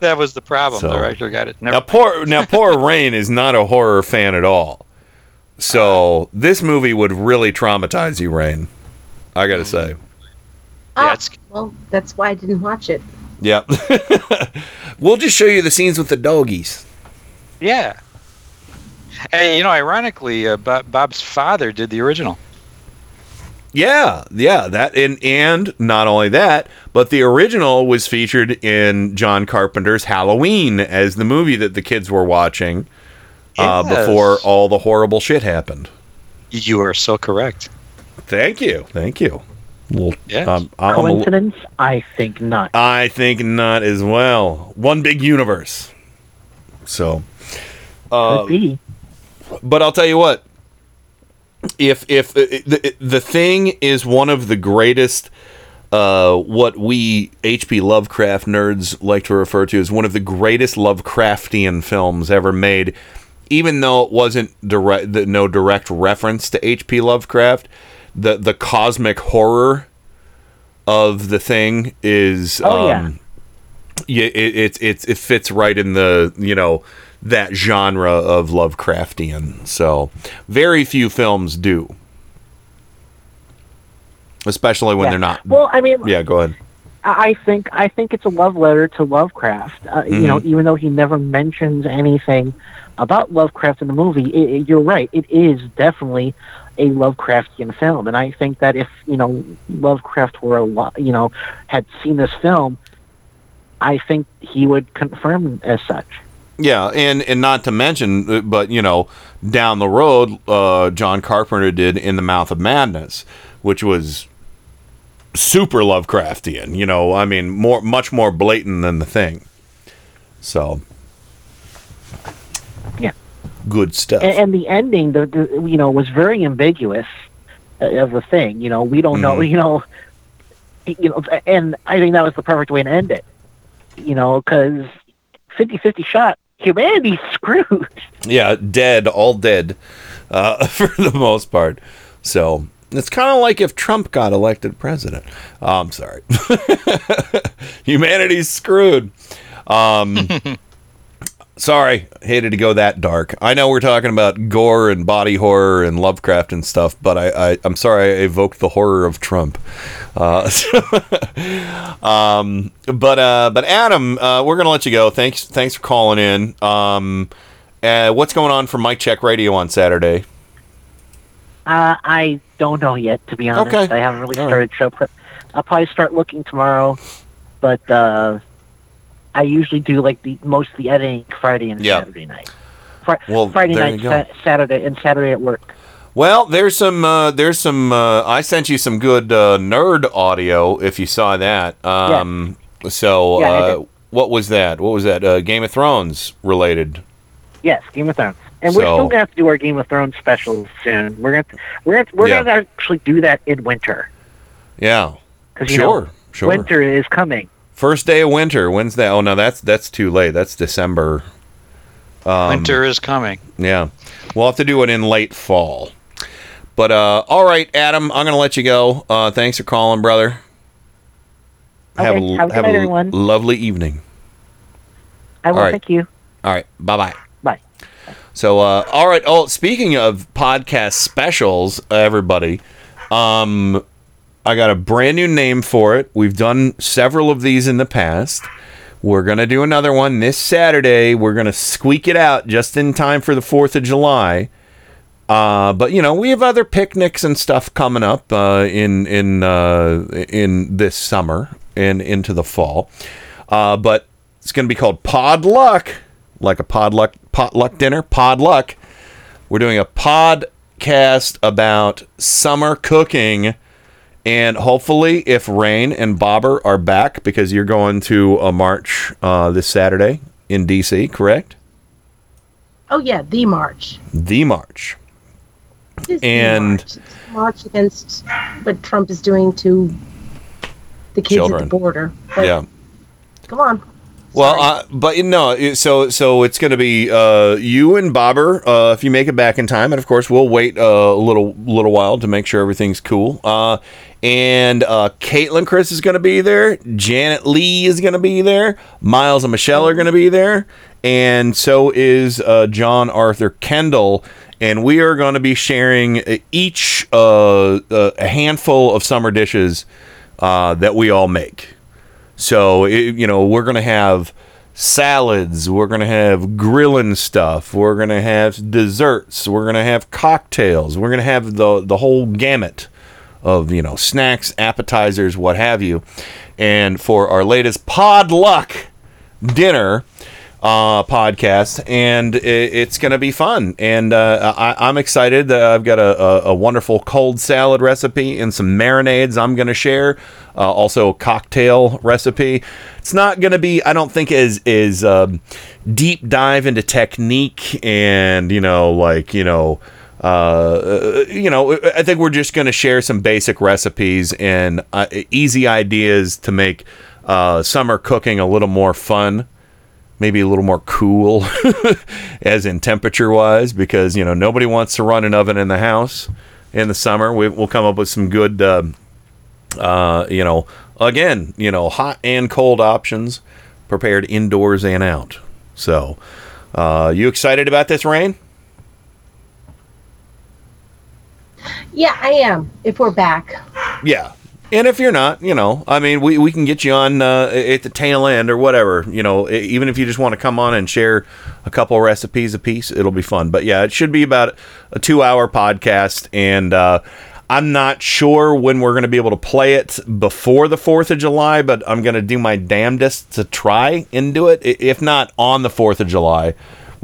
that was the problem. So- The director got it. Now poor now poor Rain is not a horror fan at all. So this movie would really traumatize you, Rain. I gotta say. Ah, well, that's why I didn't watch it. Yep. <laughs> we'll just show you the scenes with the doggies. Yeah. Hey, you know, ironically, uh, Bob, Bob's father did the original. Yeah, yeah, that and and not only that, but the original was featured in John Carpenter's Halloween as the movie that the kids were watching uh, Yes. before all the horrible shit happened. You are so correct. Thank you, thank you. Well, Yeah. um, I'm li- Coincidence? I think not. I think not as well. One big universe. So, uh, Could be. but I'll tell you what. If if the, the the thing is one of the greatest, uh, what we H.P. Lovecraft nerds like to refer to as one of the greatest Lovecraftian films ever made, even though it wasn't direct, the, no direct reference to H.P. Lovecraft, the the cosmic horror of the thing is Oh, yeah. um, yeah, it, it it it fits right in the you know that genre of Lovecraftian. So very few films do, especially when Yeah. they're not. Well, I mean, Yeah, go ahead. I think I think it's a love letter to Lovecraft. Uh, You know, Mhm. even though he never mentions anything about Lovecraft in the movie, it, it- you're right. It is definitely a Lovecraftian film, and I think that if you know Lovecraft were a lo- you know had seen this film, I think he would confirm as such. Yeah, and and not to mention, uh, but you know, down the road, uh, John Carpenter did In the Mouth of Madness, which was super Lovecraftian. You know, I mean, more much more blatant than the thing. So, Yeah. good stuff. and, and the ending, the, the you know, was very ambiguous uh, of the thing. You know, we don't know. Mhm. You know, you know, and I think that was the perfect way to end it. You know, because 50-50 shot, humanity's <laughs> screwed. Yeah, dead, all dead, uh, <laughs> for the most part. So it's kind of like if Trump got elected president. Oh, I'm sorry, <laughs> humanity's screwed. Um, sorry, hated to go that dark. I know we're talking about gore and body horror and Lovecraft and stuff, but I, I I'm sorry I evoked the horror of Trump. Uh, <laughs> um, but uh, but Adam, uh, we're gonna let you go. Thanks thanks for calling in. Um, uh, what's going on for Mike Check Radio on Saturday? Uh, I don't know yet, to be honest. Okay. I haven't really All started show prep. I'll probably start looking tomorrow, but uh, I usually do like the most of the editing Friday and Yeah. Saturday night. Fri- Well, Friday night, sa- Saturday, and Saturday at work. Well, there's some. Uh, there's some. Uh, I sent you some good uh, nerd audio. If you saw that. Um, So, Yeah, uh, what was that? What was that? Uh, Game of Thrones related. Yes, Game of Thrones, and we're still gonna have to do our Game of Thrones special soon. We're gonna we're gonna we're Yeah. gonna actually do that in winter Yeah. because Sure. know sure. winter is coming. First day of winter. When's that? Oh no, that's that's too late. That's December. Um, Winter is coming. Yeah. We'll have to do it in late fall. But uh, all right, Adam, I'm gonna let you go. Uh, thanks for calling, brother. have Okay, a, have a good have night, a everyone. lovely evening. I will All right. thank you. All right. Bye bye. Bye. So, uh, all right. Oh, speaking of podcast specials, everybody, um, I got a brand new name for it. We've done several of these in the past. We're gonna do another one this Saturday. We're gonna squeak it out just in time for the Fourth of July. Uh, but you know, we have other picnics and stuff coming up uh, in in uh, in this summer and into the fall. Uh, but it's going to be called Pod Luck, like a podluck potluck dinner. Pod Luck. We're doing a podcast about summer cooking, and hopefully, if Rain and Bobber are back, because you're going to a march uh, this Saturday in DC, correct? Oh yeah, the march. The march. It is the And- march. March against what Trump is doing to the kids at the border. But yeah. Come on. Well, uh, but you know, so so it's going to be uh, you and Bobber uh, if you make it back in time, and of course we'll wait uh, a little little while to make sure everything's cool. And uh, Caitlin Chris is going to be there. Janet Lee is going to be there. Miles and Michelle are going to be there, and so is uh, John Arthur Kendall. And we are going to be sharing uh, each uh, uh, a handful of summer dishes uh, that we all make. So, it, you know, we're going to have salads, we're going to have grilling stuff, we're going to have desserts, we're going to have cocktails, we're going to have the the whole gamut of, you know, snacks, appetizers, what have you. And for our latest Pod Luck dinner uh, podcast, and i it's going to be fun. And uh, I, I'm excited. Uh, I've got a, a, a wonderful cold salad recipe and some marinades I'm going to share. Uh, also, a cocktail recipe. It's not going to be, I don't think, as is um, deep dive into technique and you know, like you know. Uh, you know, I think we're just going to share some basic recipes and uh, easy ideas to make uh, summer cooking a little more fun maybe a little more cool <laughs> as in temperature wise because you know nobody wants to run an oven in the house in the summer. We, we'll come up with some good uh, uh, you know again you know hot and cold options prepared indoors and out. So uh, you excited about this rain Yeah, I am. If we're back. Yeah. And if you're not, you know, I mean, we, we can get you on uh, at the tail end or whatever, you know, even if you just want to come on and share a couple recipes a piece, it'll be fun. But yeah, it should be about a two hour podcast. And uh, I'm not sure when we're going to be able to play it before the 4th of July, but I'm going to do my damnedest to try and do it. If not on the 4th of July,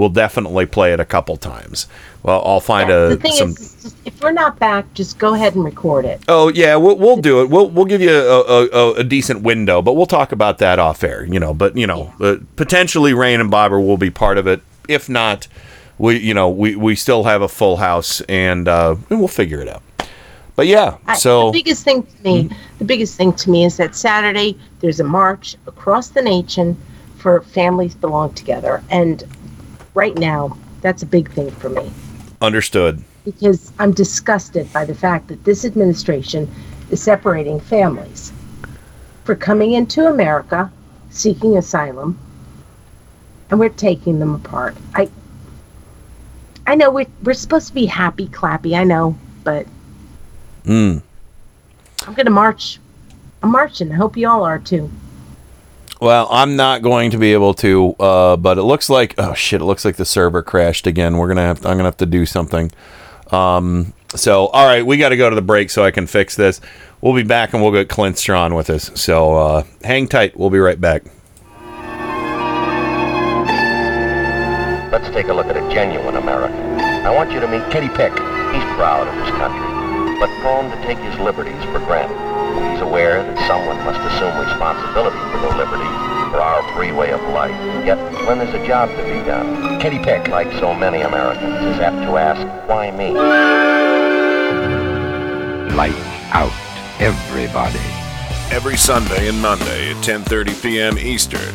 we'll definitely play it a couple times. Well, I'll find the a thing some is, if we're not back, just go ahead and record it. Oh yeah, we'll, we'll do it. We'll we'll give you a, a, a- decent window, but we'll talk about that off air. You know, but you know, uh, potentially Rain and Bobber will be part of it. If not, we you know we, we still have a full house, and uh, and we'll figure it out. But yeah, I- so the biggest thing to me, the biggest thing to me is that Saturday there's a march across the nation for families belong together, and right now that's a big thing for me understood. because I'm disgusted by the fact that this administration is separating families for coming into America seeking asylum, and we're taking them apart. I I know we're we're supposed to be happy clappy, I know, but Mm. I'm gonna march. I'm marching. I hope you all are too. Well, I'm not going to be able to, uh, but it looks like oh shit! It looks like the server crashed again. We're gonna have I'm gonna have to do something. Um, so all right, we got to go to the break so I can fix this. We'll be back and we'll get Clint Strawn with us. So uh, hang tight. We'll be right back. Let's take a look at a genuine American. I want you to meet Kenny Pick. He's proud of his country, but prone to take his liberties for granted. He's aware that someone must assume responsibility for the liberties, for our free way of life. Yet, when there's a job to be done, Kenny Pick, like so many Americans, is apt to ask, why me? Light out, everybody. Every Sunday and Monday at 10:30 p.m. Eastern,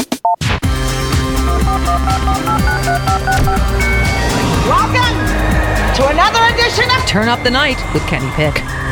Another edition of Turn Up the Night with Kenny Pick.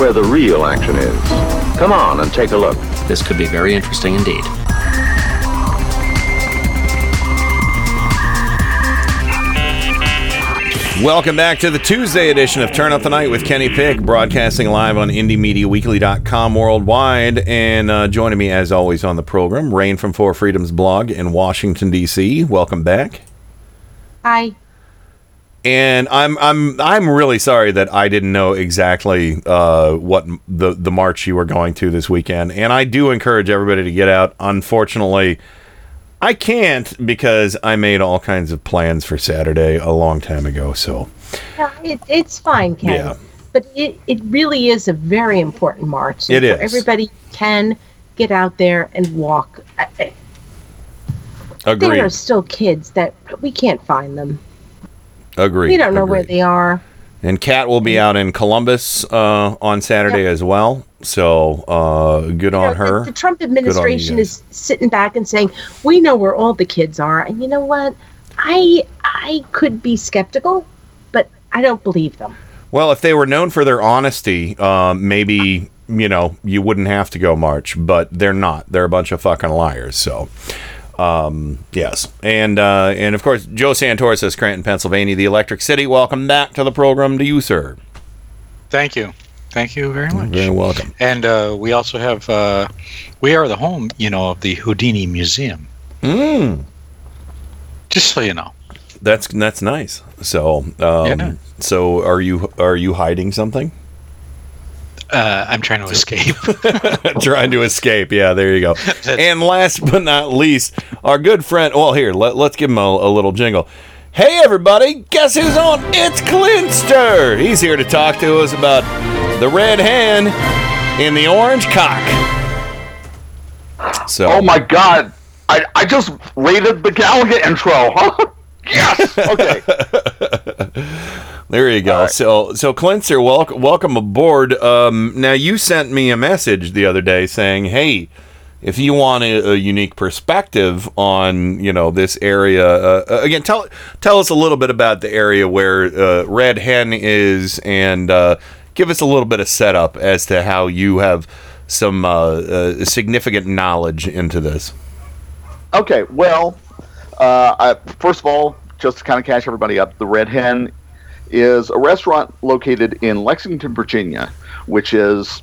where the real action is. Come on and take a look. This could be very interesting indeed. Welcome back to the Tuesday edition of Turn Up the Night with Kenny Pick, broadcasting live on IndieMediaWeekly.com worldwide. And uh, joining me, as always, on the program, Rain from Four Freedoms blog in Washington, D.C. Welcome back. Hi. And I'm I'm I'm really sorry that I didn't know exactly uh, what the the march you were going to this weekend. And I do encourage everybody to get out. Unfortunately, I can't because I made all kinds of plans for Saturday a long time ago. So Yeah, it, it's fine, Ken. Yeah. But it, it really is a very important march. It is. Everybody can get out there and walk. Agreed. There are still kids that we can't find them. Agreed. we don't know agreed. where they are. And Kat will be out in Columbus uh, on Saturday as well. So uh, good on her. The Trump on you administration is sitting back and saying, "We know where all the kids are." And you know what? I I could be skeptical, but I don't believe them. Well, if they were known for their honesty, um, maybe you know you wouldn't have to go march. But they're not. They're a bunch of fucking liars. So. Um, yes, and uh, and of course, Joe Santorsa Scranton, Pennsylvania, the Electric City. Welcome back to the program, to you, sir. Thank you. Thank you very much. Very welcome. And uh, we also have, uh, we are the home, you know, of the Houdini Museum. Mm. Just so you know. That's that's nice. So, um, so are you are you hiding something? Uh, I'm trying to escape. <laughs> Trying to escape. Yeah, there you go. and last but not least, our good friend. Well, here, let, let's give him a, a little jingle. Hey, everybody, guess who's on? It's Clinster. He's here to talk to us about the Red Hen in the orange cock. So Oh my god! I, I just rated the Gallagher intro, huh? <laughs> yes! Okay. <laughs> There you go. So, so Clinster, welcome, welcome aboard. Um, now, you sent me a message the other day saying, "Hey, if you want a, a unique perspective on, you know, this area, uh, uh, again, tell tell us a little bit about the area where uh, Red Hen is, and uh, give us a little bit of setup as to how you have some uh, uh, significant knowledge into this." Okay, well, uh, I, first of all, just to kind of catch everybody up, the Red Hen is a restaurant located in Lexington, Virginia, which is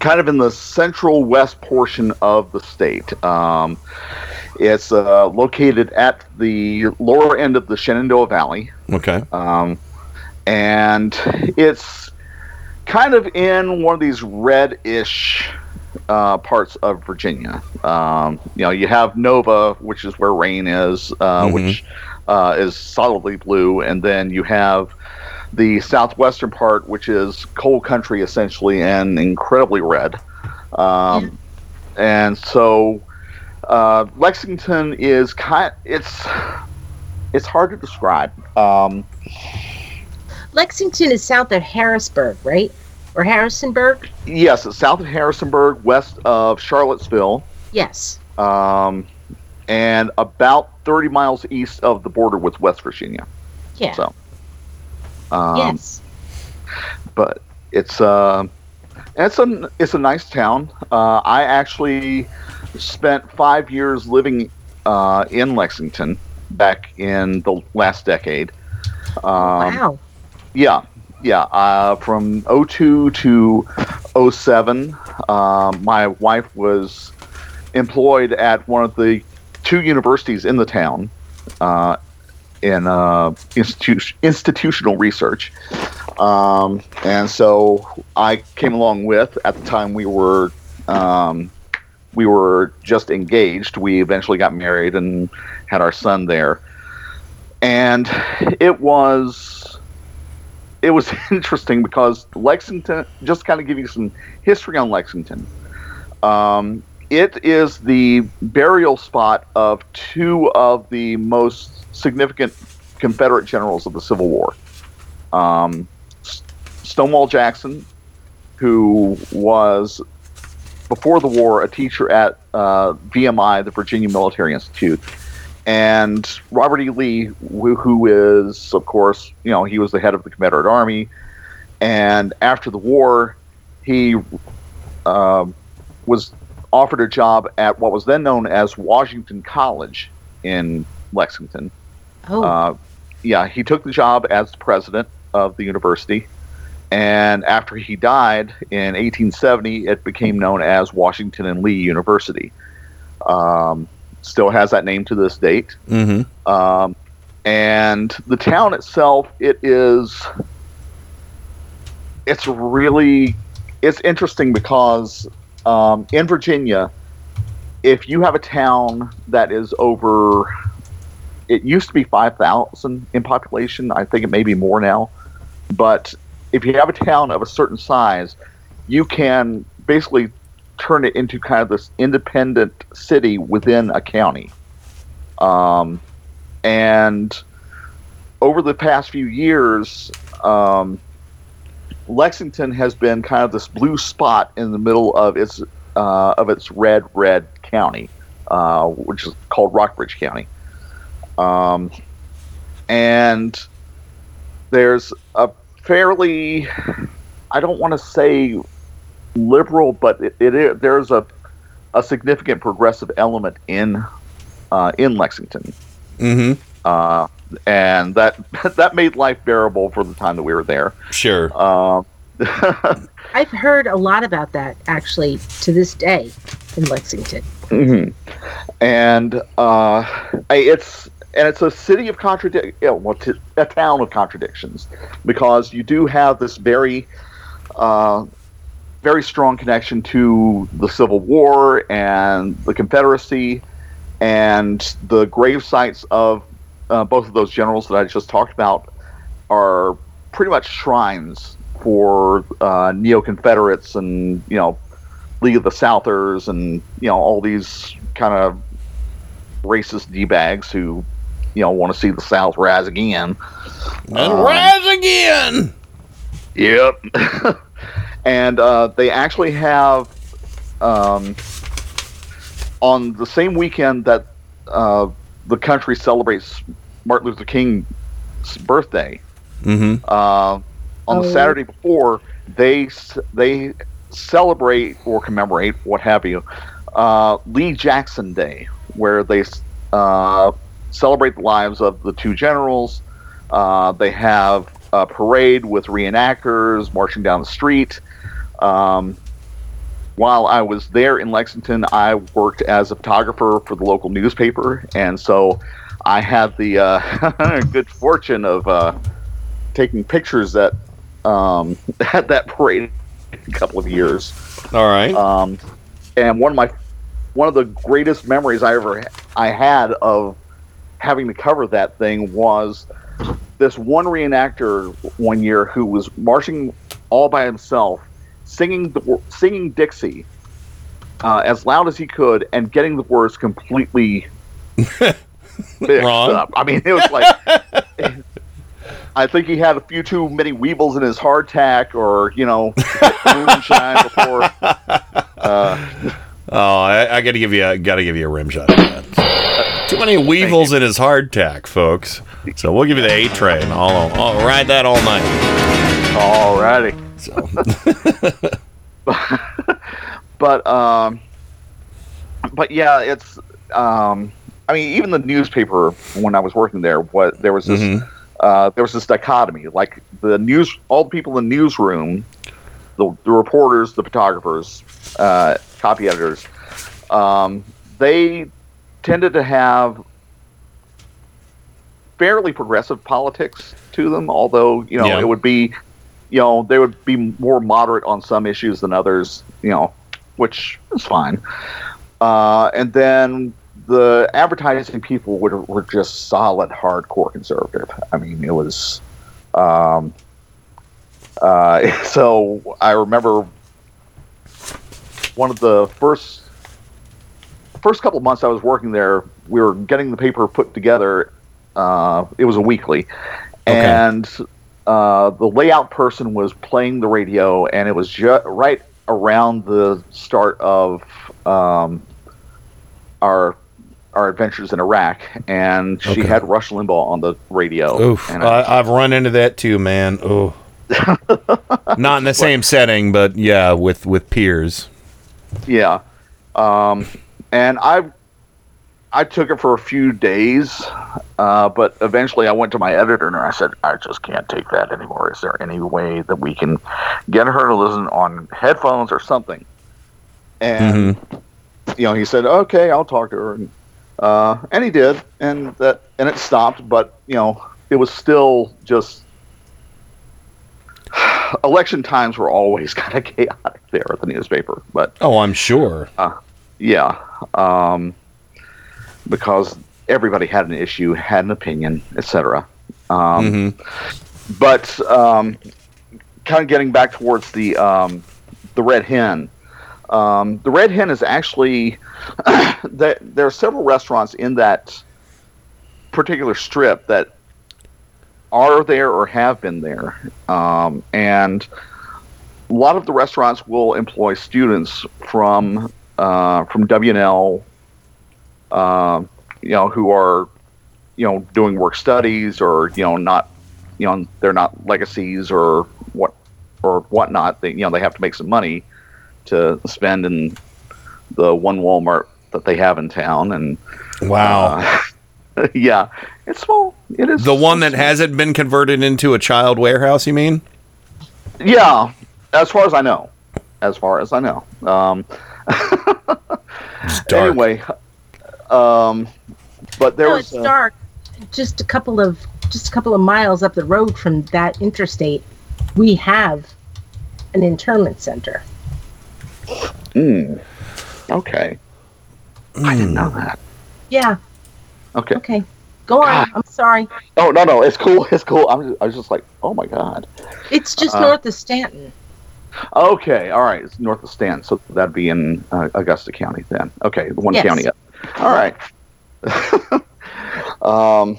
kind of in the central west portion of the state. Um, it's uh, located at the lower end of the Shenandoah Valley, Okay. um, and it's kind of in one of these red-ish uh, parts of Virginia. Um, you know, you have Nova, which is where rain is, uh, Mhm. which uh, is solidly blue, and then you have the southwestern part, which is coal country essentially and incredibly red. Um, And so uh, Lexington is kind. It's it's hard to describe. Um, Lexington is south of Harrisburg, right? Or Harrisonburg? yes, south of Harrisonburg, west of Charlottesville. Yes. um, and about 30 miles east of the border with West Virginia. Yeah. So, um, yes. but it's uh, it's a it's a nice town. Uh, I actually spent five years living uh, in Lexington back in the last decade. Um, wow. Yeah, yeah. Uh, from 02 to 07, um, my wife was employed at one of the two universities in the town uh, in uh, institu- institutional research. Um, and so I came along with. At the time, we were um, we were just engaged. We eventually got married and had our son there. And it was it was <laughs> interesting because Lexington. Just kind of give you some history on Lexington. Um, it is the burial spot of two of the most significant Confederate generals of the Civil War. Um, Stonewall Jackson, who was before the war a teacher at uh, VMI, the Virginia Military Institute, and Robert E. Lee, who, who is, of course, you know, he was the head of the Confederate Army, and after the war, he um was offered a job at what was then known as Washington College in Lexington. Oh. Uh, yeah, he took the job as the president of the university. And after he died in 1870, it became known as Washington and Lee University. Um, still has that name to this date. Mm-hmm. Um, and the town itself, it is, it's really, it's interesting because um, in Virginia, if you have a town that is over, it used to be 5,000 in population. I think it may be more now. But if you have a town of a certain size, you can basically turn it into kind of this independent city within a county. Um, and over the past few years, um, Lexington has been kind of this blue spot in the middle of its uh, of its red red county, uh, which is called Rockbridge County. Um, and there's a fairly, I don't want to say liberal, but it, it is, there's a a significant progressive element in uh, in Lexington Mm-hmm. uh, and that <laughs> that made life bearable for the time that we were there. Sure. Uh, <laughs> I've heard a lot about that actually to this day in Lexington. mhm. And uh, I- it's and it's a city of contradic you know, well, t- a town of contradictions because you do have this very uh, very strong connection to the Civil War and the Confederacy and the grave sites of uh, both of those generals that I just talked about are pretty much shrines for uh, neo Confederates and you know League of the Southers and you know all these kind of racist d bags who you know want to see the South rise again. And Um, rise again. Yep. <laughs> and uh, they actually have um, on the same weekend that uh, the country celebrates Martin Luther King's birthday. Mm-hmm. Uh, on the Oh. Saturday before, they they celebrate or commemorate what have you uh, Lee Jackson Day, where they uh, celebrate the lives of the two generals. Uh, they have a parade with reenactors marching down the street. Um, while I was there in Lexington, I worked as a photographer for the local newspaper, and so I had the uh, <laughs> good fortune of uh, taking pictures at um, <laughs> at that parade a couple of years. All right. Um, and one of my one of the greatest memories I ever I had of having to cover that thing was this one reenactor one year who was marching all by himself, singing the, singing Dixie uh, as loud as he could, and getting the words completely <laughs> Wrong. up. I mean, it was like. I think he had a few too many weevils in his hardtack, or you know, moonshine before. Uh, <laughs> Oh, I, I got to give you, a, got to give you a rim shot. Of that. Too many weevils in his hardtack, folks. So we'll give you the A train. I'll, I'll ride that all night. Alrighty. So, <laughs> but um, but yeah, it's um, I mean, even the newspaper when I was working there, what there was this Mhm. uh, there was this dichotomy. Like the news, all the people in the newsroom, the, the reporters, the photographers, uh, copy editors, um, they tended to have fairly progressive politics to them. Although you know Yeah. it would be, you know, they would be more moderate on some issues than others. You know, which is fine. Uh, and then the advertising people were, were just solid, hardcore conservative. I mean, it was. Um, uh, <laughs> so I remember one of the first first couple of months I was working there. We were getting the paper put together. Uh, it was a weekly, and uh, the layout person was playing the radio, and it was ju- right around the start of um, our our adventures in Iraq, and she Okay. had Rush Limbaugh on the radio. oof. I- I've run into that too, man. Oh. <laughs> Not in the same setting, but yeah, with with peers. Yeah, um, and I I took it for a few days, uh, but eventually I went to my editor and I said, I just can't take that anymore. Is there any way that we can get her to listen on headphones or something? And you know, he said, okay, I'll talk to her, and uh, and he did, and that and it stopped, but you know, it was still just. <sighs> Election times were always <laughs> kind of chaotic there at the newspaper, but Oh, I'm sure. uh, yeah, um, because everybody had an issue, had an opinion, etc. Um, But um, kind of getting back towards the um, the red hen. Um, the red hen is actually <coughs> that there are several restaurants in that particular strip that are there or have been there, um, and a lot of the restaurants will employ students from uh, from W&L, uh, you know, who are you know doing work studies or you know not you know they're not legacies or what or whatnot. They you know they have to make some money to spend in the one Walmart that they have in town and Wow. uh, <laughs> yeah, it's small. It is The one that hasn't been converted into a child warehouse, you mean? Yeah, as far as I know. As far as I know. Um, <laughs> anyway, um, but there no, was it's uh, dark. Just a couple of just a couple of miles up the road from that interstate, we have an internment center. mm, okay. I didn't know that. Yeah. Okay. Okay. Go on. I'm sorry. Oh no, no, it's cool. It's cool. I'm just, I was just like, oh my god. It's just Uh, north of Staunton. Okay, all right. It's north of Staunton, so that'd be in uh, Augusta County then. Okay, the one Yes. county up. All right. <laughs> um,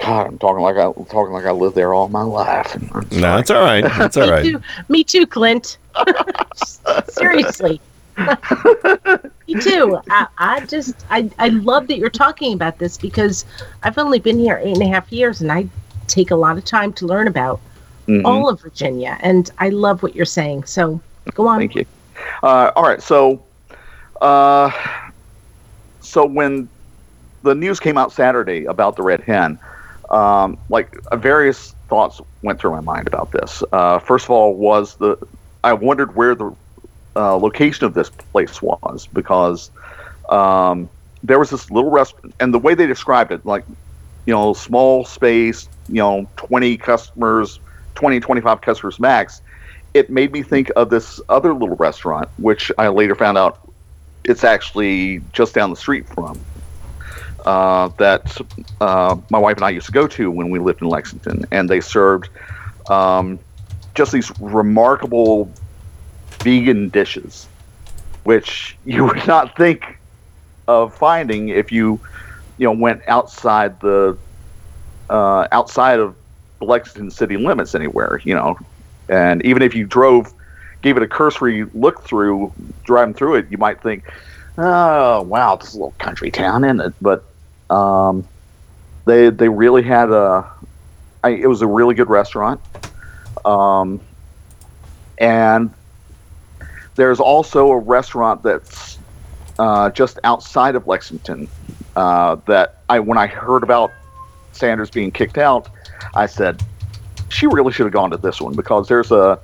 God, I'm talking like I I'm talking like I lived there all my life. No, it's all right. It's all <laughs> Me too. Me too, Clint. <laughs> Seriously. Me too. I, I just I, I love that you're talking about this because I've only been here eight and a half years and I take a lot of time to learn about Mhm. all of Virginia and I love what you're saying. So go on. Thank you. Uh, all right, so, uh, so when the news came out Saturday about the red hen, um, like uh, various thoughts went through my mind about this. Uh, first of all, was the I wondered where the uh, location of this place was because um, there was this little restaurant, and the way they described it, like you know, small space, you know, twenty customers, 20, 25 customers max it made me think of this other little restaurant, which I later found out it's actually just down the street from. Uh, that uh, my wife and I used to go to when we lived in Lexington, and they served um, just these remarkable vegan dishes, which <laughs> you would not think of finding if you, you know, went outside the uh, outside of Lexington city limits anywhere. You know, and even if you drove, gave it a cursory look through, driving through it, you might think, "Oh, wow, this little country town, isn't it?" But um, they they really had a, I, it was a really good restaurant, um, and there's also a restaurant that's uh, just outside of Lexington uh, that I when I heard about Sanders being kicked out, I said she really should have gone to this one because there's a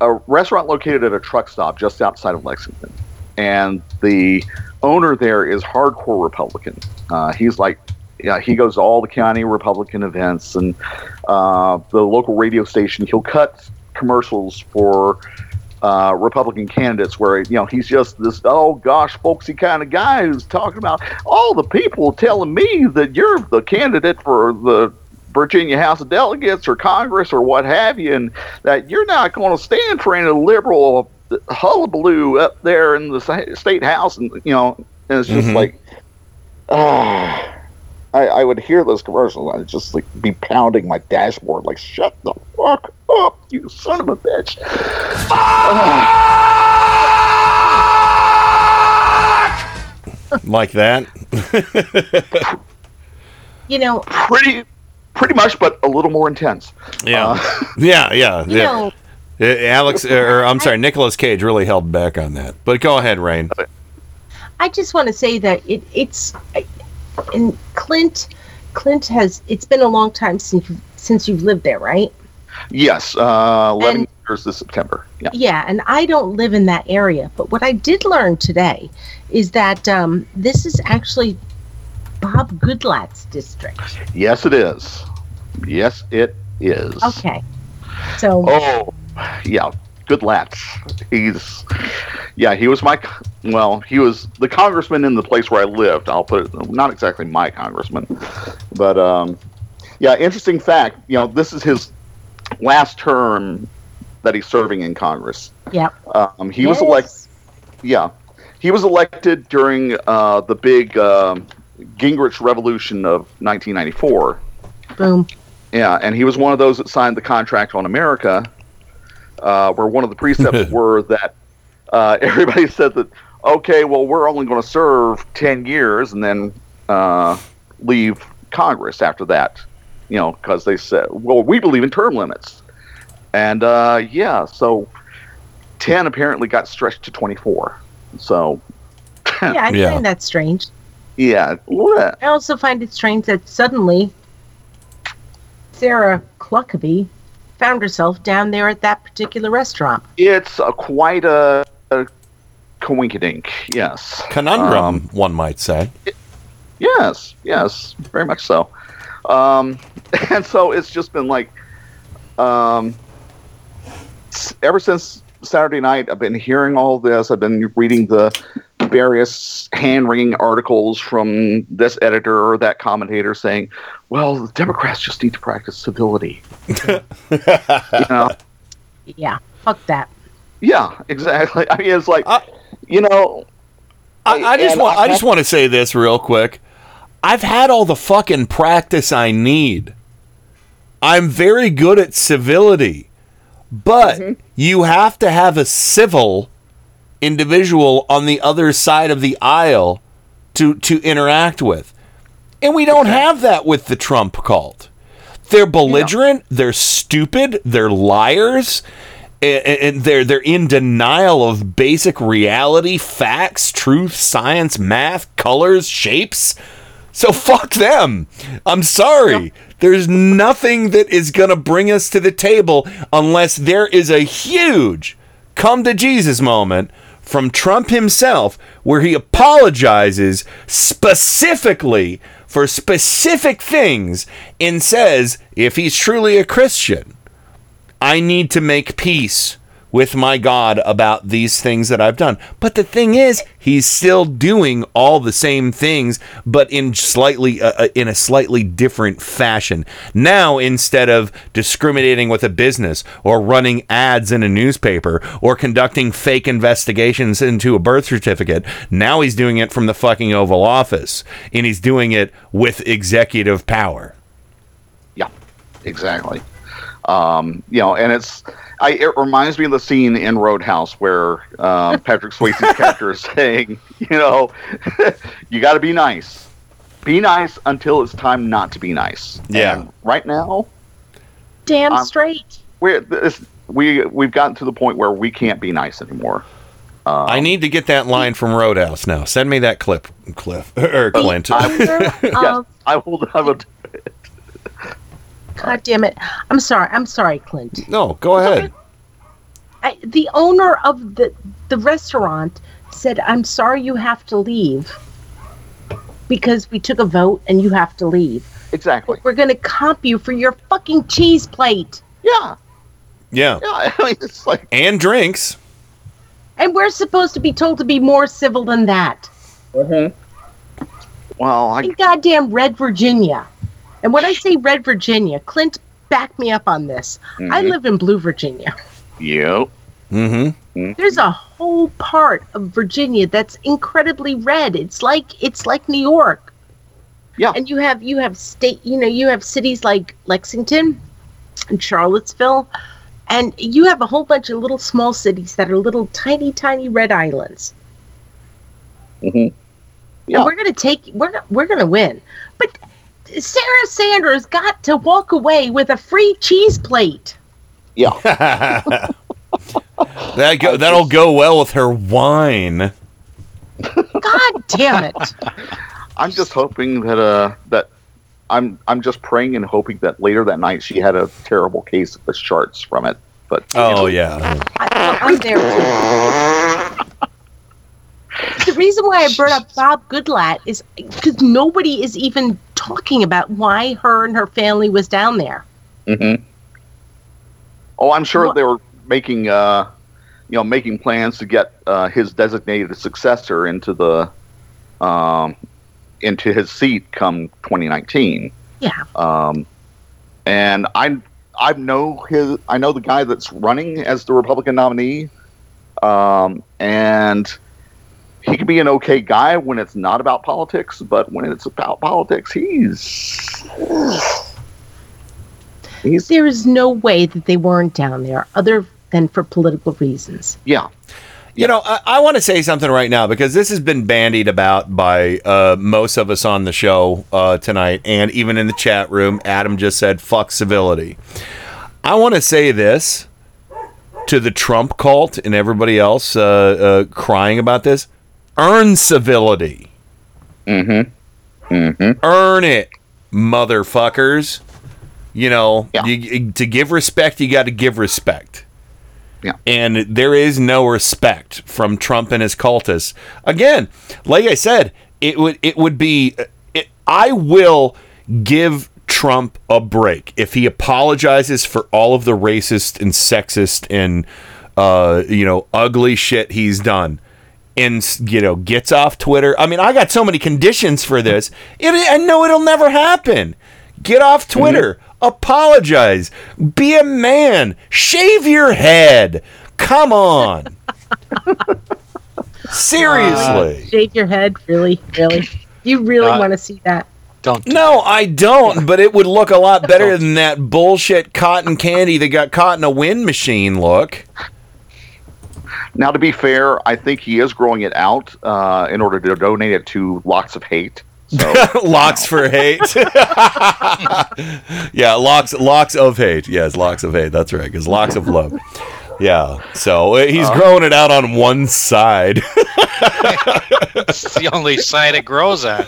a restaurant located at a truck stop just outside of Lexington, and the owner there is hardcore Republican. Uh, he's like, yeah, he goes to all the county Republican events and uh, the local radio station. He'll cut commercials for uh, Republican candidates where you know he's just this oh gosh folksy kind of guy who's talking about all the people telling me that you're the candidate for the Virginia House of Delegates or Congress or what have you, and that you're not going to stand for any liberal hullabaloo up there in the state house, and you know, and it's just Mhm. like, ah. I, I would hear those commercials. I'd just like be pounding my dashboard, like "Shut the fuck up, you son of a bitch!" like that. <laughs> You know, pretty, pretty much, but a little more intense. Yeah, Uh, <laughs> yeah, yeah, You yeah. know- Uh, Alex, or I'm sorry, Nicolas Cage really held back on that. But go ahead, Rain. I just want to say that it, it's and Clint Clint has it's been a long time since you since you've lived there, right? yes, uh, eleven And- years this September. Yeah. Yeah, and I don't live in that area, but what I did learn today is that um, this is actually Bob Goodlatte's district. Yes, it is. Yes, it is. Okay, so Oh, yeah. Good lads. He's, yeah, he was my, well, he was the congressman in the place where I lived. I'll put it, not exactly my congressman, but, um, yeah, interesting fact. You know, this is his last term that he's serving in Congress. Yeah. Um, he was elected. Yeah, he was elected during uh, the big um, Gingrich Revolution of 1994. Boom. Yeah, and he was one of those that signed the contract on America, uh, where one of the precepts <laughs> were that uh, everybody <laughs> said that, okay, well, we're only going to serve 10 years and then uh, leave Congress after that, you know, because they said, well, we believe in term limits. And uh, yeah, so 10 apparently got stretched to 24. So, <laughs> yeah, I Yeah. find that strange. Yeah, what? I also find it strange that suddenly Sarah Cluckaby found herself down there at that particular restaurant. it's a, quite a, a coinkydink, yes. Conundrum, Um, one might say. Yes, yes, very much so. Um, <laughs> and so it's just been like, um, ever since Saturday night, I've been hearing all this. I've been reading the various hand wringing articles from this editor or that commentator saying, "Well, the Democrats just need to practice civility." <laughs> you know? Yeah, fuck that. Yeah, exactly. I mean, it's like, you know, I, I just want I- I just want to say this real quick. I've had all the fucking practice I need. I'm very good at civility, but Mm-hmm. you have to have a civil individual on the other side of the aisle to to interact with. And we don't have that with the Trump cult. They're belligerent, they're stupid, they're liars, and, and they're they're in denial of basic reality, facts, truth, science, math, colors, shapes. So fuck them. I'm sorry. There's nothing that is going to bring us to the table unless there is a huge come to Jesus moment from Trump himself where he apologizes specifically for specific things and says if he's truly a Christian, I need to make peace with my God about these things that I've done. But the thing is, he's still doing all the same things, but in slightly uh, uh, in a slightly different fashion. Now, instead of discriminating with a business or running ads in a newspaper or conducting fake investigations into a birth certificate, now he's doing it from the fucking Oval Office, and he's doing it with executive power. Yeah, exactly. Um, you know, and it's I it reminds me of the scene in Roadhouse where um, <laughs> Patrick Swayze's character is saying, you know, <laughs> you got to be nice, be nice until it's time not to be nice. Yeah. And right now, Damn Um, straight. we're this we we've gotten to the point where we can't be nice anymore. Um, I need to get that line from Roadhouse now. Send me that clip, Cliff or Clint. <laughs> yes, I will. I will. God damn it. I'm sorry. I'm sorry, Clint. No, go ahead. I, the owner of the the restaurant said, "I'm sorry you have to leave because we took a vote and you have to leave. Exactly. But we're going to comp you for your fucking cheese plate." Yeah. Yeah. Yeah. <laughs> I mean, it's like and drinks. And we're supposed to be told to be more civil than that. Mm-hmm. Well, I In goddamn Red Virginia. And when I say Red Virginia, Clint, back me up on this. I Mhm. live in Blue Virginia. Yep. Mm-hmm. There's a whole part of Virginia that's incredibly red. It's like it's like New York. Yeah. And you have you have state you know, you have cities like Lexington and Charlottesville. And you have a whole bunch of little small cities that are little tiny, tiny red islands. Mm-hmm. And we're gonna take we're we're gonna win. But Sarah Sanders got to walk away with a free cheese plate. Yeah. <laughs> that go, that'll go well with her wine. God damn it. <laughs> I'm just hoping that uh that I'm I'm just praying and hoping that later that night she had a terrible case of the charts from it. But Oh yeah. I, I'm there too. The reason why I brought up Bob Goodlatte is because nobody is even talking about why her and her family was down there. Mm-hmm. Oh, I'm sure they were making, uh, you know, making plans to get uh, his designated successor into the, um, into his seat come 2019. Yeah. Um, and I, I know his, I know the guy that's running as the Republican nominee, um, and he can be an okay guy when it's not about politics, but when it's about politics, he's There is no way that they weren't down there other than for political reasons. yeah. You know, I, I want to say something right now because this has been bandied about by uh, most of us on the show uh, tonight, and even in the chat room. Adam just said, fuck civility. I want to say this to the Trump cult and everybody else uh, uh, crying about this earn civility. Mm-hmm. Mm-hmm. Earn it, motherfuckers. You know, you, to give respect, you got to give respect. Yeah. And there is no respect from Trump and his cultists. Again, like I said, it would it would be it, I will give Trump a break if he apologizes for all of the racist and sexist and uh, you know ugly shit he's done. And you know gets off Twitter. I mean, I got so many conditions for this. It, I know it'll never happen. Get off Twitter. Apologize. Be a man. Shave your head. Come on. <laughs> Seriously. Shave your head, really, really. You really Uh, want to see that? Don't. No, I don't. But it would look a lot better than that bullshit cotton candy that got caught in a wind machine look. Now, to be fair, I think he is growing it out uh, in order to donate it to Locks of Hate. So, <laughs> locks for hate. <laughs> yeah, locks locks of hate. Yes, locks of hate. That's right. Because locks of love. Yeah. So uh, he's growing it out on one side. <laughs> It's the only side it grows on.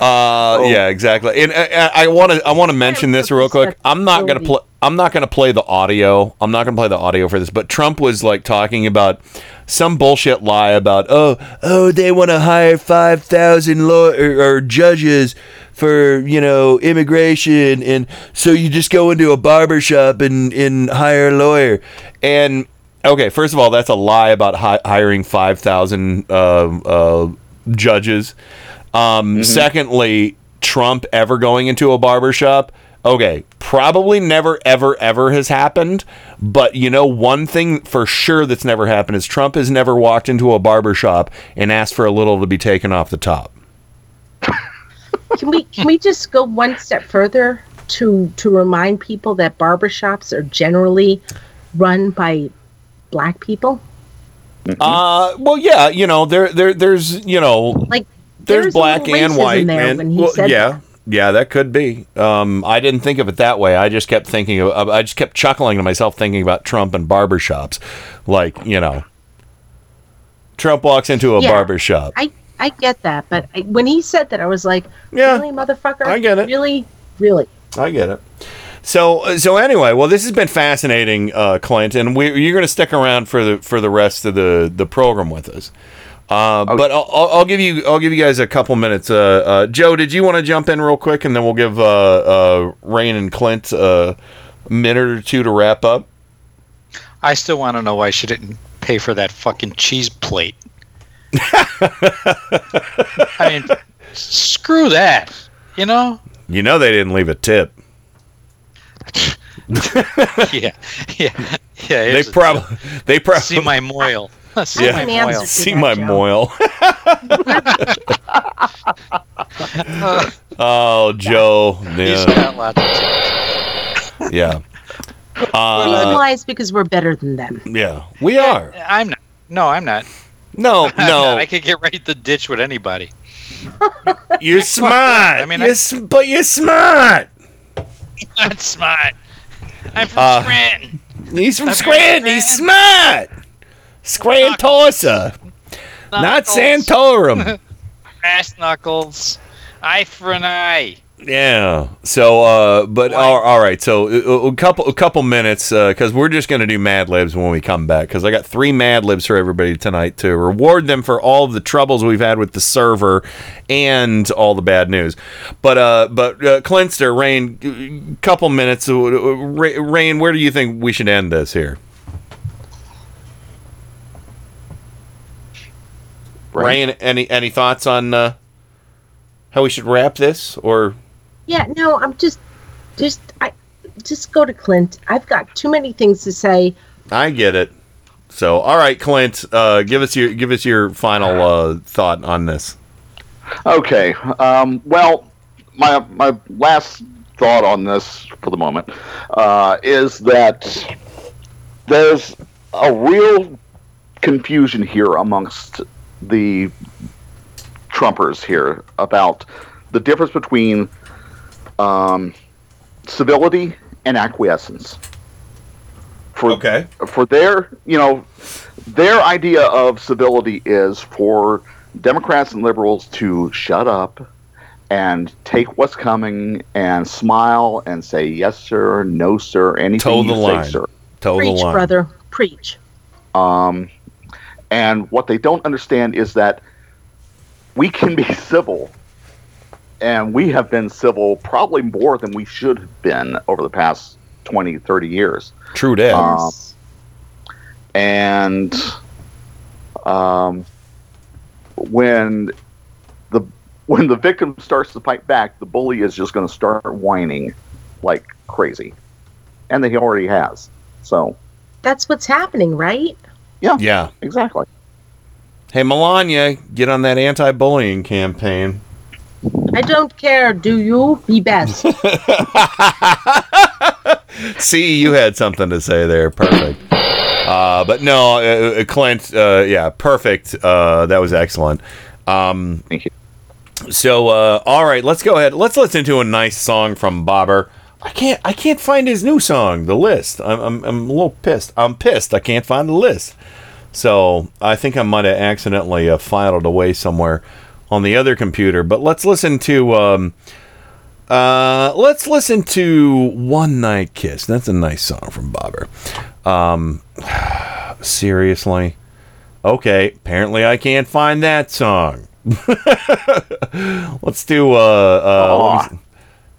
Uh, yeah, exactly. And uh, I want to I want to mention this real quick. I'm not gonna play. I'm not gonna play the audio. I'm not gonna play the audio for this. But Trump was like talking about some bullshit lie about oh oh they want to hire five thousand law or, or judges for you know immigration and so you just go into a barber shop and and hire a lawyer and okay first of all that's a lie about hi- hiring 5000 uh, uh, judges um, Secondly, Trump ever going into a barber shop. Okay, probably never, ever, ever has happened. But you know, one thing for sure that's never happened is Trump has never walked into a barber shop and asked for a little to be taken off the top. Can we can we just go one step further to to remind people that barbershops are generally run by black people? Uh, well, yeah, you know, there, there, there's, you know, Like there's black and white, and well, said yeah, that. yeah, that could be. Um, I didn't think of it that way. I just kept thinking of, I just kept chuckling to myself thinking about Trump and barbershops, like you know, Trump walks into a Yeah. barber shop. I I get that, but I, when he said that, I was like, Yeah, really, motherfucker? I get it. Really, really. I get it. So, so anyway, well, this has been fascinating, uh, Clint, and we, you're going to stick around for the for the rest of the the program with us. Uh, But I'll, I'll give you I'll give you guys a couple minutes. Uh, uh, Joe, did you want to jump in real quick, and then we'll give uh, uh, Rain and Clint a minute or two to wrap up. I still want to know why she didn't pay for that fucking cheese plate. <laughs> I mean, screw that. You know? You know they didn't leave a tip. <laughs> yeah, yeah, yeah. They probably they probably see my moil. <laughs> see yeah, my moil. see my moil. <laughs> <laughs> oh, Joe. He's Yeah. got lots of yeah. Uh, why is because we're better than them. yeah, we are. I'm not. No, I'm not. No, I'm no. not. I could get right in the ditch with anybody. You're smart. I mean, you're, I- s- but you're smart. I'm smart. I'm from Uh, Scranton. He's from I'm Scranton. He's smart. Scrantosa, not Santorum. <laughs> Brass knuckles. Eye for an eye. Yeah. So, uh, but all, all right. So a, a couple, a couple minutes, because we're just gonna do Mad Libs when we come back. Because I got three Mad Libs for everybody tonight to reward them for all of the troubles we've had with the server and all the bad news. But, uh, but uh, Clinster, Rain, couple minutes. Uh, Rain, where do you think we should end this here? Rain, any any thoughts on uh, how we should wrap this or? Yeah, no, I'm just, just, I, just go to Clint. I've got too many things to say. I get it. So, all right, Clint, uh, give us your give us your final uh, thought on this. Okay. Um, well, my my last thought on this for the moment uh, is that there's a real confusion here amongst the Trumpers here about the difference between um, civility and acquiescence. For, okay. For their, you know, their idea of civility is for Democrats and liberals to shut up and take what's coming and smile and say yes sir, no sir, anything Toe the you line. say sir. Toe Preach, brother. Preach. Um, and what they don't understand is that we can be <laughs> civil, and we have been civil probably more than we should have been over the past 20, 30 years. True that. Um, and um, when the when the victim starts to fight back, the bully is just going to start whining like crazy, and that he already has. So That's what's happening, right? Yeah, Yeah. exactly. Hey, Melania, get on that anti-bullying campaign. I don't care. Do you? Be best. <laughs> See, you had something to say there. Perfect. Uh, but no, uh, uh, Clint, uh, yeah, perfect. Uh, that was excellent. Um, Thank you. So, uh, all right, let's go ahead. Let's listen to a nice song from Bobber. I can't, I can't find his new song, the list. I'm, I'm, I'm a little pissed. I'm pissed. I can't find the list. So I think I might have accidentally uh, filed it away somewhere on the other computer. But let's listen to, um, uh, let's listen to "One Night Kiss." That's a nice song from Bobber. Um, <sighs> seriously, okay. Apparently, I can't find that song. <laughs> let's do. Uh, uh,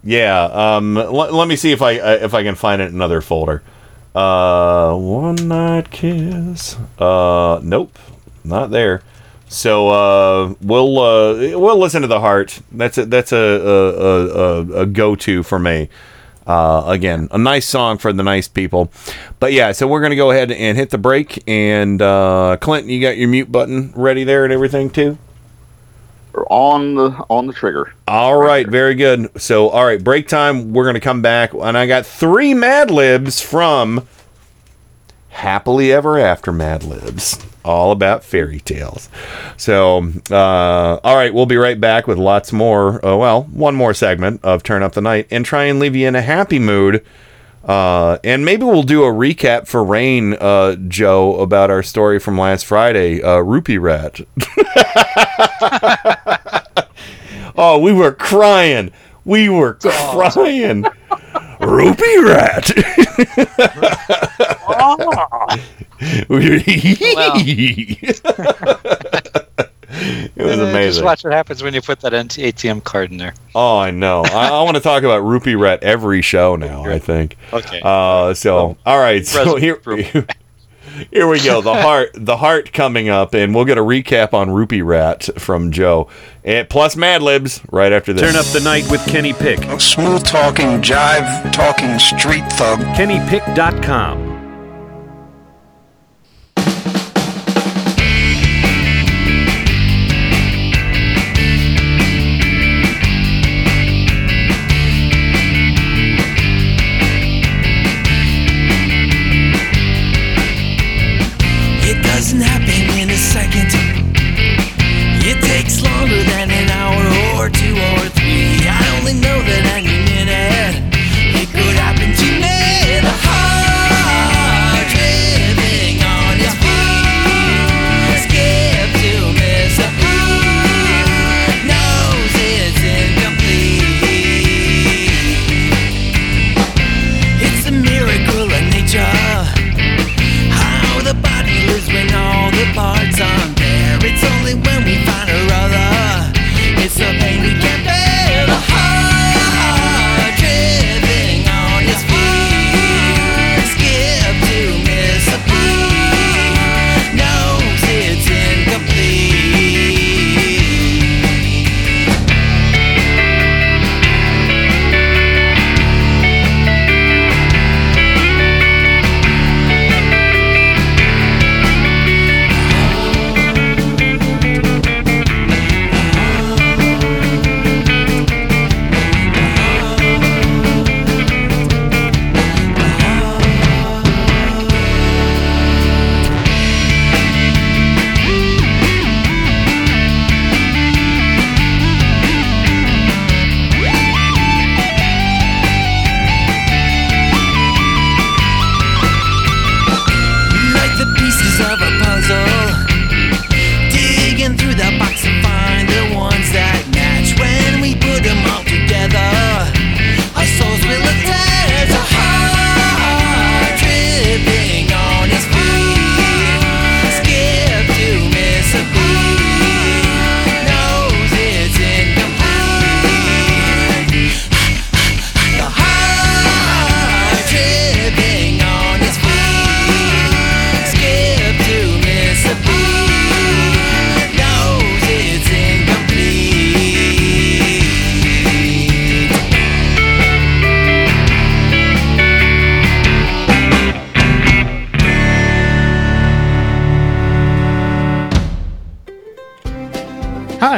yeah. Um, let, let me see if I uh, if I can find it in another folder. Uh, "One Night Kiss." Uh, nope, not there. So uh, we'll uh, we'll listen to the heart. That's a that's a a, a, a, a go to for me. Uh, again, a nice song for the nice people. But yeah, so we're gonna go ahead and hit the break. And uh, Clinton, you got your mute button ready there and everything too. On the on the trigger. All right, very good. So all right, break time. We're gonna come back, and I got three Mad Libs from Happily Ever After Mad Libs, all about fairy tales. So, uh, all right, we'll be right back with lots more. Uh, well, one more segment of Turn Up the Night and try and leave you in a happy mood. Uh, and maybe we'll do a recap for Rain, uh, Joe, about our story from last Friday, uh, Rupee Rat. <laughs> oh, we were crying. We were crying. Rupee Rat. <laughs> <laughs> it was Uh, Just amazing. watch what happens when you put that NT ATM card in there. Oh, I know. I, I want to talk about Rupee Rat every show now. I think. Okay. Uh, so all right. So here, <laughs> here we go. The heart, the heart coming up, and we'll get a recap on Rupee Rat from Joe, and plus Mad Libs right after this. Turn up the night with Kenny Pick. Smooth talking, jive talking, street thug. KennyPick.com.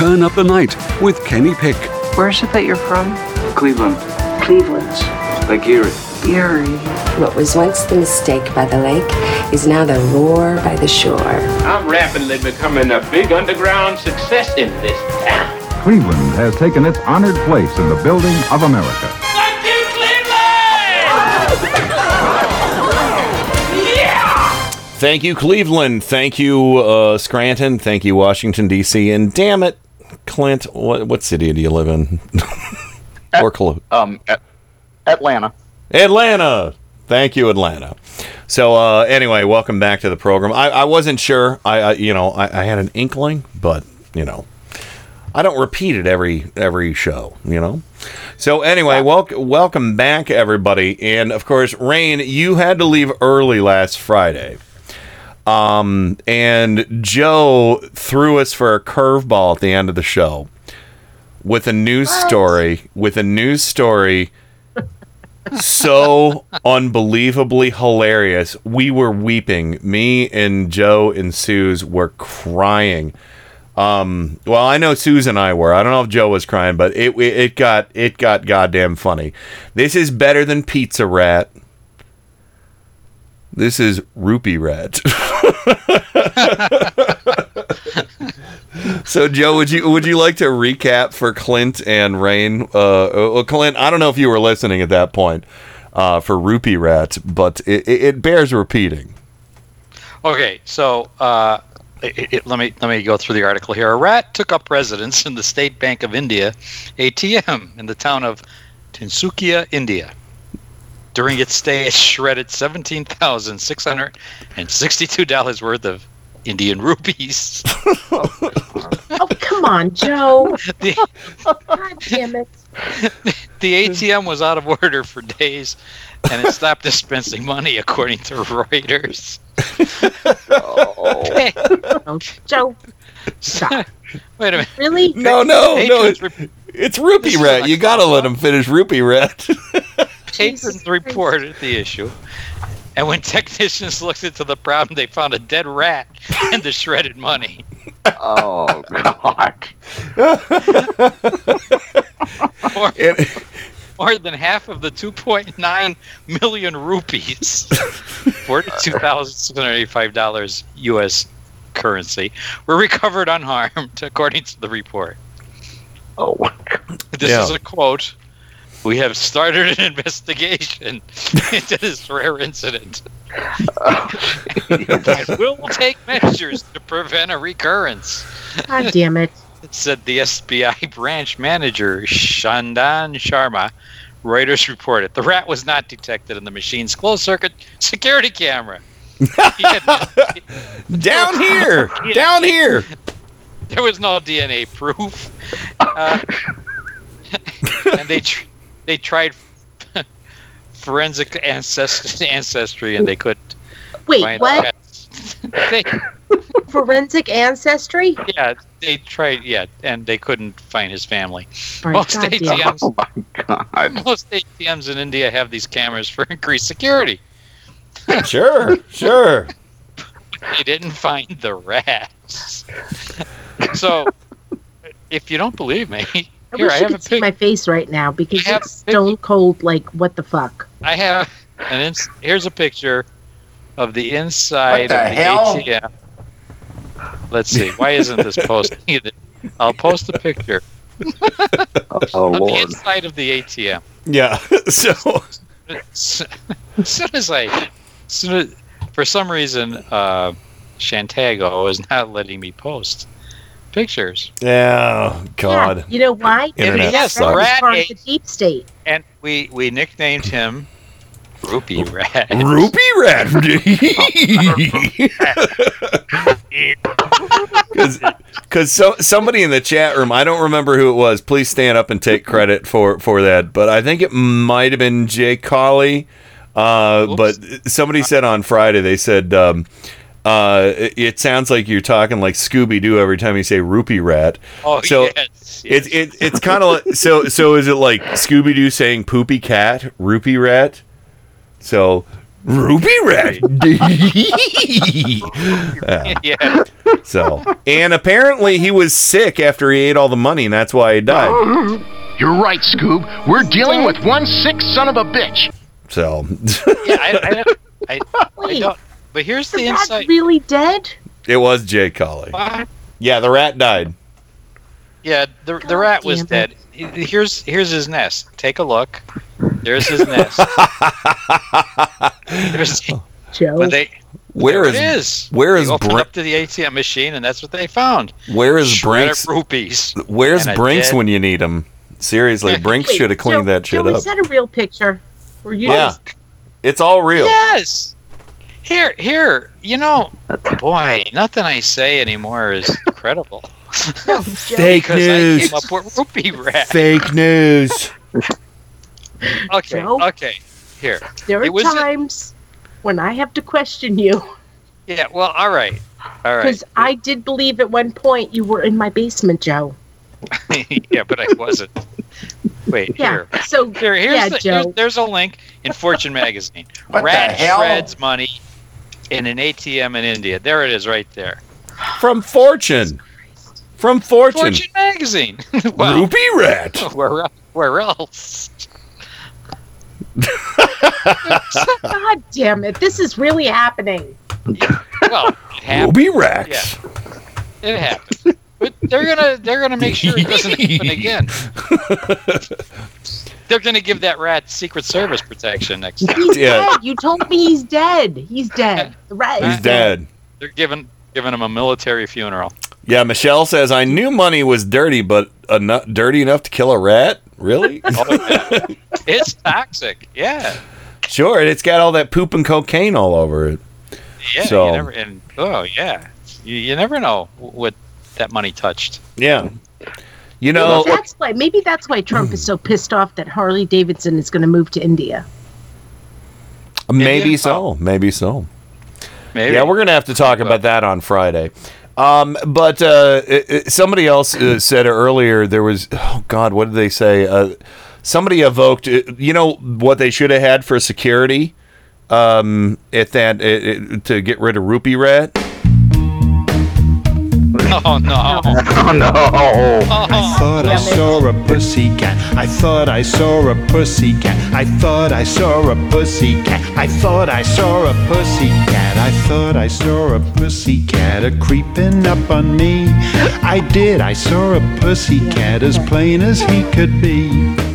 Turn Up the Night with Kenny Pick. Where is it that you're from? Cleveland. Cleveland. Lake Erie. Erie. What was once the mistake by the lake is now the roar by the shore. I'm rapidly becoming a big underground success in this town. Cleveland has taken its honored place in the building of America. Thank you, Cleveland. Thank you, uh, Scranton. Thank you, Washington, D.C. And damn it, Clint, what, what city do you live in? <laughs> or Colo- Um, at Atlanta. Atlanta. Thank you, Atlanta. So uh, anyway, welcome back to the program. I, I wasn't sure. I, I you know I, I had an inkling, but you know I don't repeat it every every show. You know. So anyway, welcome welcome back everybody, and of course, Rain, you had to leave early last Friday. Um, and Joe threw us for a curveball at the end of the show with a news story. With a news story so unbelievably hilarious. We were weeping. Me and Joe and Suze were crying. Um, well, I know Suze and I were. I don't know if Joe was crying, but it it got it got goddamn funny. This is better than Pizza Rat. This is Rupee Rat. <laughs> so, Joe, would you would you like to recap for Clint and Rain? Uh, well, Clint, I don't know if you were listening at that point uh, for Rupee Rat, but it, it, it bears repeating. Okay, so uh, it, it- let me let me go through the article here. A rat took up residence in the State Bank of India ATM in the town of Tinsukia, India. During its stay, it shredded seventeen thousand six hundred and sixty-two dollars worth of Indian rupees. <laughs> Oh, come on, Joe. <laughs> God damn it. <laughs> the ATM was out of order for days, and it stopped dispensing money, according to Reuters. Oh, oh Joe. Stop. Wait a minute. Really? No, no, no. It's, it's Rupee Rat. You gotta let him finish Rupee Rat. Patrons reported the issue, and when technicians looked into the problem, they found a dead rat and the shredded money. Oh God! more, more than half of the 2.9 million rupees, $42,685 U.S. currency, were recovered unharmed, according to the report. Oh, this Yeah. is a quote. We have started an <laughs> investigation <laughs> into this rare incident. <laughs> and will take measures to prevent a recurrence. God damn it. said the SBI branch manager Shandan Sharma. Reuters reported the rat was not detected in the machine's closed circuit security camera. He had- Down here, Yeah. down here. There was no DNA proof, uh, and they tr- they tried <laughs> forensic ancest- <laughs> ancestry and they couldn't Wait, find what? <laughs> they, forensic ancestry? Yeah, they tried. Yeah, and they couldn't find his family. Right, most goddamn. ATMs, Oh my god. most ATMs in India have these cameras for increased security. Sure, sure. They didn't find the rats. so, if you don't believe me, I here wish I you have a could see pic. my face right now because I it's stone cold. Like what the fuck? I have an ins- here's a picture of the inside the of the hell? ATM. Let's see. Why isn't this posting? <laughs> I'll post a picture <laughs> Oh of the inside of the ATM. Yeah. <laughs> So As soon as I, as soon as, for some reason, uh, Shantago is not letting me post pictures. yeah, God. Yeah, you know why? Internet Because sucks. Rat part of the deep state. And we we nicknamed him Rupee Rat. Rupee rat. <laughs> Because so, somebody in the chat room, I don't remember who it was. Please stand up and take credit for for that. But I think it might have been Jay Colley. Uh, but somebody said on Friday they said um, uh, it, it sounds like you're talking like Scooby Doo every time you say rupee rat. Oh, so yes, It's it, it's kind of like so so is it like Scooby Doo saying poopy cat rupee rat? So rupee rat. <laughs> Yeah. yeah. So, and apparently he was sick after he ate all the money, and that's why he died. You're right, Scoob. We're dealing with one sick son of a bitch. So, <laughs> yeah, I, I, don't- I, I don't. But here's the The rat's insight. really dead? it was Jay Colley. Yeah, the rat died. Yeah, the the rat was dead. Here's here's his nest. Take a look. There's his nest. <laughs> There's, <laughs> Joe. but they Where there is it is. where They is opened Brin- up to the ATM machine, and that's what they found. where is Shredded Brinks? rupees. Where's and Brinks when you need him? Seriously, <laughs> Brinks should have cleaned Joe- that shit Joe, up. Is that a real picture? Were you Yeah, it's all real. Yes. Here, here. You know, <laughs> boy, nothing I say anymore is <laughs> credible. <laughs> Fake news. I came up with rupee rat. Fake news. Okay, Joe? okay. Here. There are It was- times when I have to question you Yeah. Well, all right. All right. because I did believe at one point you were in my basement, Joe. yeah, but I wasn't. Wait, Yeah. here. So Here, here's yeah, the, Joe. here's, there's a link in Fortune magazine. What the Rat hell? shreds money in an ATM in India. There it is, right there. From Fortune. From Fortune. Fortune magazine. <laughs> well, Rupee rat. <laughs> where, where else? <laughs> God damn it! This is really happening. Well, it happened. Ruby Rex. It happened. But they're gonna they're gonna make sure it doesn't happen again. They're gonna give that rat Secret Service protection next time. He's Yeah. dead. You told me he's dead. He's dead. <laughs> The rat He's is dead. They're giving giving him a military funeral. Yeah, Michelle says I knew money was dirty, but enough, dirty enough to kill a rat. Really? <laughs> Oh. It's toxic. Yeah. sure. It's got all that poop and cocaine all over it. Yeah. So- You never, and oh yeah. You, you never know what that money touched. Yeah. You Well, know, that's why. Maybe that's why Trump is so pissed off that Harley Davidson is going to move to India. maybe so. Maybe so. Maybe. Yeah, we're gonna have to talk about that on Friday. Um, but uh, it, it- somebody else uh, said earlier there was oh god, what did they say? Uh, somebody evoked. uh, You know what they should have had for security um, at that it, it, to get rid of rupee rat. <laughs> Oh no. <laughs> Oh no! I thought I saw a pussy cat. I thought I saw a pussy cat. I thought I saw a pussy cat. I thought I saw a pussycat. I thought I saw a pussycat a creeping up on me. I did. I saw a pussy cat as plain as he could be.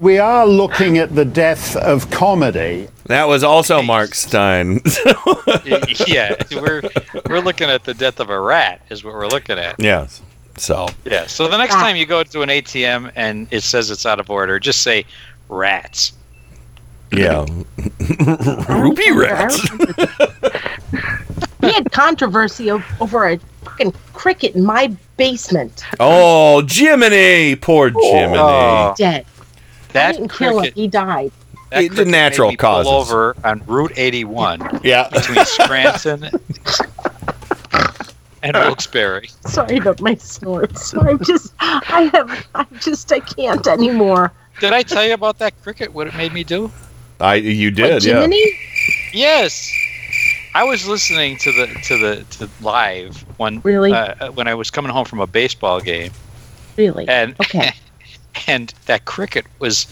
We are looking at the death of comedy. That was also Mark Stein. <laughs> <laughs> yeah, we're we're looking at the death of a rat is what we're looking at. yes. So Yeah. So the next time you go to an ATM and it says it's out of order, just say rats. yeah, <laughs> rupee rats. We had controversy o- over a fucking cricket in my basement. Oh, Jiminy! Poor Jiminy. Oh. Dead. I That didn't kill him. cricket- He died. That It- the natural me pull over on Route 81 Yeah. between Scranton. <laughs> and Wilkes-Barre. Sorry about my snorts. I'm just, I have, I just, I can't anymore. Did I tell you about that cricket? What it made me do? I you did, yeah. Jiminy? Yes. I was listening to the to the to live when Really? uh, when I was coming home from a baseball game, Really? and Okay. <laughs> and that cricket was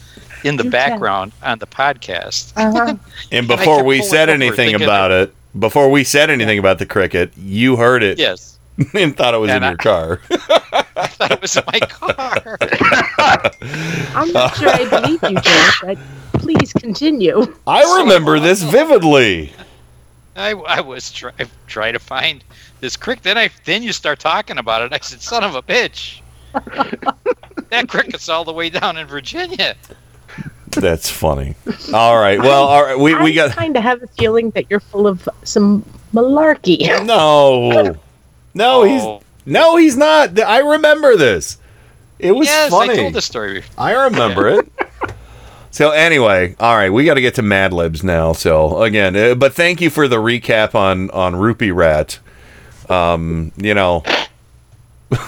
in the Do tell. background on the podcast. Uh-huh. <laughs> And before kept we said anything thinking about it, before we said anything about the cricket, you heard it Yes, <laughs> and thought it was And in I- your car. <laughs> I thought it was in my car. I'm not sure I believe you, George, but please continue. I remember this vividly. I, I was try, trying to find this cricket. Then I then you start talking about it. I said, "Son of a bitch." <laughs> that cricket's all the way down in Virginia. That's funny. All right. Well, all right. We, we got. I got kind of have a feeling that you're full of some malarkey. no, no. He's Oh. no, he's not. I remember this. It was yes, funny. I told the story. I remember it. So anyway, all right, we got to get to Mad Libs now. So again, uh, but thank you for the recap on on Rupee Rat. Um, you know. <laughs>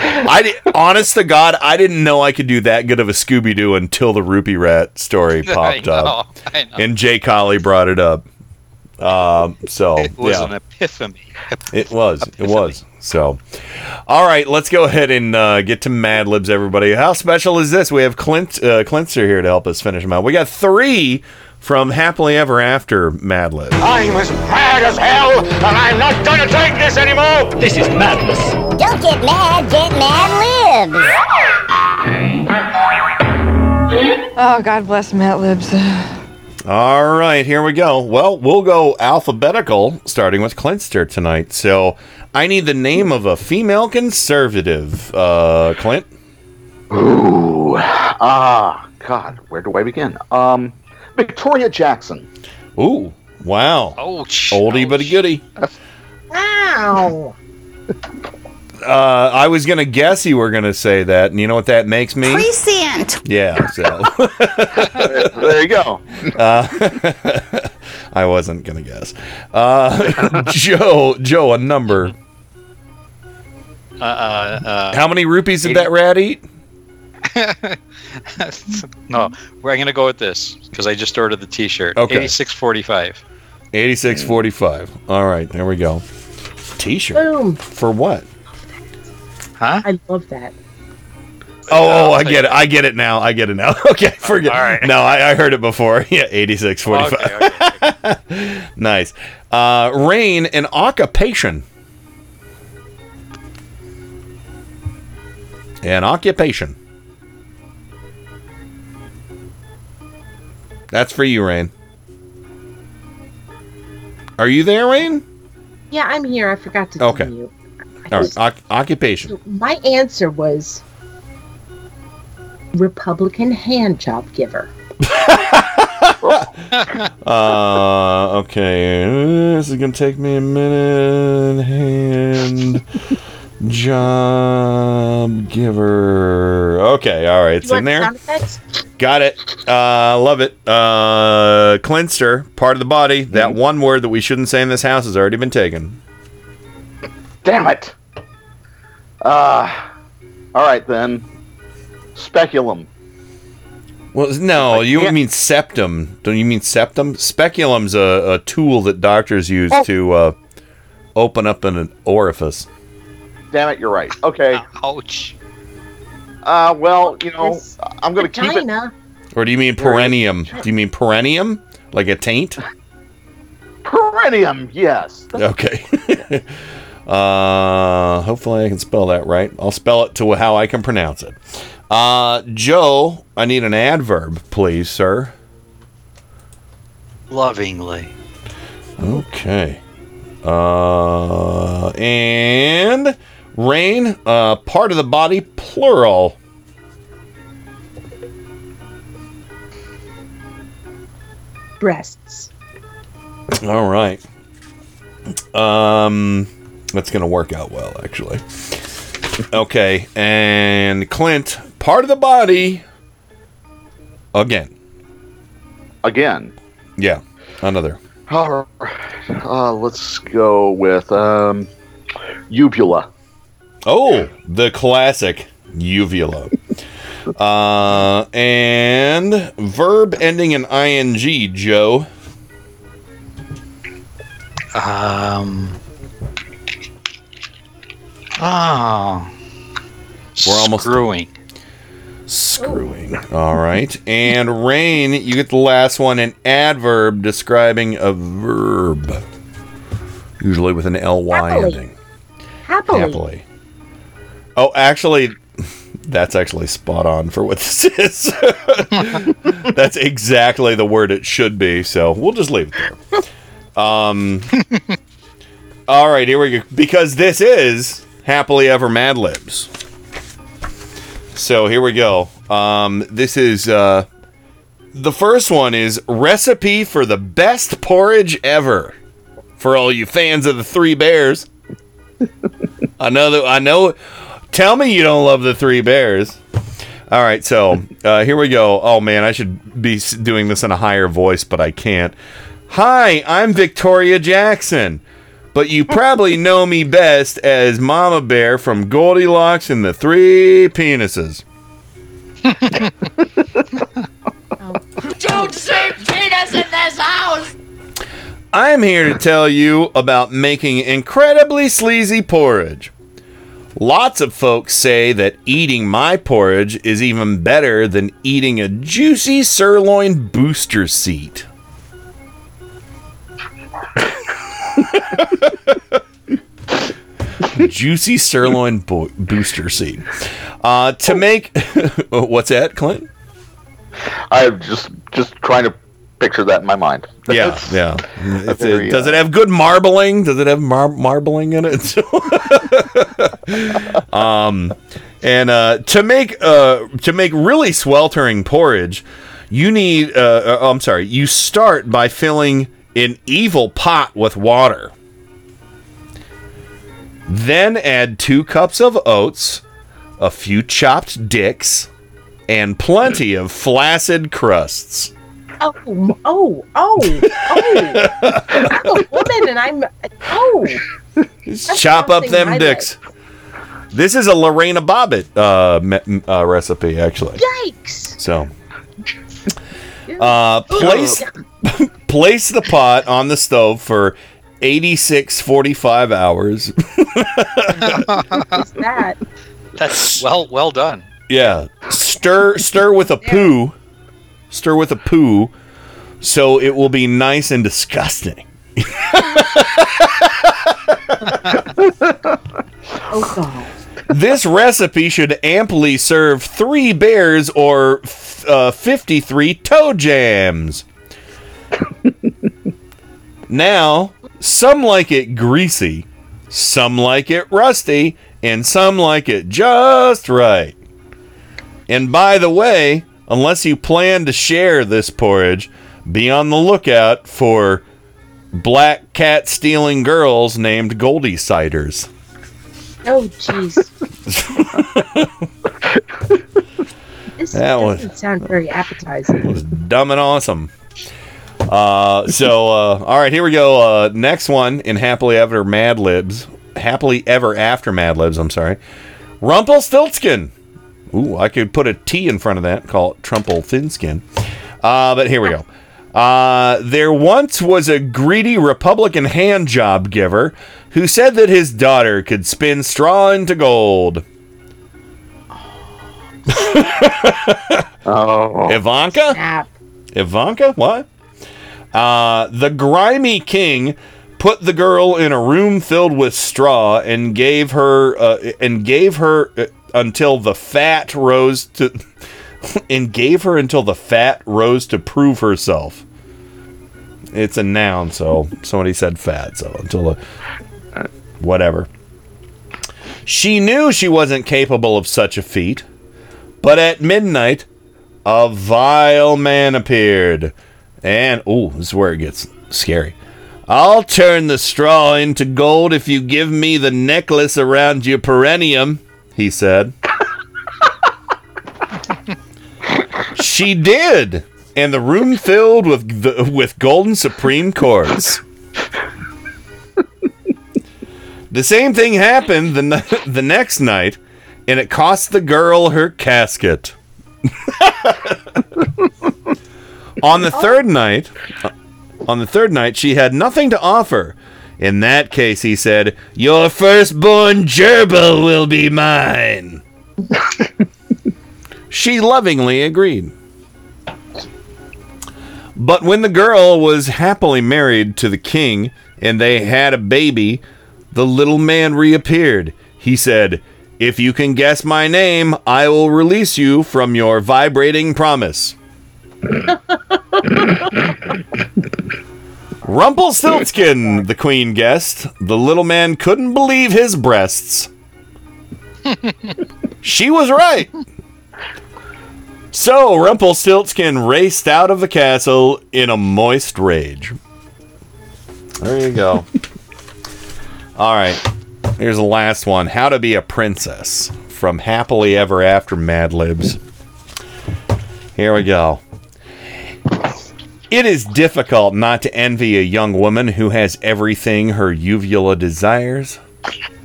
I di- honest to God, I didn't know I could do that good of a Scooby Doo until the Rupee Rat story <laughs> popped know, up, I know. and Jay Collie brought it up. Um, so <laughs> It was yeah. an epiphany. It was. It was. So, all right, let's go ahead and uh, get to Mad Libs, everybody. How special is this? We have Clint uh, Clinster here to help us finish them out. We got three from Happily Ever After Mad Libs. I'm as mad as hell, and I'm not gonna take this anymore! This is madness. Don't get mad, get mad libs. Oh, God bless Mad Libs. All right, here we go. Well, we'll go alphabetical, starting with Clinster tonight. So, I need the name of a female conservative. Uh, Clint. Ooh, ah, God, where do I begin? Um, Victoria Jackson. Ooh, wow. Ouch. Oldie but a goodie. Ow! Uh, I was gonna guess you were gonna say that, and you know what that makes me? Prescient. Yeah, so <laughs> there you go. <laughs> uh, <laughs> I wasn't gonna guess. Uh, Joe, Joe, a number. Uh, uh, uh, How many rupees did that rat eat? <laughs> no, we're going to go with this because I just ordered the T-shirt. Okay. Eighty-six forty-five. Eighty-six forty-five. All right, there we go. T-shirt Boom. for what? Huh? I love that. Oh, oh, I get it. I get it now. I get it now. <laughs> Okay, forget. All right. No, I, I heard it before. <laughs> Yeah, eighty-six forty-five. Okay, nice. Uh, Rain, an occupation. An occupation. That's for you, Rain. Are you there, Rain? Yeah, I'm here. I forgot to Okay. tell you. All right. Oc- occupation. My answer was Republican hand job giver. <laughs> Uh, okay. This is gonna take me a minute. Hand job giver. Okay. All right. It's You in there. Got it. Uh, love it. Uh, Clinster, part of the body. That one word that we shouldn't say in this house has already been taken. Damn it. Uh, all right then. Speculum. Well, no, you can't- mean septum. Don't you mean septum? Speculum's a, a tool that doctors use Oh. to uh, open up an orifice. Damn it, you're right. Okay. <laughs> Ouch. Uh, well, you know, I'm gonna keep it. Vagina. Or do you mean perennium? Do you mean perennium? Like a taint? Perennium, yes. Okay. <laughs> uh, hopefully I can spell that right. I'll spell it to how I can pronounce it. Uh, Joe, I need an adverb, please, sir. Lovingly. Okay. Uh, and rain, uh, part of the body, plural. Breasts. All right. Um, that's gonna work out well, actually. Okay, and Clint, part of the body. Again. Again. Yeah, another. All right. Uh, let's go with um, uvula. Oh, the classic uvula. uh, and verb ending in ing, Joe. Um. Oh. We're almost screwing. Screwing. All right. And Rain, you get the last one an adverb describing a verb. Usually with an ly Happily. ending. Happily. Happily. Oh, actually, that's actually spot on for what this <laughs> is. that's exactly the word it should be. So we'll just leave it there. Um. <laughs> all right, here we go. Because this is happily ever Mad Libs. So here we go. Um, this is uh, the first one is recipe for the best porridge ever. For all you fans of the Three Bears. <laughs> I know that I know. Tell me you don't love the Three Bears. All right, so uh, here we go. Oh man, I should be doing this in a higher voice, but I can't. Hi, I'm Victoria Jackson, but you probably know me best as Mama Bear from Goldilocks and the Three Penises. Don't say penis in this house! I'm here to tell you about making incredibly sleazy porridge. Lots of folks say that eating my porridge is even better than eating a juicy sirloin booster seat. juicy sirloin bo- booster seat. Uh, to make <laughs> what's that, Clint? I'm just just trying to picture that in my mind. Yeah, yeah. A- very, does uh, it have good marbling? Does it have mar- marbling in it? <laughs> um, and uh, to make uh, to make really sweltering porridge, you need. Uh, uh, oh, I'm sorry. You start by filling an evil pot with water. Then add two cups of oats, a few chopped dicks, and plenty of flaccid crusts. Oh, oh, oh, oh. I'm a woman and I'm. Oh. That's chop up them my dicks. This is a Lorena Bobbitt uh, me- uh, recipe, actually. Yikes. So, uh, place <laughs> place the pot on the stove for 86 45 hours. What's that? That's well well done. yeah, stir stir with a poo, stir with a poo, so it will be nice and disgusting. <laughs> Oh, God. this recipe should amply serve three bears or f- uh, 53 toe jams. <laughs> now, some like it greasy, some like it rusty, and some like it just right. And by the way, unless you plan to share this porridge, be on the lookout for black cat stealing girls named Goldie Ciders. Oh, jeez. <laughs> this That was- doesn't sound very appetizing. was dumb and awesome. Uh, so, uh, all right, here we go. Uh, next one in Happily Ever Mad Libs. Happily Ever After Mad Libs, I'm sorry. Rumpelstiltskin. Ooh, I could put a T in front of that and call it Trumple Thinskin. Uh, but here we go. Uh, there once was a greedy Republican hand job giver who said that his daughter could spin straw into gold. oh. Ivanka? Ivanka? What? Uh, the grimy king put the girl in a room filled with straw and gave her uh, and gave her uh, until the fat rose to <laughs> and gave her until the fat rose to prove herself. It's a noun, so somebody said fat, so until the whatever. She knew she wasn't capable of such a feat, but at midnight, a vile man appeared. And, oh, this is where it gets scary. I'll turn the straw into gold if you give me the necklace around your perineum, he said. she did. and the room filled with the, with golden supreme cords. the same thing happened the <laughs> the next night, and it cost the girl her casket. <laughs> on the third night, uh, on the third night, she had nothing to offer. In that case, he said, "Your firstborn gerbil will be mine." <laughs> she lovingly agreed. But when the girl was happily married to the king and they had a baby, the little man reappeared. He said, If you can guess my name, I will release you from your vibrating promise. <laughs> Rumpelstiltskin, the queen guessed. The little man couldn't believe his breasts. <laughs> she was right. So Rumpelstiltskin raced out of the castle in a moist rage. There you go. <laughs> All right. Here's the last one How to Be a Princess from Happily Ever After Mad Libs. Here we go. It is difficult not to envy a young woman who has everything her uvula desires.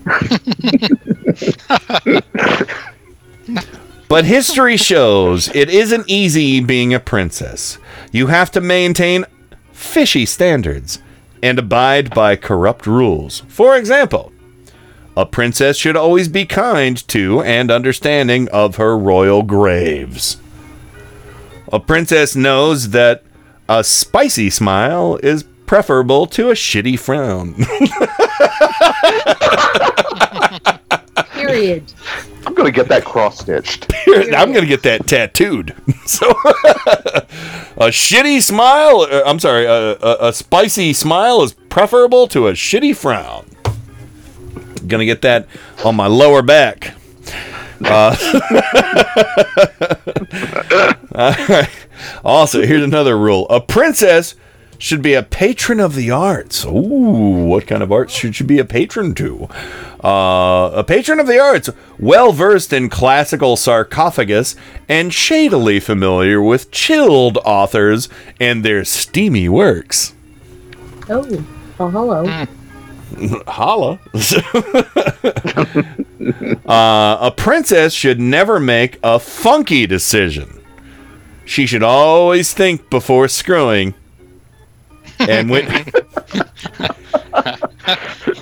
<laughs> But history shows it isn't easy being a princess. You have to maintain fishy standards and abide by corrupt rules. For example, a princess should always be kind to and understanding of her royal graves. A princess knows that a spicy smile is preferable to a shitty frown. Period. I'm going to get that cross stitched. I'm going to get that tattooed. <laughs> So, a shitty smile, uh, I'm sorry, a, a, a spicy smile is preferable to a shitty frown. Going to get that on my lower back. Uh, <laughs> all right. Also, here's another rule a princess should be a patron of the arts. Ooh, what kind of arts should she be a patron to? Uh, a patron of the arts, well versed in classical sarcophagus and shadily familiar with chilled authors and their steamy works. Oh, oh, hello. Holla. <laughs> uh, a princess should never make a funky decision. She should always think before screwing. And when <laughs>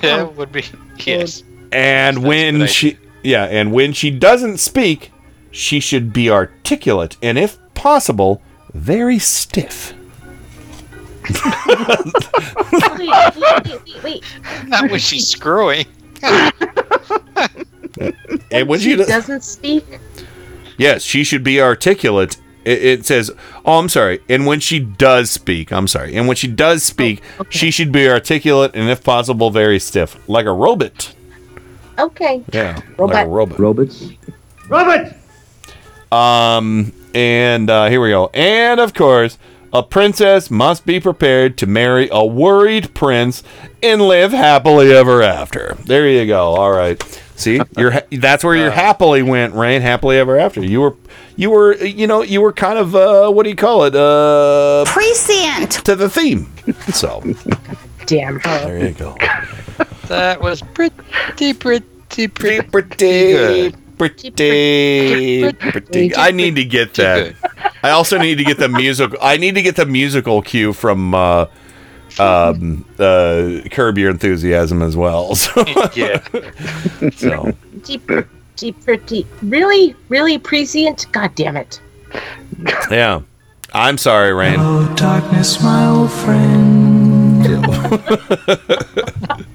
that would be yes. and when she yeah, and when she doesn't speak, she should be articulate and if possible, very stiff. Wait, wait, wait, wait, wait. Not when she's screwing. <laughs> And when she she, doesn't speak. Yes, she should be articulate. It, it says, "Oh, I'm sorry." And when she does speak, I'm sorry. And when she does speak, she should be articulate and, if possible, very stiff, like a robot. Okay. Yeah, like Robot. a robot. Robots. Robert! Um, and uh, here we go. And of course, a princess must be prepared to marry a worried prince and live happily ever after. There you go. All right. See, you're ha- that's where your happily went, Rain. Happily ever after. You were, you were, you know, you were kind of, uh, what do you call it? Uh, Prescient. to the theme. So Damn her. there you go. That was pretty, pretty, pretty, Pretty, good. pretty, pretty. I need to get that. I also need to get the musical. I need to get the musical cue from uh, um, uh, Curb Your Enthusiasm as well. <laughs> So, Yeah. so Deep, deep. Really, really prescient. God damn it. yeah. I'm sorry, Rain. Hello, darkness, my old friend.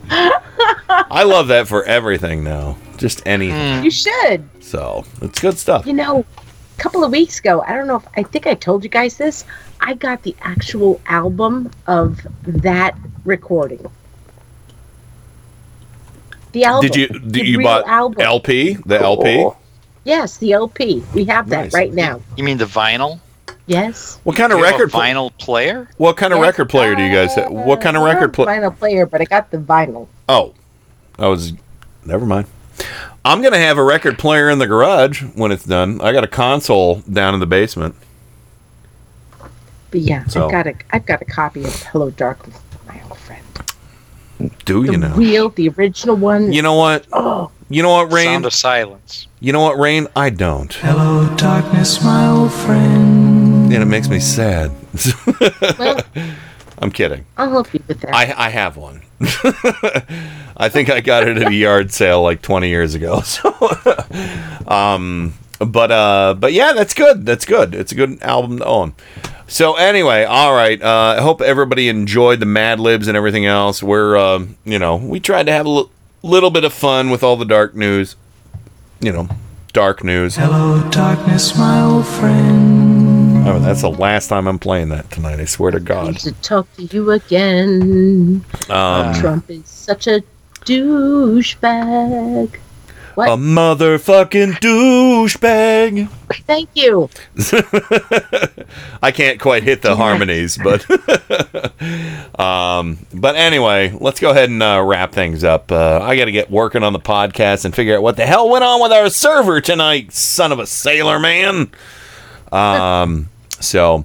I love that for everything now. Just anything. You should. So it's good stuff. You know, a couple of weeks ago, I don't know if I think I told you guys this. I got the actual album of that recording. The album. Did you the did you real bought album. LP? The LP? Yes, the LP. We have that Nice. right now. You mean the vinyl? Yes. What kind of Do have a record? pl- vinyl player? what kind of Yes. record player do you guys have? What kind of record player? have a vinyl player, but I got the vinyl. Oh, I was. Never mind. I'm gonna have a record player in the garage when it's done. I got a console down in the basement. But yeah, So- I've got a I've got a copy of Hello Darkness. My old friend. Do you The know? real, the original one. You know what? Oh, You know what, Rain? Sound of silence. You know what, Rain? I don't. Hello, darkness, my old friend. And it makes me sad. <laughs> I'm kidding. I'll help you with that. I, I have one. <laughs> I think I got it at a yard sale like 20 years ago. <laughs> So, um, but uh, but yeah, that's good. That's good. It's a good album to own. So anyway, all right. Uh, I hope everybody enjoyed the Mad Libs and everything else. We're um, you know we tried to have a little bit of fun with all the dark news. You know, dark news. Hello, darkness, my old friend. Oh, that's the last time I'm playing that tonight. I swear to God. to talk to you again. Um, Trump is such a douchebag. What? A motherfucking douchebag. Thank you. <laughs> I can't quite hit the harmonies, but <laughs> um, but anyway, let's go ahead and uh, wrap things up. Uh, I got to get working on the podcast and figure out what the hell went on with our server tonight, son of a sailor man. Um, so,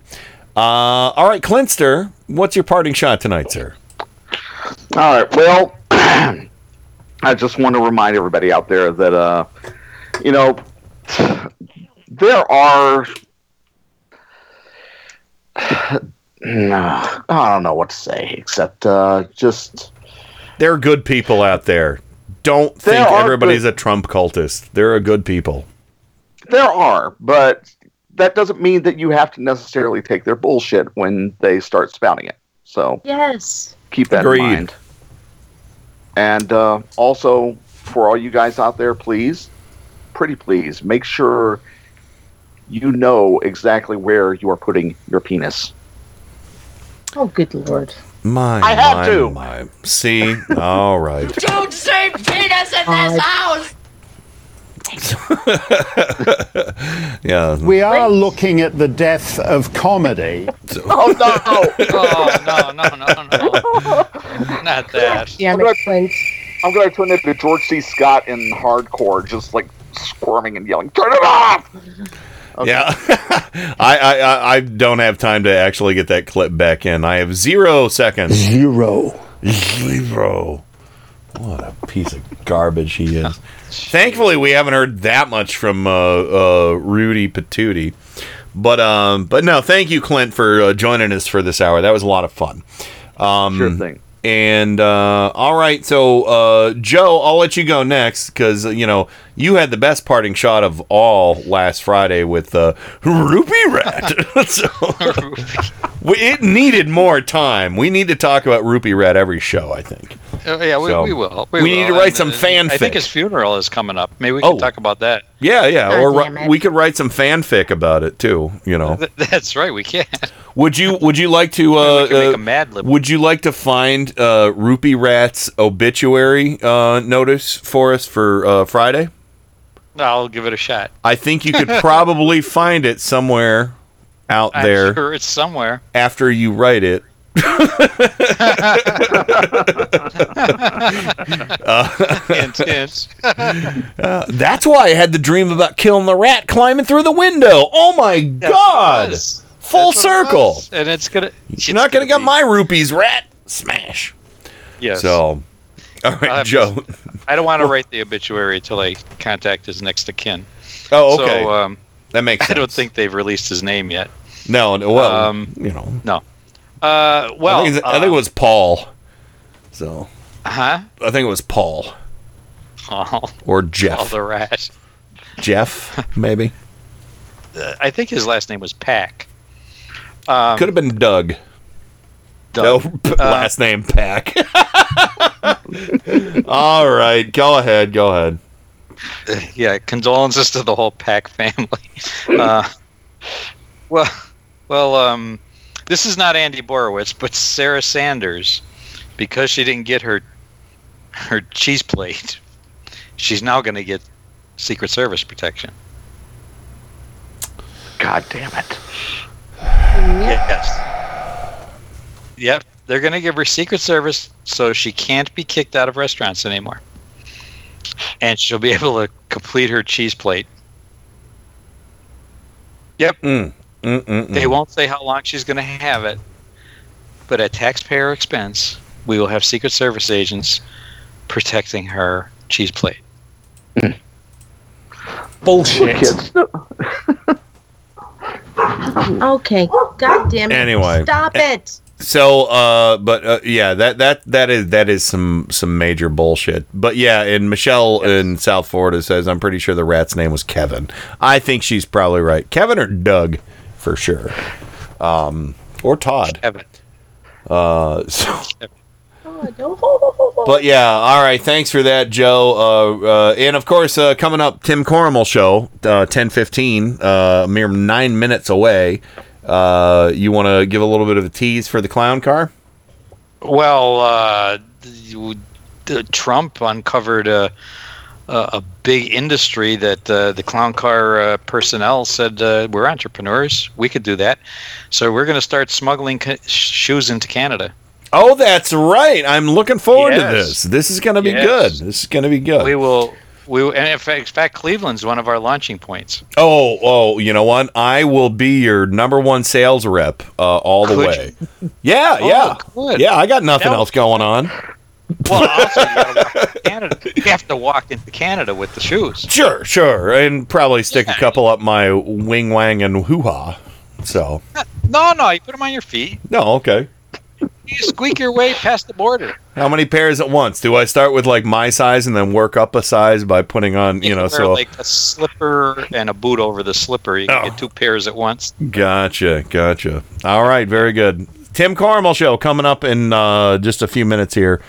uh, all right, Clinster, what's your parting shot tonight, sir? All right. Well, <clears throat> I just want to remind everybody out there that, uh, you know, there are. No, <sighs> I don't know what to say except uh, just There are good people out there. Don't think everybody's good- a Trump cultist. There are good people. there are, but that doesn't mean that you have to necessarily take their bullshit when they start spouting it. So Yes. keep that Agreed. in mind. And uh, also, for all you guys out there, please, pretty please, make sure you know exactly where you are putting your penis. Oh, good lord. My, I had my, to. my. See, all right. Don't say penis in this house! <laughs> Yeah. We are looking at the death of comedy. Oh no! <laughs> Oh no no no no! Not that. Damn I'm it, gonna, Clint. I'm gonna turn into George C. Scott in hardcore, just like squirming and yelling, "Turn it off!" Yeah, <laughs> I, I I- I don't have time to actually get that clip back in. I have zero seconds. Zero. Zero. What a piece of garbage he is. Thankfully, we haven't heard that much from uh, uh, Rudy Patootie. But um, but no, thank you, Clint, for uh, joining us for this hour. That was a lot of fun. Um, Sure thing. And uh, all right, so uh, Joe, I'll let you go next because you know you had the best parting shot of all last Friday with uh, Rupee Rat. <laughs> so, <laughs> it needed more time. We need to talk about Rupee Rat every show. I think. Uh, yeah, we, So, we will. we need will. to write And, some uh, I think his funeral is coming up. Maybe we can Oh. talk about that. Yeah, yeah. God or damn ri- it. we could write some fanfic about it too. You know. <laughs> That's right. We can. Would you Would you like to? <laughs> Uh, make uh, a Mad Lib. Would you like to find uh, Rupee Rat's obituary uh, notice for us for uh, Friday? I'll give it a shot. I think you could <laughs> probably find it somewhere out I'm there sure it's somewhere. after you write it. <laughs> hint, hint. Uh, that's why I had the dream about killing the rat climbing through the window. Oh my god! was. Full That's what it circle. And it's gonna. You're not gonna get my rupees, rat. Smash. Yes. So, all I'll Joe. I don't want to write the obituary until I contact his next of kin. Oh, okay. So um, that makes <laughs> I don't think they've released his name yet. No, no, well, Um, you know. No. Uh, well, I think, I think it was Paul. So, Uh Huh? I think it was Paul Paul or Jeff. the rat. Jeff, maybe. Uh, I think his last name was Pack. Um, Could have been Doug. Doug. No, p- <laughs> Uh, last name Pack. <laughs> All right, go ahead. Go ahead. yeah, condolences to the whole Pack family. <laughs> Uh, well, well, um, this is not Andy Borowitz, but Sarah Sanders, because she didn't get her her cheese plate, she's now going to get Secret Service protection. God damn it! Yes. Yep, they're going to give her Secret Service so she can't be kicked out of restaurants anymore, and she'll be able to complete her cheese plate. Yep. Mm. Mm-mm-mm. They won't say how long she's going to have it, but at taxpayer expense, we will have Secret Service agents protecting her cheese plate. Bullshit. Kids. <laughs> Okay. God damn it. Anyway. Stop it. So, uh, but uh, yeah, that that that is that is some some major bullshit. But yeah, and Michelle in South Florida says I'm pretty sure the rat's name was Kevin. I think she's probably right. Kevin or Doug, for sure. Um, or Todd. Kevin. Uh, <laughs> so. But yeah, all right. Thanks for that, Joe. Uh, uh, and of course, uh, coming up, Tim Carmel show, uh, ten fifteen, uh, mere nine minutes away. Uh, you want to give a little bit of a tease for the clown car? Well, uh, th- th- Trump uncovered a, a, a big industry that uh, the clown car uh, personnel said uh, we're entrepreneurs. We could do that. So we're going to start smuggling ca- shoes into Canada. Oh, that's right. I'm looking forward to this. This is going to be Yes. good. This is going to be good. We will. We and in fact, in fact, Cleveland's one of our launching points. Oh, oh, you know what? I will be your number one sales rep uh, all the Could way. Yeah, Oh, yeah, good. yeah. I got nothing else going on. Well, <laughs> also you, gotta walk Canada. you have to walk into Canada with the shoes. Sure, sure, and probably stick a couple up my wing wang and hoo ha. So No, no, you put them on your feet. no, okay. You squeak your way past the border. How many pairs at once? Do I start with like my size and then work up a size by putting on, you know, Wear so like a slipper and a boot over the slipper. You can Oh. get two pairs at once. Gotcha, gotcha. All right, very good. Tim Carmel show coming up in uh, just a few minutes here.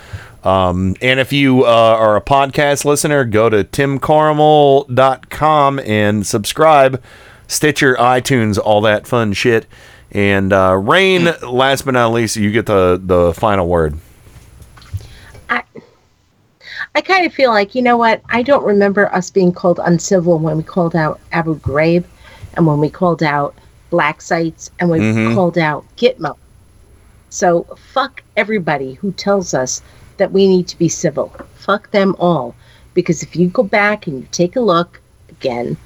Um, and if you uh, are a podcast listener, go to timcarmel.com and subscribe, Stitcher, iTunes, all that fun shit. And uh, Rain, last but not least, you get the, the final word. I I kind of feel like, you know what? I don't remember us being called uncivil when we called out Abu Ghraib and when we called out Black Sites and when we called out Gitmo. So fuck everybody who tells us that we need to be civil. Fuck them all. Because if you go back and you take a look again,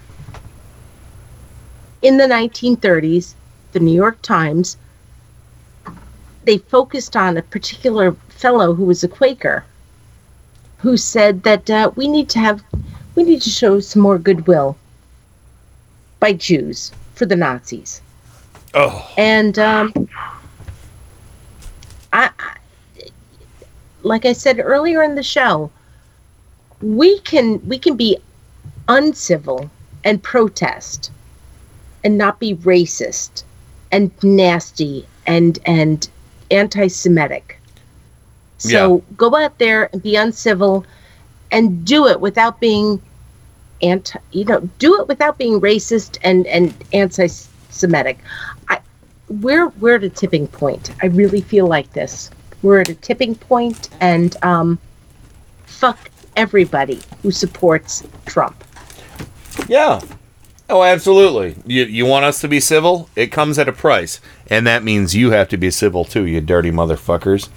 in the 1930s, the New York Times, they focused on a particular fellow who was a Quaker who said that uh, we need to have we need to show some more goodwill by Jews for the Nazis. Oh. And um, I, I, like I said earlier in the show, we can we can be uncivil and protest and not be racist and nasty and and anti-Semitic. So go out there and be uncivil and do it without being anti you know, do it without being racist and, and anti Semitic. I we're we're at a tipping point. I really feel like this. We're at a tipping point and um fuck everybody who supports Trump. Yeah. Oh, absolutely. You, you want us to be civil? It comes at a price. And that means you have to be civil too, you dirty motherfuckers.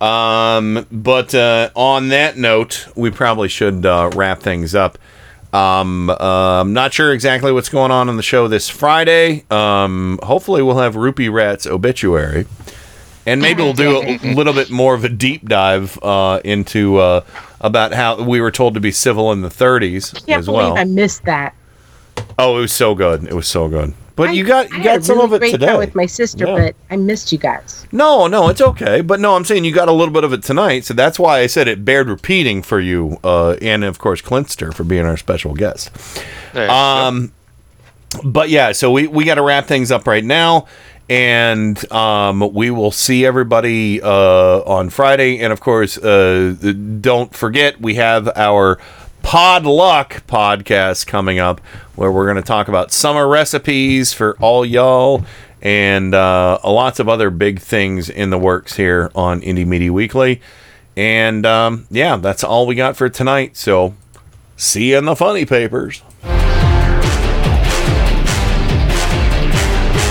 Um, but uh, on that note, we probably should uh, wrap things up. Um, uh, I'm not sure exactly what's going on on the show this Friday. Um, hopefully, we'll have Rupee Rat's obituary. And maybe we'll do a <laughs> little bit more of a deep dive uh, into uh, about how we were told to be civil in the 30s Can't as believe well. I missed that. Oh, it was so good. It was so good. But I- you got I you had a got some really of it great today. with my sister, Yeah. but I missed you guys. No, no, it's okay. But no, I'm saying you got a little bit of it tonight, so that's why I said it bared repeating for you, uh, and of course Clinster for being our special guest. Um, but yeah, so we we got to wrap things up right now, and um, we will see everybody uh, on Friday, and of course, uh, don't forget we have our Pod Luck podcast coming up, where we're going to talk about summer recipes for all y'all, and uh, lots of other big things in the works here on Indie Media Weekly. And um, yeah, that's all we got for tonight. So see you in the funny papers.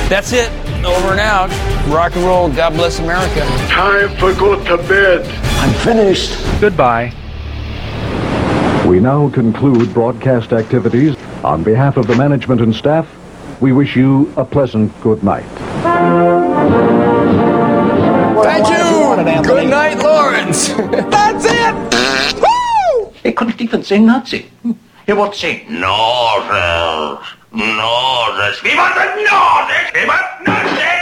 That's it. Over and out. Rock and roll. God bless America. Time for go to bed. I'm finished. Goodbye. We now conclude broadcast activities. On behalf of the management and staff, we wish you a pleasant good night. Thank you. Good night, Lawrence. <laughs> That's it. Woo! He couldn't even say Nazi. He would say Norville. No, rescriban, no, rescriban, no,